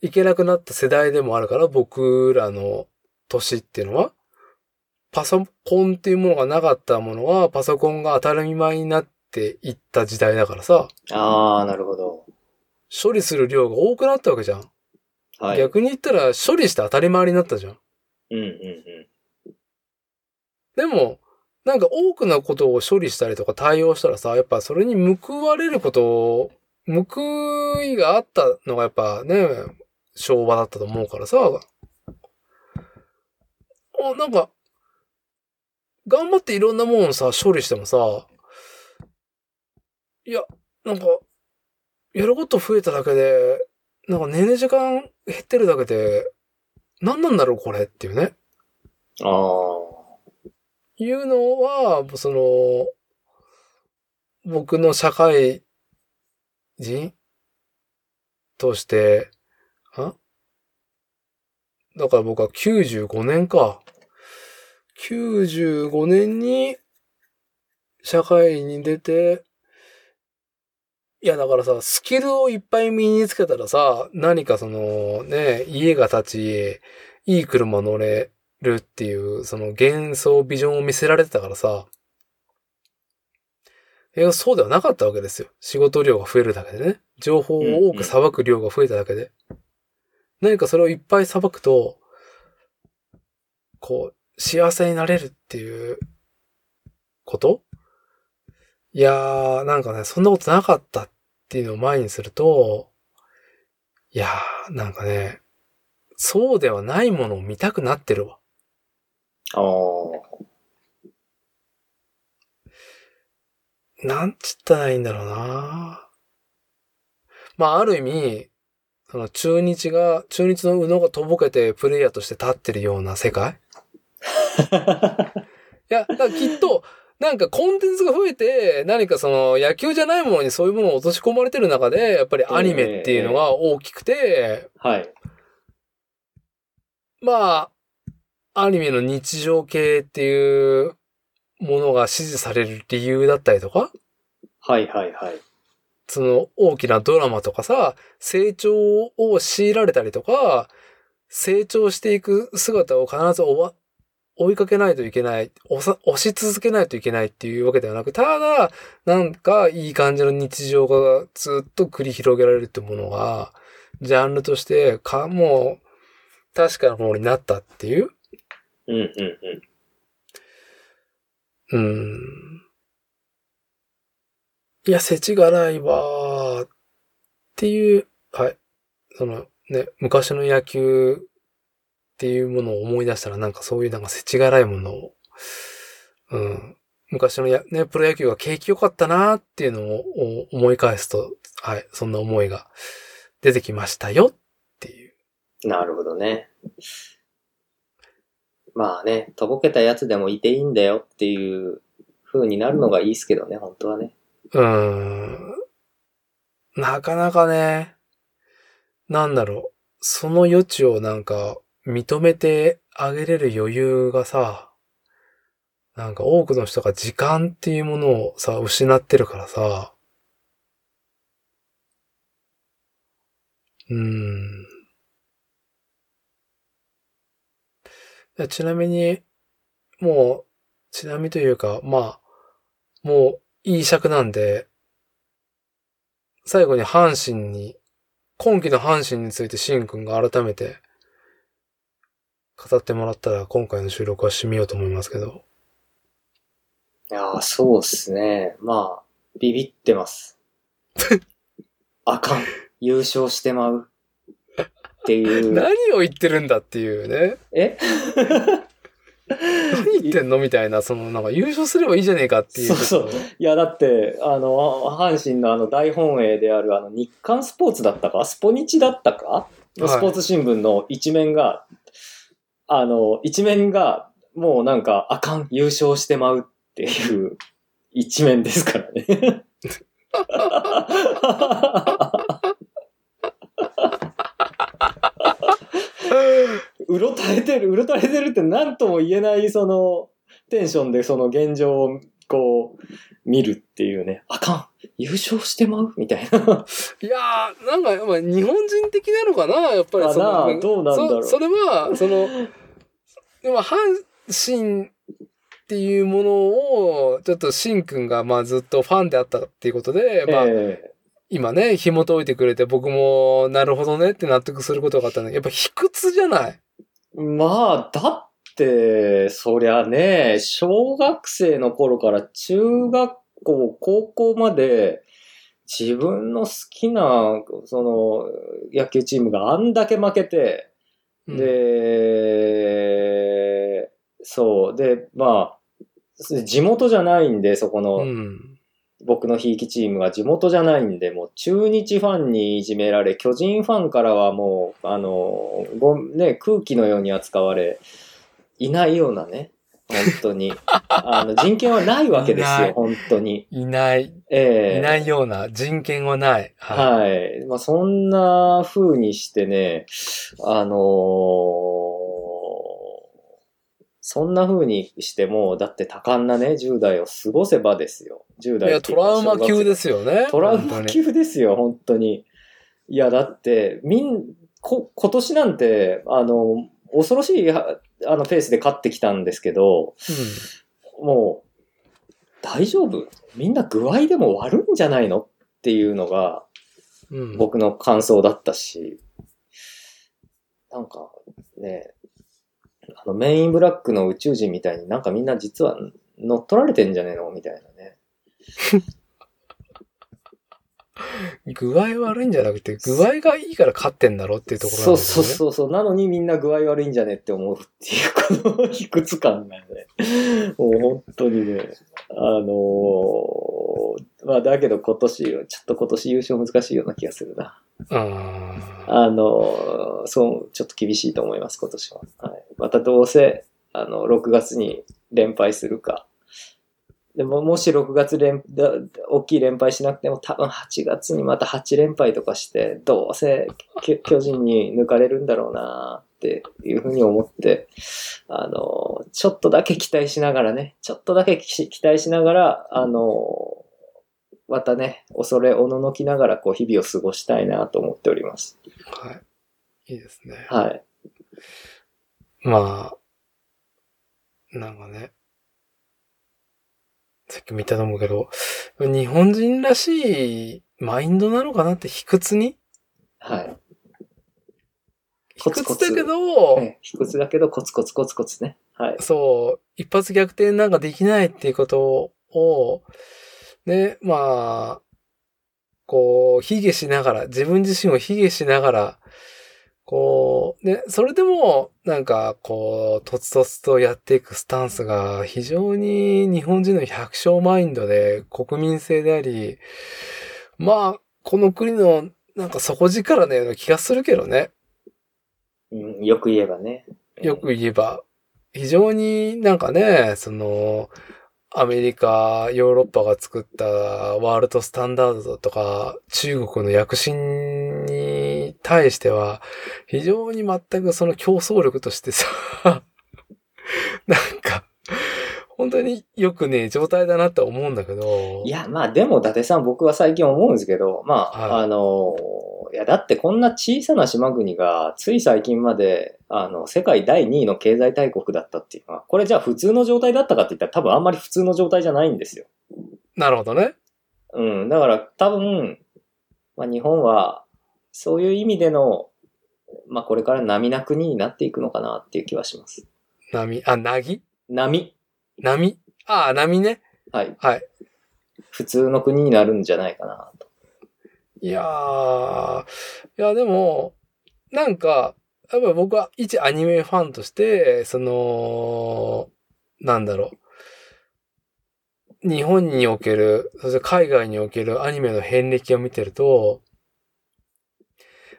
いけなくなった世代でもあるから、僕らの年っていうのは、パソコンっていうものがなかったものは、パソコンが当たり前になっていった時代だからさ、ああ、なるほど。処理する量が多くなったわけじゃん。はい。逆に言ったら処理して当たり前になったじゃん。うんうんうん。でも、なんか多くのことを処理したりとか対応したらさ、やっぱそれに報われること、報いがあったのがやっぱね、昭和だったと思うからさ、あ、なんか、頑張っていろんなものさ、処理してもさ、いや、なんか、やること増えただけで、なんか寝る時間減ってるだけで、何なんだろうこれっていうね。ああ。いうのは、その、僕の社会人？として、あ？だから僕は95年か。95年に社会に出て、いやだからさ、スキルをいっぱい身につけたらさ、何かそのね、家が建ち、いい車乗れるっていう、その幻想、ビジョンを見せられてたからさ、いや、そうではなかったわけですよ。仕事量が増えるだけでね。情報を多くさばく量が増えただけで。何かそれをいっぱいさばくと、こう、幸せになれるっていうこと？いやー、なんかね、そんなことなかったっていうのを前にすると、いやー、なんかね、そうではないものを見たくなってるわ。ああ。なんつったらいいんだろうなまあ、ある意味、その中日が、中日の宇野がとぼけてプレイヤーとして立ってるような世界？いや、だからきっと、なんかコンテンツが増えて、何かその野球じゃないものにそういうものを落とし込まれてる中で、やっぱりアニメっていうのが大きくて、はい。まあ、アニメの日常系っていうものが支持される理由だったりとか、はいはいはい。その大きなドラマとかさ、成長を強いられたりとか、成長していく姿を必ず追いかけないといけない押さ、押し続けないといけないっていうわけではなく、ただ、なんかいい感じの日常がずっと繰り広げられるってものが、ジャンルとしてか、もう、確かなものになったっていう。うんうんうん。うん。いや、世知辛いわーっていう、はい。そのね、昔の野球っていうものを思い出したらなんかそういうなんか世知辛いものを、うん。昔のや、ね、プロ野球が景気良かったなーっていうのを思い返すと、はい、そんな思いが出てきましたよっていう。なるほどね。まあね、とぼけたやつでもいていいんだよっていう風になるのがいいですけどね、本当はね。うーん。なかなかね、なんだろう。その余地をなんか認めてあげれる余裕がさ、なんか多くの人が時間っていうものをさ、失ってるからさ、うーん。やちなみに、もう、ちなみにというか、まあ、もういい尺なんで、最後に阪神に、今季の阪神についてシンくんが改めて語ってもらったら今回の収録は締めようと思いますけど。いやー、そうっすね。まあ、ビビってます。あかん。優勝してまう。っていう。何を言ってるんだっていうね。え？何言ってんのみたいな、そのなんか優勝すればいいじゃねえかっていう。そうそういや、だって、あの、阪神のあの大本営であるあの日刊スポーツだったか？スポニチだったか？いスポーツ新聞の一面が、あの、一面がもうなんか、あかん、優勝してまうっていう一面ですからね。うろたれてる、うろたれてるって何とも言えないそのテンションでその現状をこう見るっていうね、あかん、優勝してまう？みたいな。いやー、なんか、まあ、日本人的なのかな？やっぱりその、どうなんだろう。そそれは、その、でも阪神っていうものを、ちょっとシンくんがまあずっとファンであったっていうことで、まあ、え今ね、紐解いてくれて僕もなるほどねって納得することがあったんだけど、やっぱ卑屈じゃない？えまあ、だって、そりゃね、小学生の頃から中学校、高校まで、自分の好きな、その、野球チームがあんだけ負けて、うんで、そう。で、まあ、地元じゃないんで、そこの、うん。僕のひいきチームが地元じゃないんで、もう中日ファンにいじめられ、巨人ファンからはもう、あの、ごね、空気のように扱われ、いないようなね、本当に。あの、人権はないわけですよ、本当に。いない、ええいないような人権はない。ははい。まあ、そんな風にしてね、あのーそんな風にしても、だって多感なね、10代を過ごせばですよ。10い。いや、代いうかトラウマ級ですよね。トラウマ級ですよ、本当に。いや、だって、みん、こ、今年なんて、あの、恐ろしい、はあの、ペースで勝ってきたんですけど、もう、大丈夫？みんな具合でも悪いんじゃないのっていうのが、うん。うん。僕の感想だったし、なんかね、あのメインブラックの宇宙人みたいになんかみんな実は乗っ取られてんじゃねえのみたいなね。具合悪いんじゃなくて、具合がいいから勝ってんだろっていうところなんそうですよね。そうそうそう。なのにみんな具合悪いんじゃねって思うっていう、この卑屈感がね。もう本当にね。あのーまあだけど今年、ちょっと今年優勝難しいような気がするな。ああの、そう、ちょっと厳しいと思います、今年は。はい。またどうせ、あの、6月に連敗するか。でも、もし6月連、大きい連敗しなくても、多分8月にまた8連敗とかして、どうせ巨人に抜かれるんだろうなっていうふうに思って、あの、ちょっとだけ期待しながらね、ちょっとだけ期待しながら、あの、またね、恐れおののきながら、こう、日々を過ごしたいなと思っております。あ。はい。いいですね。はい。まあ、なんかね。さっきも言ったと思うけど、日本人らしいマインドなのかなって卑屈に？はい。卑屈だけど、ええ卑屈だけど、コツコツコツコツね。はい。そう、一発逆転なんかできないっていうことを、ね、まあ、こう、卑下しながら、自分自身を卑下しながら、こう、ね、それでも、なんか、こう、とつとつとやっていくスタンスが、非常に日本人の百姓マインドで、国民性であり、まあ、この国の、なんか底力のような気がするけどね。うん、よく言えばね。よく言えば、非常になんかね、その、アメリカ、ヨーロッパが作ったワールドスタンダードとか、中国の躍進に対しては、非常に全くその競争力としてさ、なんか、本当によくね、状態だなって思うんだけど。いや、まあでも、伊達さん、僕は最近思うんですけど、まあ、はいあの、いや、だってこんな小さな島国が、つい最近まで、あの、世界第2位の経済大国だったっていうのは、これじゃあ普通の状態だったかって言ったら多分あんまり普通の状態じゃないんですよ。なるほどね。うん、だから多分、まあ日本は、そういう意味での、まあこれから波な国になっていくのかなっていう気はします。波、あ、なぎ？波。波？ああ、波ね。はい。はい。普通の国になるんじゃないかなと。いやー、いやでも、なんか、やっぱ僕は一アニメファンとして、その、なんだろう。日本における、そして海外におけるアニメの遍歴を見てると、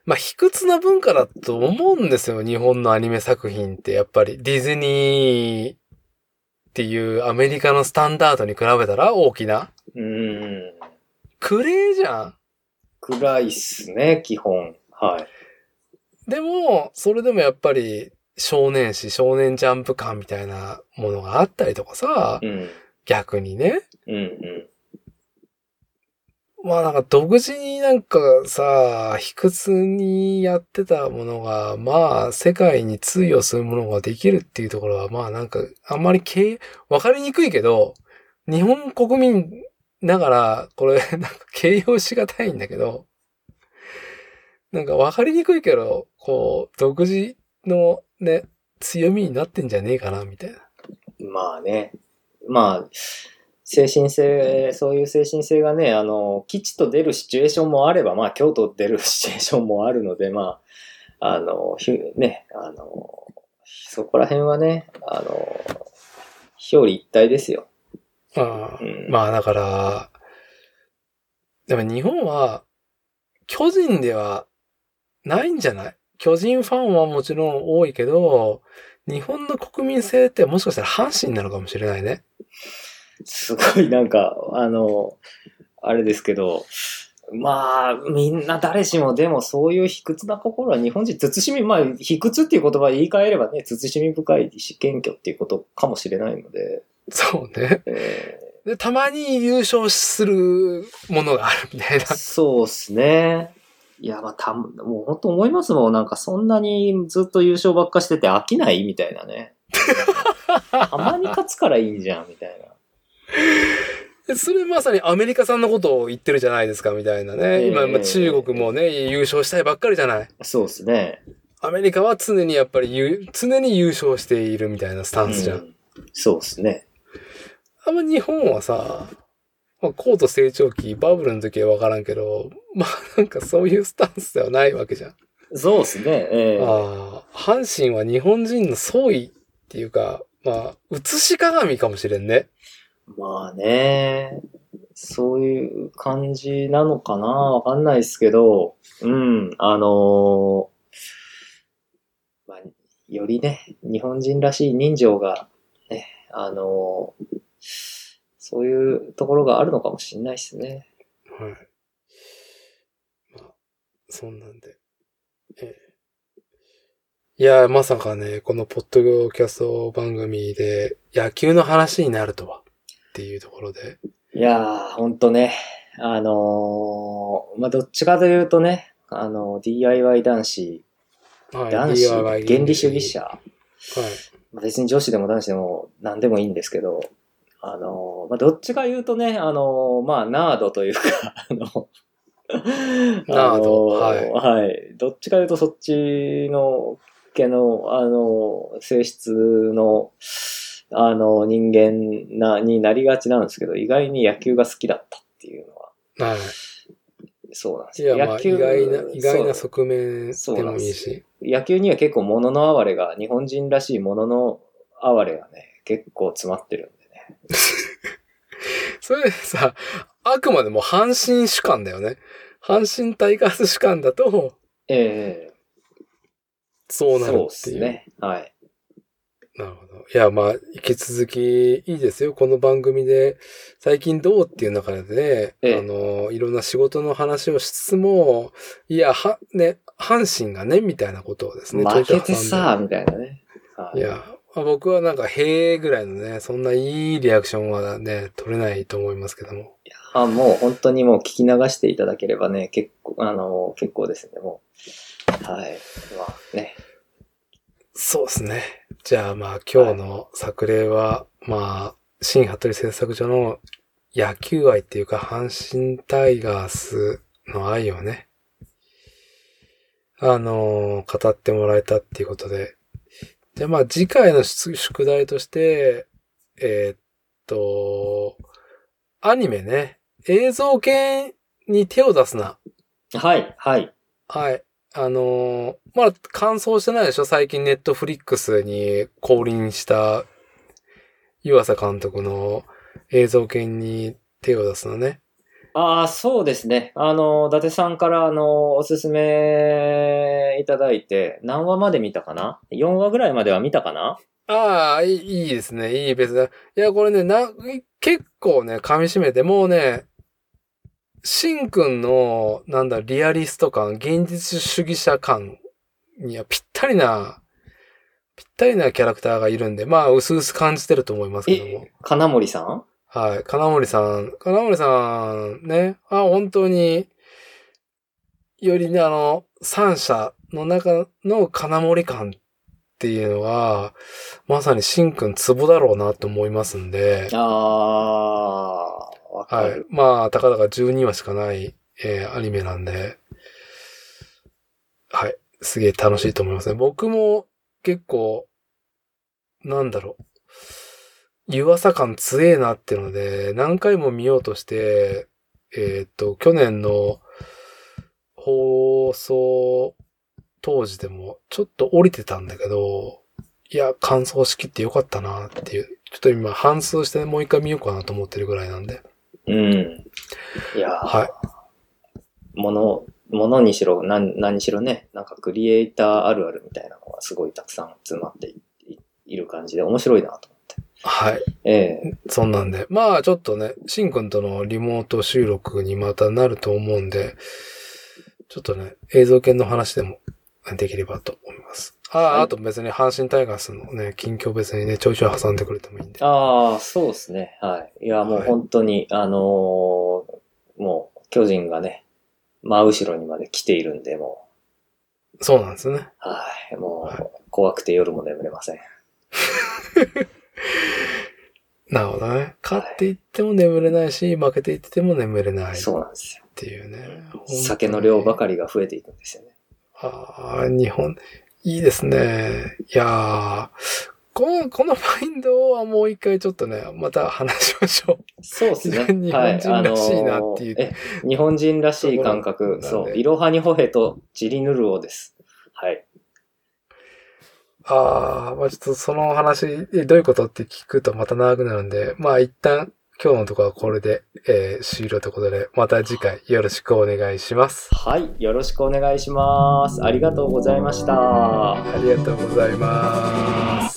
まあ、卑屈な文化だと思うんですよ。日本のアニメ作品って、やっぱりディズニーっていうアメリカのスタンダードに比べたら大きな。うーん。クレーじゃん。暗いっすね、基本。はい。でも、それでもやっぱり少年誌、少年ジャンプ感みたいなものがあったりとかさ、うん。逆にね。うんうん。まあなんか独自になんかさ、卑屈にやってたものが、まあ世界に通用するものができるっていうところは、まあなんかあんまりけわかりにくいけど、日本国民ながら、これ なんか形容しがたいんだけど、なんかわかりにくいけど、こう、独自のね、強みになってんじゃねえかな、みたいな。まあね。まあ、精神性、そういう精神性がね、あの、吉と出るシチュエーションもあれば、まあ、京都出るシチュエーションもあるので、まあ、あの、ね、あの、そこら辺はね、あの、表裏一体ですよ。まあ、まあだから、でも日本は、巨人ではないんじゃない？巨人ファンはもちろん多いけど、日本の国民性ってもしかしたら阪神なのかもしれないね。すごいなんか、あの、あれですけど、まあ、みんな誰しもでもそういう卑屈な心は日本人、慎み、まあ、卑屈っていう言葉言い換えればね、慎み深い意思謙虚っていうことかもしれないので、そうね。えで、たまに優勝するものがあるみたいな。ーそうっすね。いや、まあ、た、もう本当思いますもん。なんかそんなにずっと優勝ばっかしてて飽きないみたいなね。たまに勝つからいいんじゃん、みたいな。でそれまさにアメリカさんのことを言ってるじゃないですか、みたいなね。ええ今、まあ中国もね、優勝したいばっかりじゃない。そうですね。アメリカは常にやっぱり優常に優勝しているみたいなスタンスじゃん。うんそうですね。あんま日本はさ、まあ、高度成長期、バブルの時はわからんけど、まあなんかそういうスタンスではないわけじゃん。そうですね。ええああ、阪神は日本人の総意っていうか、まあ、映し鏡かもしれんね。まあね、そういう感じなのかなわかんないですけど、うん、あのまあ、よりね、日本人らしい人情が、ね、あのそういうところがあるのかもしれないですね。はい。まあ、そんなんで。ええいや、まさかね、このポッドキャスト番組で野球の話になるとはっていうところで。いやー、ほんとね、あのまあ、どっちかというとね、あの、DIY 男子、はい、男子、原理主義者、はい。まあ別に女子でも男子でも何でもいいんですけど、あの、まあ、どっちか言うとね、あの、まあ、ナードというか、あの、ナードはいはい。どっちか言うとそっちの系の、あの、性質の、あの、人間な、になりがちなんですけど、意外に野球が好きだったっていうのは、はい。そうなんですよ。いや、まあ、意外な、意外な側面でもいいし。野球には結構物の哀れが、日本人らしい物の哀れがね、結構詰まってるんでね。それさ、あくまでも阪神主観だよね。阪神タイガース主観だと、ええそうなるそうっていう。ですね。はい。なるほど。いや、まあ、引き続きいいですよ。この番組で、最近どうっていう中でね、ええあの、いろんな仕事の話をしつつも、いや、は、ね、阪神がね、みたいなことをですね、負けてさ、んみたいなね。いや、まあ僕はなんか、へえぐらいのね、そんないいリアクションはね、取れないと思いますけども。あ、もう本当にもう聞き流していただければね、結構、あの、結構ですね、もう。はい。まあね。そうですね。じゃあまあ今日の作例は、まあ、新服部製作所の野球愛っていうか、阪神タイガースの愛をね、あのー語ってもらえたっていうことで。じゃあまあ次回の宿宿題として、えーっと、アニメね、映像系に手を出すな。はい、はい。はい。あのーまだ完走してないでしょ？最近ネットフリックスに降臨した湯浅監督の映像犬に手を出すのね。ああ、そうですね。あの、伊達さんから、あの、おすすめいただいて、何話まで見たかな ?4 話ぐらいまでは見たかな？ああ、いいですね。いい別だ。いや、これね、な、結構ね、噛み締めて、もうね、シンくんの、なんだ、リアリスト感、現実主義者感にはぴったりな、ぴったりなキャラクターがいるんで、まあ、薄々感じてると思いますけども。金森さん？はい。金森さん。金森さん、ね。あ、本当に、よりね、あの、三者の中の金森感っていうのは、まさにシンくんツボだろうなと思いますんで、ああ、わかはいる。。まあ、たかだか12話しかない、えーアニメなんで、はい。すげえ楽しいと思いますね。僕も結構、なんだろう。湯浅感強えなっていうので、何回も見ようとして、えーっと、去年の放送当時でもちょっと降りてたんだけど、いや、感想しきってよかったなっていう。ちょっと今反数してもう一回見ようかなと思ってるぐらいなんで。うん。いやーはい。もの、ものにしろ、何何にしろね、なんかクリエイターあるあるみたいなのがすごいたくさん詰まっている感じで面白いなと。はい。ええそんなんで。まあちょっとね、しんくんとのリモート収録にまたなると思うんで、ちょっとね、映像系の話でもできればと思います。ああ、はいあと別に阪神タイガースのね、近況別にね、ちょいちょい挟んでくれてもいいんで。ああ、そうですね。はい。いや、もうはい本当に、あのーもう、巨人がね、真後ろにまで来ているんで、もそうなんですね。う、はい。もはう、怖くて夜も眠れません。なるほどね。勝っていっても眠れないし、負けていってても眠れないっそうなんですよ。ていうね。酒の量ばり。かりが増えていくんですよね。ああ、日本、いいですね。いやーこの、このマインドはもう一回ちょっとね、また話しましょう。そうですね。日本人らしいなっていうはいあのーえ、日本人らしい感覚。そう。いろはにほへとジリヌルオです。はい。ああ、まあちょっとその話、えどういうことって聞くとまた長くなるんで、まあ一旦今日のところはこれで、えー終了ということで、また次回よろしくお願いします。はい。よろしくお願いします。ありがとうございました。ありがとうございます。